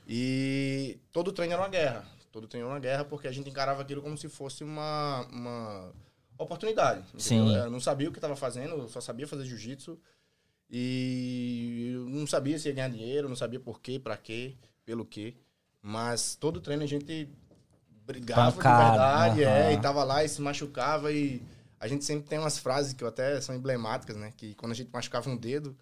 E todo treino era uma guerra. Todo treino era uma guerra porque a gente encarava aquilo como se fosse uma, uma oportunidade. entendeu? Sim. Eu não sabia o que estava fazendo, eu só sabia fazer jiu-jitsu. E eu não sabia se ia ganhar dinheiro, não sabia por quê, pra quê, pelo quê. Mas todo treino a gente brigava Pancada, de verdade, é, aham. e tava lá e se machucava e a gente sempre tem umas frases que até são emblemáticas, né? Que quando a gente machucava um dedo,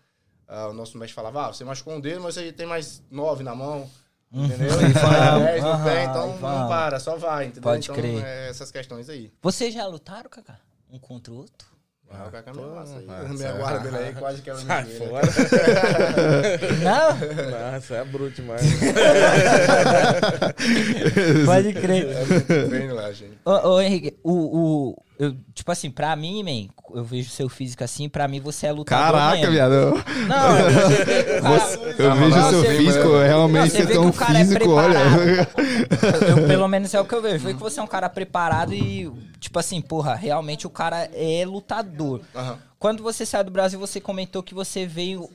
ah, o nosso mestre falava, ah, você machucou um dedo, mas você tem mais nove na mão, entendeu? E faz dez no pé, Aham, então não para, só vai, entendeu? Pode então, crer. é essas questões aí. Vocês já lutaram, Kaká? Um contra o outro? Ah, o Kaká me passa aí. Ah, Minha sai. guarda dele aí quase que é o Sai fora. Não? Nossa, é bruto demais. Pode crer. É muito treino lá, gente. Ô, ô, Henrique, o, o, eu, tipo assim, pra mim, man, eu vejo seu físico assim, pra mim você é lutador Caraca, viado. Eu, Não, você vê que o cara... eu vejo Não, seu você- físico, Não, realmente você você vê tão que o cara é físico, olha. Eu, pelo menos é o que eu vejo. Vê que você é um cara preparado e, tipo assim, porra, realmente o cara é lutador. Aham. Quando você saiu do Brasil, você comentou que você veio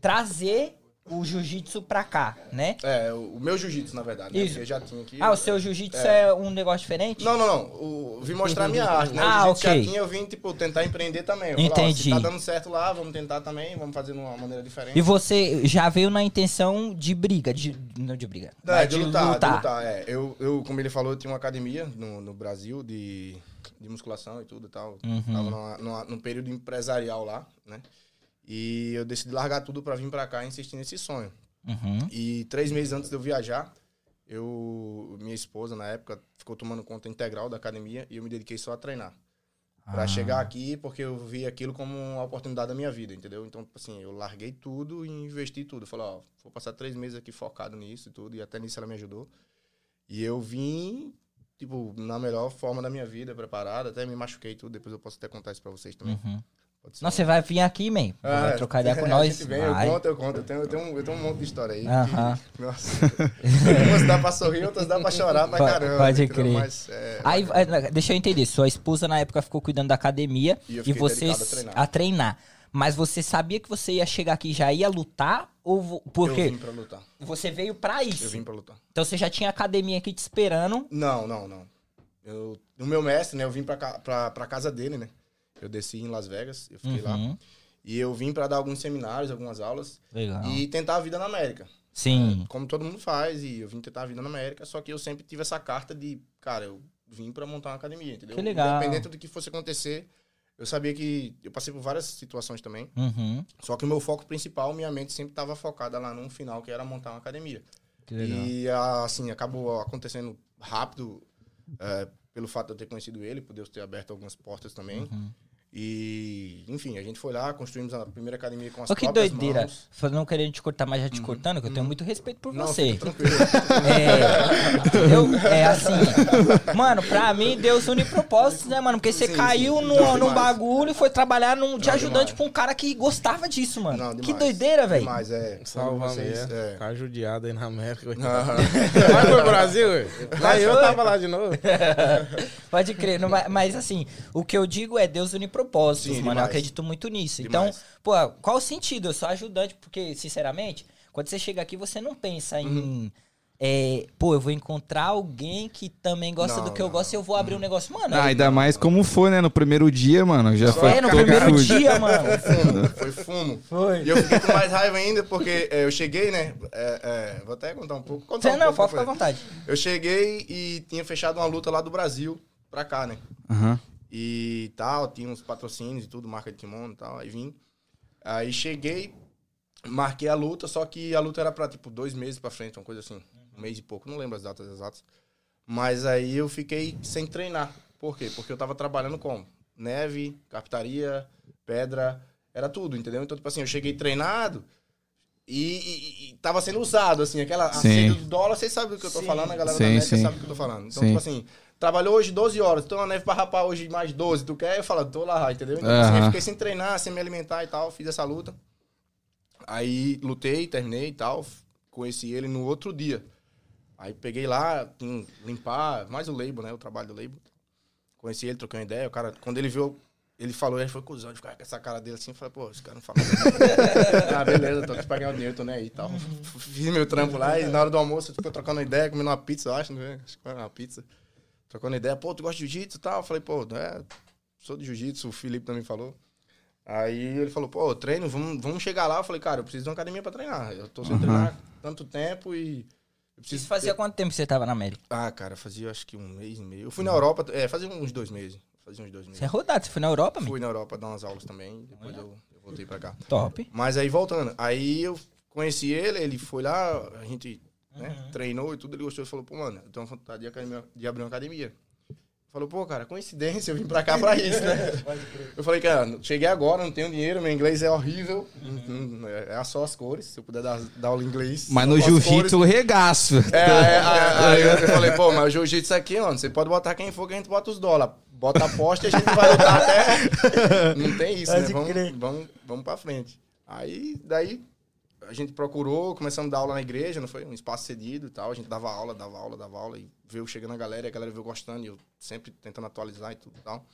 trazer o jiu-jitsu pra cá, né? É, o meu jiu-jitsu, na verdade. Né? Isso. Porque já tinha aqui. Ah, o seu jiu-jitsu é. um negócio diferente? Não, não, não. O, vim mostrar minha arte, né? Ah, o ok. já tinha, eu vim, tipo, tentar empreender também. Eu ó, Entendi. se tá dando certo lá, vamos tentar também, vamos fazer de uma maneira diferente. E você já veio na intenção de briga, de, não de briga, é, de lutar, de lutar, é. Eu, eu, como ele falou, eu tinha uma academia no, no Brasil de, de musculação e tudo e tal. Uhum. Tava numa, numa- num período empresarial lá, né? E eu decidi largar tudo pra vir pra cá e insistir nesse sonho. Uhum. E três meses antes de eu viajar, eu, minha esposa, na época, ficou tomando conta integral da academia e eu me dediquei só a treinar. Ah. chegar aqui, porque eu vi aquilo como uma oportunidade da minha vida, entendeu? Então, assim, eu larguei tudo e investi tudo. Falei, ó, vou passar três meses aqui focado nisso e tudo, e até nisso ela me ajudou. E eu vim, tipo, na melhor forma da minha vida, preparado, até me machuquei tudo, depois eu posso até contar isso pra vocês também. Uhum. Nossa, você vai vir aqui, man. Ah, vai trocar ideia com nós. vem, eu conto, eu conto. Eu tenho, eu, tenho um, eu tenho um monte de história aí. que- Aham. nossa. Umas dá pra sorrir, outras dá pra chorar pra Pode- caramba. pode entendeu? crer. Mas, é, Aí, eh, deixa eu entender, sua esposa na época ficou cuidando da academia E eu e, você a treinar. a treinar. Mas você sabia que você ia chegar aqui e já ia lutar? Ou vo- por eu vim pra lutar. Você veio pra Eu isso. vim pra lutar. Então você já tinha academia aqui te esperando. Não, não, não. Eu, o meu mestre, né? Eu vim pra, pra, pra casa dele, né? Eu desci em Las Vegas, eu fiquei lá. Uhum. E eu vim pra dar alguns seminários, algumas aulas. Legal. E tentar a vida na América. Sim. Como todo mundo faz. E eu vim tentar a vida na América. Só que eu sempre tive essa carta de, cara, eu vim pra montar uma academia, entendeu? Que legal. Independente do que fosse acontecer, eu sabia que. Eu passei por várias situações também. Uhum. Só que o meu foco principal, minha mente sempre estava focada lá no final, que era montar uma academia. Que legal. E assim, acabou acontecendo rápido, é, pelo fato de eu ter conhecido ele, por Deus ter aberto algumas portas também. Uhum. E, enfim, a gente foi lá, construímos a primeira academia com as Ô, que próprias doideira. mãos. Não querendo te cortar, mas já te cortando, que eu tenho muito respeito por Uhum. Não, você. tranquilo. É, eu, é assim, mano, pra mim, Deus une propósitos, né, mano? Porque você Sim, caiu sim. num, num bagulho e foi trabalhar num, de Não, ajudante demais. pra um cara que gostava disso, mano. Não, que doideira, velho. Demais, é. Salva vocês, é. Ficar judiado aí na América. Vai pro Brasil, ué. Aí eu tava lá de novo. Pode crer. não, mas, mas, assim, o que eu digo é Deus une propósitos, Sim, mano. Eu acredito muito nisso. Demais. Então, pô, qual o sentido? Eu sou ajudante, porque, sinceramente, quando você chega aqui, você não pensa em. Uhum. é, pô, eu vou encontrar alguém que também gosta Não, do que eu gosto e eu vou abrir um negócio. Mano, Ah, ainda mais como foi, né? No primeiro dia, mano. Já foi é no todo primeiro dia, mano. Fumo, foi fumo. Foi. E eu fiquei com mais raiva ainda porque é, eu cheguei, né? é, é, vou até contar um pouco. Contar Você um não, pouco pode ficar à vontade. Eu cheguei e tinha fechado uma luta lá do Brasil pra cá, né? Aham. E tal, tinha uns patrocínios e tudo, marca de kimono e tal, aí vim. Aí cheguei, marquei a luta, só que a luta era pra, tipo, dois meses pra frente, uma coisa assim. Um mês e pouco, não lembro as datas exatas. Mas aí eu fiquei sem treinar. Por quê? Porque eu tava trabalhando com neve, captaria, pedra, era tudo, entendeu? Então, tipo assim, eu cheguei treinado e, e- e tava sendo usado, assim, aquela a Sim. sede do dólar, vocês sabem do que eu tô Sim. falando, a galera Sim, da América sim. sabe do que eu tô falando. Então, Sim. tipo assim, trabalhou hoje 12 horas, tem uma neve pra rapar hoje mais 12, tu quer? Eu falo, tô lá, entendeu? Então, assim, eu Aham. fiquei sem treinar, sem me alimentar e tal, fiz essa luta. Aí lutei, terminei e tal, conheci ele no outro dia. Aí peguei lá, limpar, mais o label, né? O trabalho do label. Conheci ele, troquei uma ideia. O cara, quando ele viu, ele falou, ele foi cuzão, de ficar com essa cara dele assim. Eu falei, pô, esse cara não fala. ah, beleza, tô aqui pra ganhar o dinheiro, tô nem aí e tal. Fiz meu trampo lá e na hora do almoço, eu ficou trocando ideia, comendo uma pizza, eu acho, né? Acho que foi uma pizza. Trocando ideia, pô, tu gosta de jiu-jitsu e tal? Eu falei, pô, é, sou de jiu-jitsu, o Felipe também falou. Aí ele falou, pô, treino, vamos, vamos chegar lá. Eu falei, cara, eu preciso de uma academia pra treinar. Eu tô sem Uhum. treinar tanto tempo e. Eu preciso Isso fazia quanto tempo que você tava na América? ah, cara, fazia acho que um mês e meio. Eu fui na Europa, é, fazia uns dois meses. Fazia uns dois meses. Você é rodado, você foi na Europa, amigo? Fui na Europa dar umas aulas também, depois eu, eu voltei pra cá. Top. Mas aí voltando, aí eu conheci ele, ele foi lá, a gente né, treinou e tudo, ele gostou e falou, pô, mano, eu tenho vontade de, academia- de abrir uma academia. Falou, pô, cara, coincidência, eu vim pra cá pra isso, né? Eu falei, cara, cheguei agora, não tenho dinheiro, meu inglês é horrível, não- é só as cores, se eu puder dar, dar aula em inglês. Mas no jiu-jitsu, regaço. É, é, aí- aí eu falei, pô, mas o jiu-jitsu aqui, mano, você pode botar quem for que a gente bota os dólares. Bota a aposta e a gente vai lutar até. Não tem isso, né? Pode Vamos, crer. vamos, vamos pra frente. Aí, daí, a gente procurou, começamos a dar aula na igreja, não foi? Um espaço cedido e tal. A gente dava aula, dava aula, dava aula. E veio chegando a galera, e a galera veio gostando, e eu sempre tentando atualizar e tudo e tal.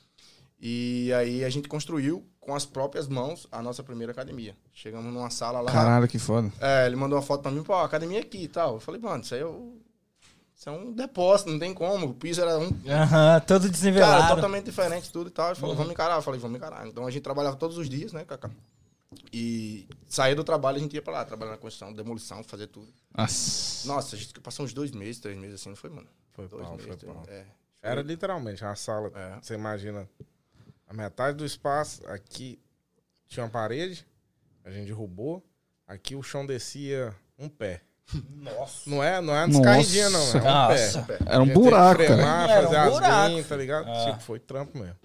E aí a gente construiu com as próprias mãos a nossa primeira academia. Chegamos numa sala lá. Caralho, que foda. É, ele mandou uma foto pra mim, pô, a academia aqui e tal. Eu falei, mano, isso aí eu Isso é um depósito, não tem como. O piso era um. Aham, todo Cara, desnivelado. totalmente diferente, tudo e tal. Ele Uhum. falou, vamos encarar. Eu falei, vamos encarar. Então a gente trabalhava todos os dias, né, Cacá? E saía do trabalho, a gente ia pra lá, trabalhar na construção, demolição, fazer tudo. Nossa. Nossa, a gente passou uns dois meses, três meses assim, não foi, mano? Foi Dois pau, meses. foi três- pau. É. Era literalmente uma sala. É. Você imagina a metade do espaço. Aqui tinha uma parede, a gente derrubou. Aqui o chão descia um pé. Nossa. Não é, não é descarridinha, não. É um Nossa. pé. Era um A buraco, cara. frenar, Era um fazer as buraco. linhas, tá ligado? Ah. Tipo, foi trampo mesmo.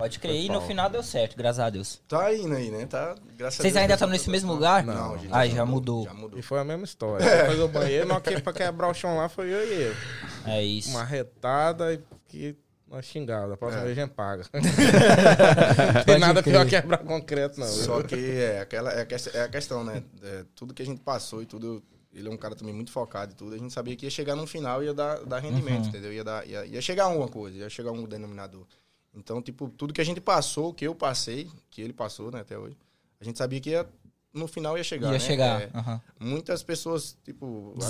Pode crer. E no final deu certo, graças a Deus. Tá indo aí, né? Tá, graças a Vocês Deus, ainda tá estão nesse tudo mesmo lugar? Não, a gente Ah, já mudou. Já mudou. E foi a mesma história. Foi fazer o banheiro, não que pra quebrar o chão lá foi eu e ele. É isso. Uma retada e que nós xingava. Da próxima É. vez a gente paga. Não tem nada crer. pior que quebrar concreto, não. Só que é, aquela, é, a ques- é a questão, né? É, tudo que a gente passou e tudo. Ele é um cara também muito focado e tudo. A gente sabia que ia chegar no final e ia dar, dar rendimento, Uhum. entendeu? Ia, dar, ia, ia chegar a alguma coisa, ia chegar a um denominador. Então, tipo, tudo que a gente passou, que eu passei, que ele passou, né, até hoje, a gente sabia que ia, no final ia chegar. Ia né? chegar. É, aham. muitas pessoas, tipo. E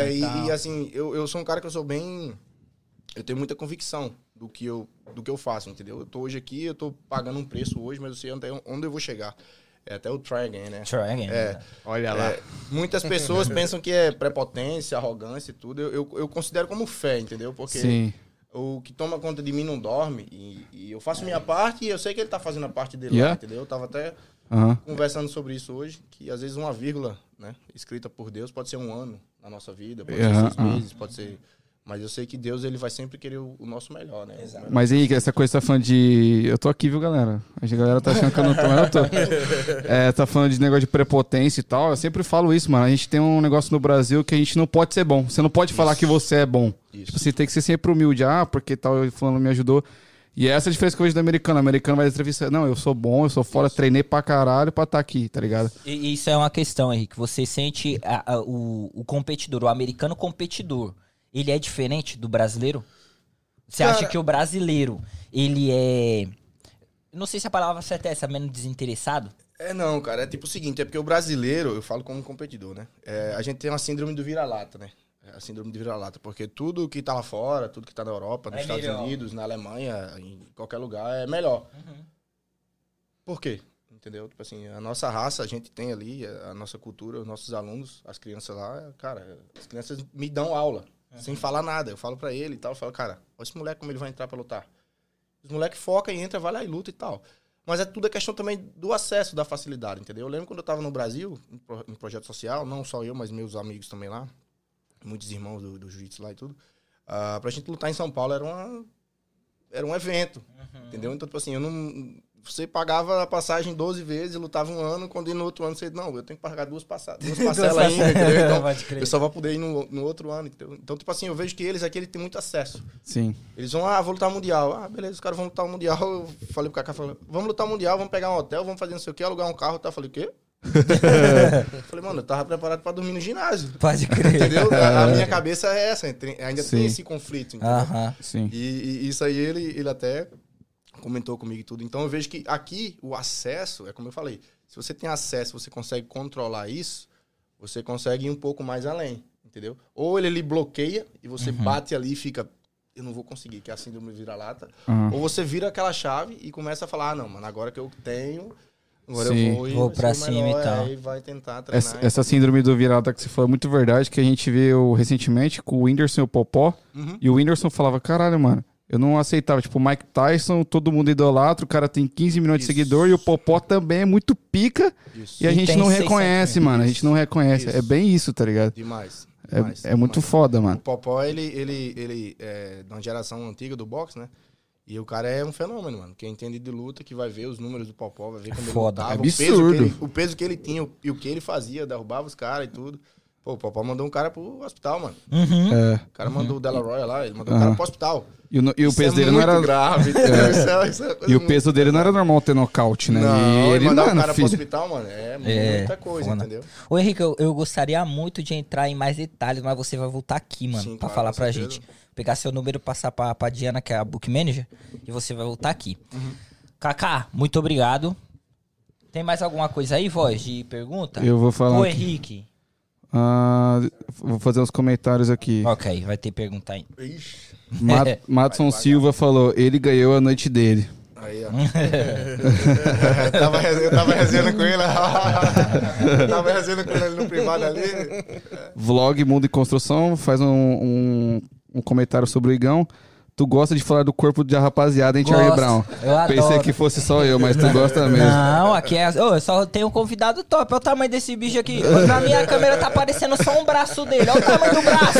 É, e, e, assim, eu, eu sou um cara que eu sou bem. Eu tenho muita convicção do que eu, do que eu faço, entendeu? Eu tô hoje aqui, eu tô pagando um preço hoje, mas eu sei até onde eu vou chegar. É até o try again, né? Try again. É, Olha lá. é, muitas pessoas pensam que é prepotência, arrogância e tudo. Eu, eu, eu considero como fé, entendeu? Porque Sim. O que toma conta de mim não dorme. E, e eu faço minha parte e eu sei que ele tá fazendo a parte dele Yeah. lá, entendeu? Eu tava até conversando sobre isso hoje, que às vezes uma vírgula, né, escrita por Deus pode ser um ano na nossa vida, pode ser seis aham. meses, pode ser... Mas eu sei que Deus, ele vai sempre querer o, o nosso melhor, né? Exato. Mas aí, essa coisa tá falando de. Eu tô aqui, viu, galera? A galera tá achando que eu não tô, mas eu tô. É, tá falando de negócio de prepotência e tal. Eu sempre falo isso, mano. A gente tem um negócio no Brasil que a gente não pode ser bom. Você não pode falar que você é bom. Isso. Tipo, você tem que ser sempre humilde. Ah, porque tal, fulano me ajudou. E essa é a diferença que eu vejo do americano. O americano vai entrevistar. Não, eu sou bom, eu sou fora, treinei pra caralho pra estar aqui, tá ligado? E isso é uma questão, Henrique. Você sente a- a- o, o competidor, o americano competidor, ele é diferente do brasileiro? Você Cara- acha que o brasileiro, ele é. Não sei se a palavra certa é essa, menos desinteressado? É não, cara. É tipo o seguinte, é porque o brasileiro, eu falo como competidor, né? É, a gente tem uma síndrome do vira-lata, né? É a síndrome do vira-lata, porque tudo que tá lá fora, tudo que tá na Europa, nos É Estados melhor. Unidos, na Alemanha, em qualquer lugar, é melhor. Por quê? Entendeu? Tipo assim, a nossa raça, a gente tem ali, a nossa cultura, os nossos alunos, as crianças lá, cara, as crianças me dão aula, sem falar nada. Eu falo pra ele e tal, eu falo, cara, olha esse moleque como ele vai entrar pra lutar. Os moleques foca e entra, vai lá e luta e tal. Mas é tudo a questão também do acesso, da facilidade, entendeu? Eu lembro quando eu tava no Brasil, em, pro- em projeto social, não só eu, mas meus amigos também lá, muitos irmãos do, do jiu-jitsu lá e tudo. Ah, pra gente lutar em São Paulo era uma era um evento, entendeu? Então, tipo assim, eu não você pagava a passagem 12 vezes, lutava um ano, quando no outro ano você, não, eu tenho que pagar duas, passa duas parcelas ainda, entendeu? Então, eu só vou poder ir no, no outro ano, entendeu? Então, tipo assim, eu vejo que eles aqui, eles têm muito acesso. Sim. Eles vão, ah, vou lutar mundial. Ah, beleza, os caras vão lutar o mundial. Eu falei pro Kaká, falei, vamos lutar mundial, vamos pegar um hotel, vamos fazer não sei o quê, alugar um carro. Tá? Eu falei, o quê? Falei, mano, eu tava preparado pra dormir no ginásio. Pode crer. Entendeu? A, a minha cabeça é essa, ainda Sim. tem esse conflito, entendeu? Aham. Sim. E, e isso aí ele, ele até comentou comigo e tudo. Então eu vejo que aqui o acesso, é como eu falei, se você tem acesso, você consegue controlar isso, você consegue ir um pouco mais além, entendeu? Ou ele lhe bloqueia e você bate ali e fica, eu não vou conseguir, que é a síndrome vira-lata. Aham. Ou você vira aquela chave e começa a falar, ah, não, mano, agora que eu tenho, agora Sim. eu vou e Vou pra cima e tal. Aí vai tentar treinar. Essa, essa síndrome do virada que você falou é muito verdade, que a gente viu recentemente com o Whindersson e o Popó. Uhum. E o Whindersson falava, caralho, mano, eu não aceitava. Tipo, o Mike Tyson, todo mundo idolatra, o cara tem 15 milhões de Isso. seguidores e o Popó também é muito pica. Isso. E a E gente tem não 600 reconhece, mano. A gente não reconhece. Isso. É bem isso, tá ligado? Demais. É, demais, é muito demais. foda, O mano. Popó, ele, ele, ele é de uma geração antiga do boxe, né? E o cara é um fenômeno, mano. Quem entende de luta, que vai ver os números do Popó, vai ver como Foda. ele lutava, É o peso, que absurdo. ele, o peso que ele tinha o- e o que ele fazia, derrubava os caras e tudo. Pô, o Popó mandou um cara pro hospital, mano. Uhum. É. O cara mandou o Della Roya lá, ele mandou o Aham. cara pro hospital. E o, no- e o peso é dele não muito era. grave, entendeu? Isso é- isso é coisa E o peso dele não era normal ter nocaute, né? Não, e ele, mandar mano, o cara filho. pro hospital, mano, é, É, muita coisa, foda. entendeu? Ô Henrique, eu, eu gostaria muito de entrar em mais detalhes, mas você vai voltar aqui, mano, Sim, pra claro, falar pra certeza. gente. Pegar seu número, passar pra, pra Diana, que é a Book Manager, e você vai voltar aqui. Uhum. Kaká, muito obrigado. Tem mais alguma coisa aí, voz, de pergunta? Eu vou falar. Ô aqui. Henrique, Ah, vou fazer uns comentários aqui. Ok, vai ter pergunta aí. Ixi. Ma Madson Silva falou, ele ganhou a noite dele. Aí, ó. eu, tava, eu tava resenhando com ele. eu tava resenhando com ele no privado ali. Vlog Mundo em Construção faz um, um, um comentário sobre o Igão. Tu gosta de falar do corpo da rapaziada, hein, Charlie. Brown? Eu Pensei adoro. que fosse só eu, mas tu gosta mesmo. Não, aqui é. Ô, eu só tenho um convidado top. Olha o tamanho desse bicho aqui. Na minha câmera tá aparecendo só um braço dele. Olha o tamanho do braço.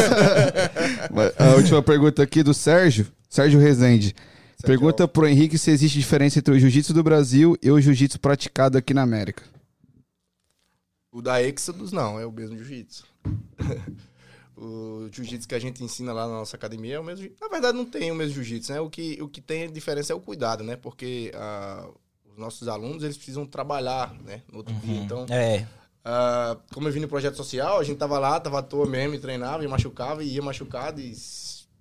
A última pergunta aqui do Sérgio, Sérgio Rezende. Pergunta pro Henrique se existe diferença entre o jiu-jitsu do Brasil e o jiu-jitsu praticado aqui na América. O da Exodus não, é o mesmo jiu-jitsu. O jiu-jitsu que a gente ensina lá na nossa academia é o mesmo. Na verdade, não tem o mesmo jiu-jitsu, né? O que, o que tem diferença é o cuidado, né? Porque ah, os nossos alunos eles precisam trabalhar, né? No outro dia. Então, É. ah, como eu vim no projeto social, a gente tava lá, tava à toa mesmo, e treinava, e machucava, e ia machucado, e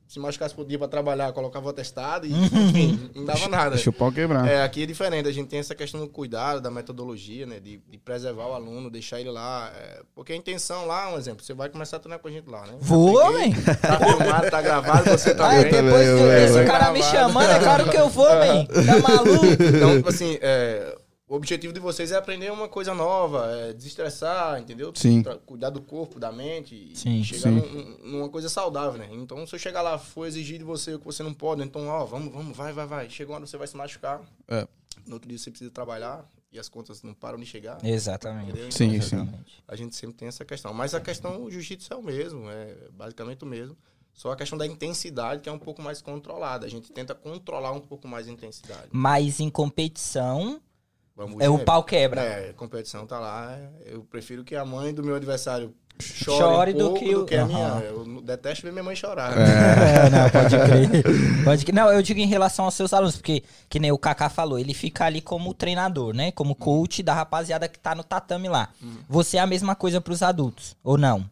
se se machucasse por dia pra trabalhar, colocava o atestado, e enfim, não dava nada. Deixa o pau quebrar. É, aqui é diferente, a gente tem essa questão do cuidado, da metodologia, né? De, de preservar o aluno, deixar ele lá. é, porque a intenção lá, um exemplo, você vai começar a treinar com a gente lá, né? Vou, peguei, hein? Tá filmado, tá gravado, você tá Aí bem. depois do- eu- desse eu- cara me gravado. chamando, é claro que eu vou, man. Tá maluco? Então, tipo assim, é, o objetivo de vocês é aprender uma coisa nova, é desestressar, entendeu? Sim. Pra cuidar do corpo, da mente e Sim, chegar sim. num- numa coisa saudável, né? Então, se eu chegar lá, for exigir de você o que você não pode, então, ó, vamos, vamos, vai, vai, vai. Chega uma hora você vai se machucar. É. No outro dia você precisa trabalhar e as contas não param de chegar. Exatamente. Entendeu? Sim, Então, sim. Exatamente. A gente sempre tem essa questão. Mas a questão, o jiu-jitsu é o mesmo, é basicamente o mesmo. Só a questão da intensidade que é um pouco mais controlada. A gente tenta controlar um pouco mais a intensidade. Mas em competição, É o pau quebra. É, a competição tá lá. Eu prefiro que a mãe do meu adversário chore, Chore um do que do que a minha. Aham. Eu detesto ver minha mãe chorar. É, não, pode crer. Pode crer. Não, eu digo em relação aos seus alunos, porque, que nem o Kaká falou, ele fica ali como treinador, né? Como coach da rapaziada que tá no tatame lá. Você é a mesma coisa pros adultos, ou não?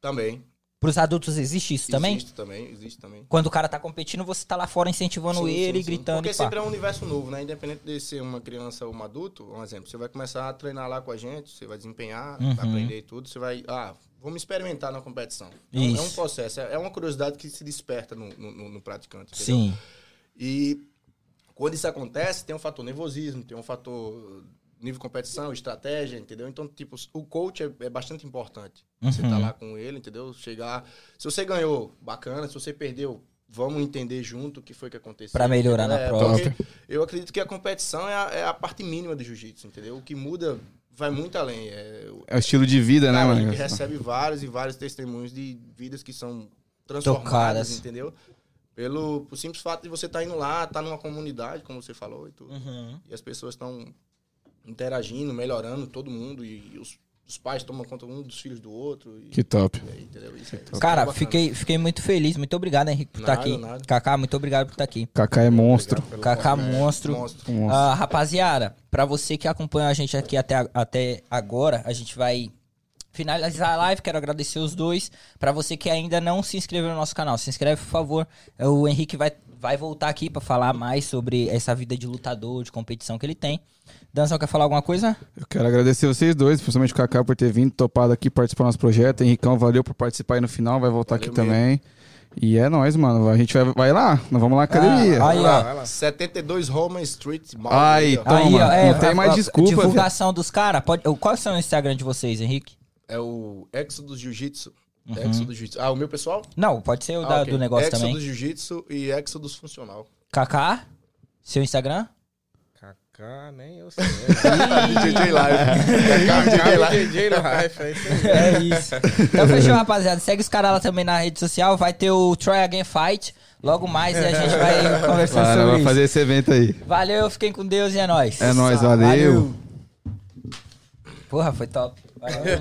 Também. Pros adultos existe isso também? Existe também, existe também. Quando o cara tá competindo, você tá lá fora incentivando Sim, ele, sim, sim. gritando. Porque sempre é um universo novo, né? Independente de ser uma criança ou um adulto, um exemplo, você vai começar a treinar lá com a gente, você vai desempenhar, Uhum. aprender e tudo, você vai. Ah, vamos experimentar na competição. Então, é um Isso. processo, é é uma curiosidade que se desperta no, no- no- no praticante. entendeu? Sim. E quando isso acontece, tem um fator nervosismo, tem um fator nível de competição, estratégia, entendeu? Então, tipo, o coach é, é bastante importante. Você tá Uhum. lá com ele, entendeu? Chegar. Se você ganhou, bacana. Se você perdeu, vamos entender junto o que foi que aconteceu. Pra melhorar na É, prova. Eu acredito que a competição é a, é a parte mínima do jiu-jitsu, entendeu? O que muda vai muito além. É, o- É o estilo de vida, né, Cara, a mano? gente recebe vários e vários testemunhos de vidas que são transformadas, Tocadas. entendeu? Pelo, por simples fato de você estar indo lá, estar numa comunidade, como você falou e tudo. Uhum. E as pessoas estão interagindo, melhorando, todo mundo. E os, os pais tomam conta um dos filhos do outro. E, Que top. e aí, entendeu? Isso é- isso é Cara, bacana. fiquei, fiquei muito feliz. Muito obrigado, Henrique, por estar Nada, aqui. nada. Kaká, muito obrigado por estar aqui. Kaká é monstro. Kaká, monstro. Monstro. monstro. Ah, rapaziada, pra você que acompanha a gente aqui até, até agora, a gente vai finalizar a live. Quero agradecer os dois. Pra você que ainda não se inscreveu no nosso canal, se inscreve, por favor. O Henrique vai, vai voltar aqui pra falar mais sobre essa vida de lutador, de competição que ele tem. Danção, quer falar alguma coisa? Eu quero agradecer vocês dois, principalmente o Kaká por ter vindo, topado aqui, participar do nosso projeto. Henricão, valeu por participar aí no final, vai voltar Valeu aqui também. E é nóis, mano. A gente vai, vai lá, nós vamos lá na Ah, academia. aí, Vai lá, vai lá. 72 Roman Street. Mal, Ai, ó. Toma, aí, ó. É, não tem a- mais a- desculpa, Divulgação dos caras. Pode... Qual é o Instagram de vocês, Henrique? É o Exodus Jiu-Jitsu. Uhum. Exodus Jiu-Jitsu. Ah, o meu pessoal? Não, pode ser o Ah, da- ok. do negócio Exodus também. Jiu-Jitsu e Exodus Funcional. Kaká, seu Instagram? Kaká, nem eu sei. DJ Live. DJ Life, é isso aí. É isso. Então fechou, rapaziada. Segue os caras lá também na rede social. Vai ter o Try Again Fight. Logo mais e a gente vai conversar Vai, nós sobre isso. fazer esse evento aí. Valeu, fiquem com Deus e é nóis. É nóis, valeu. Porra, foi top. Valeu.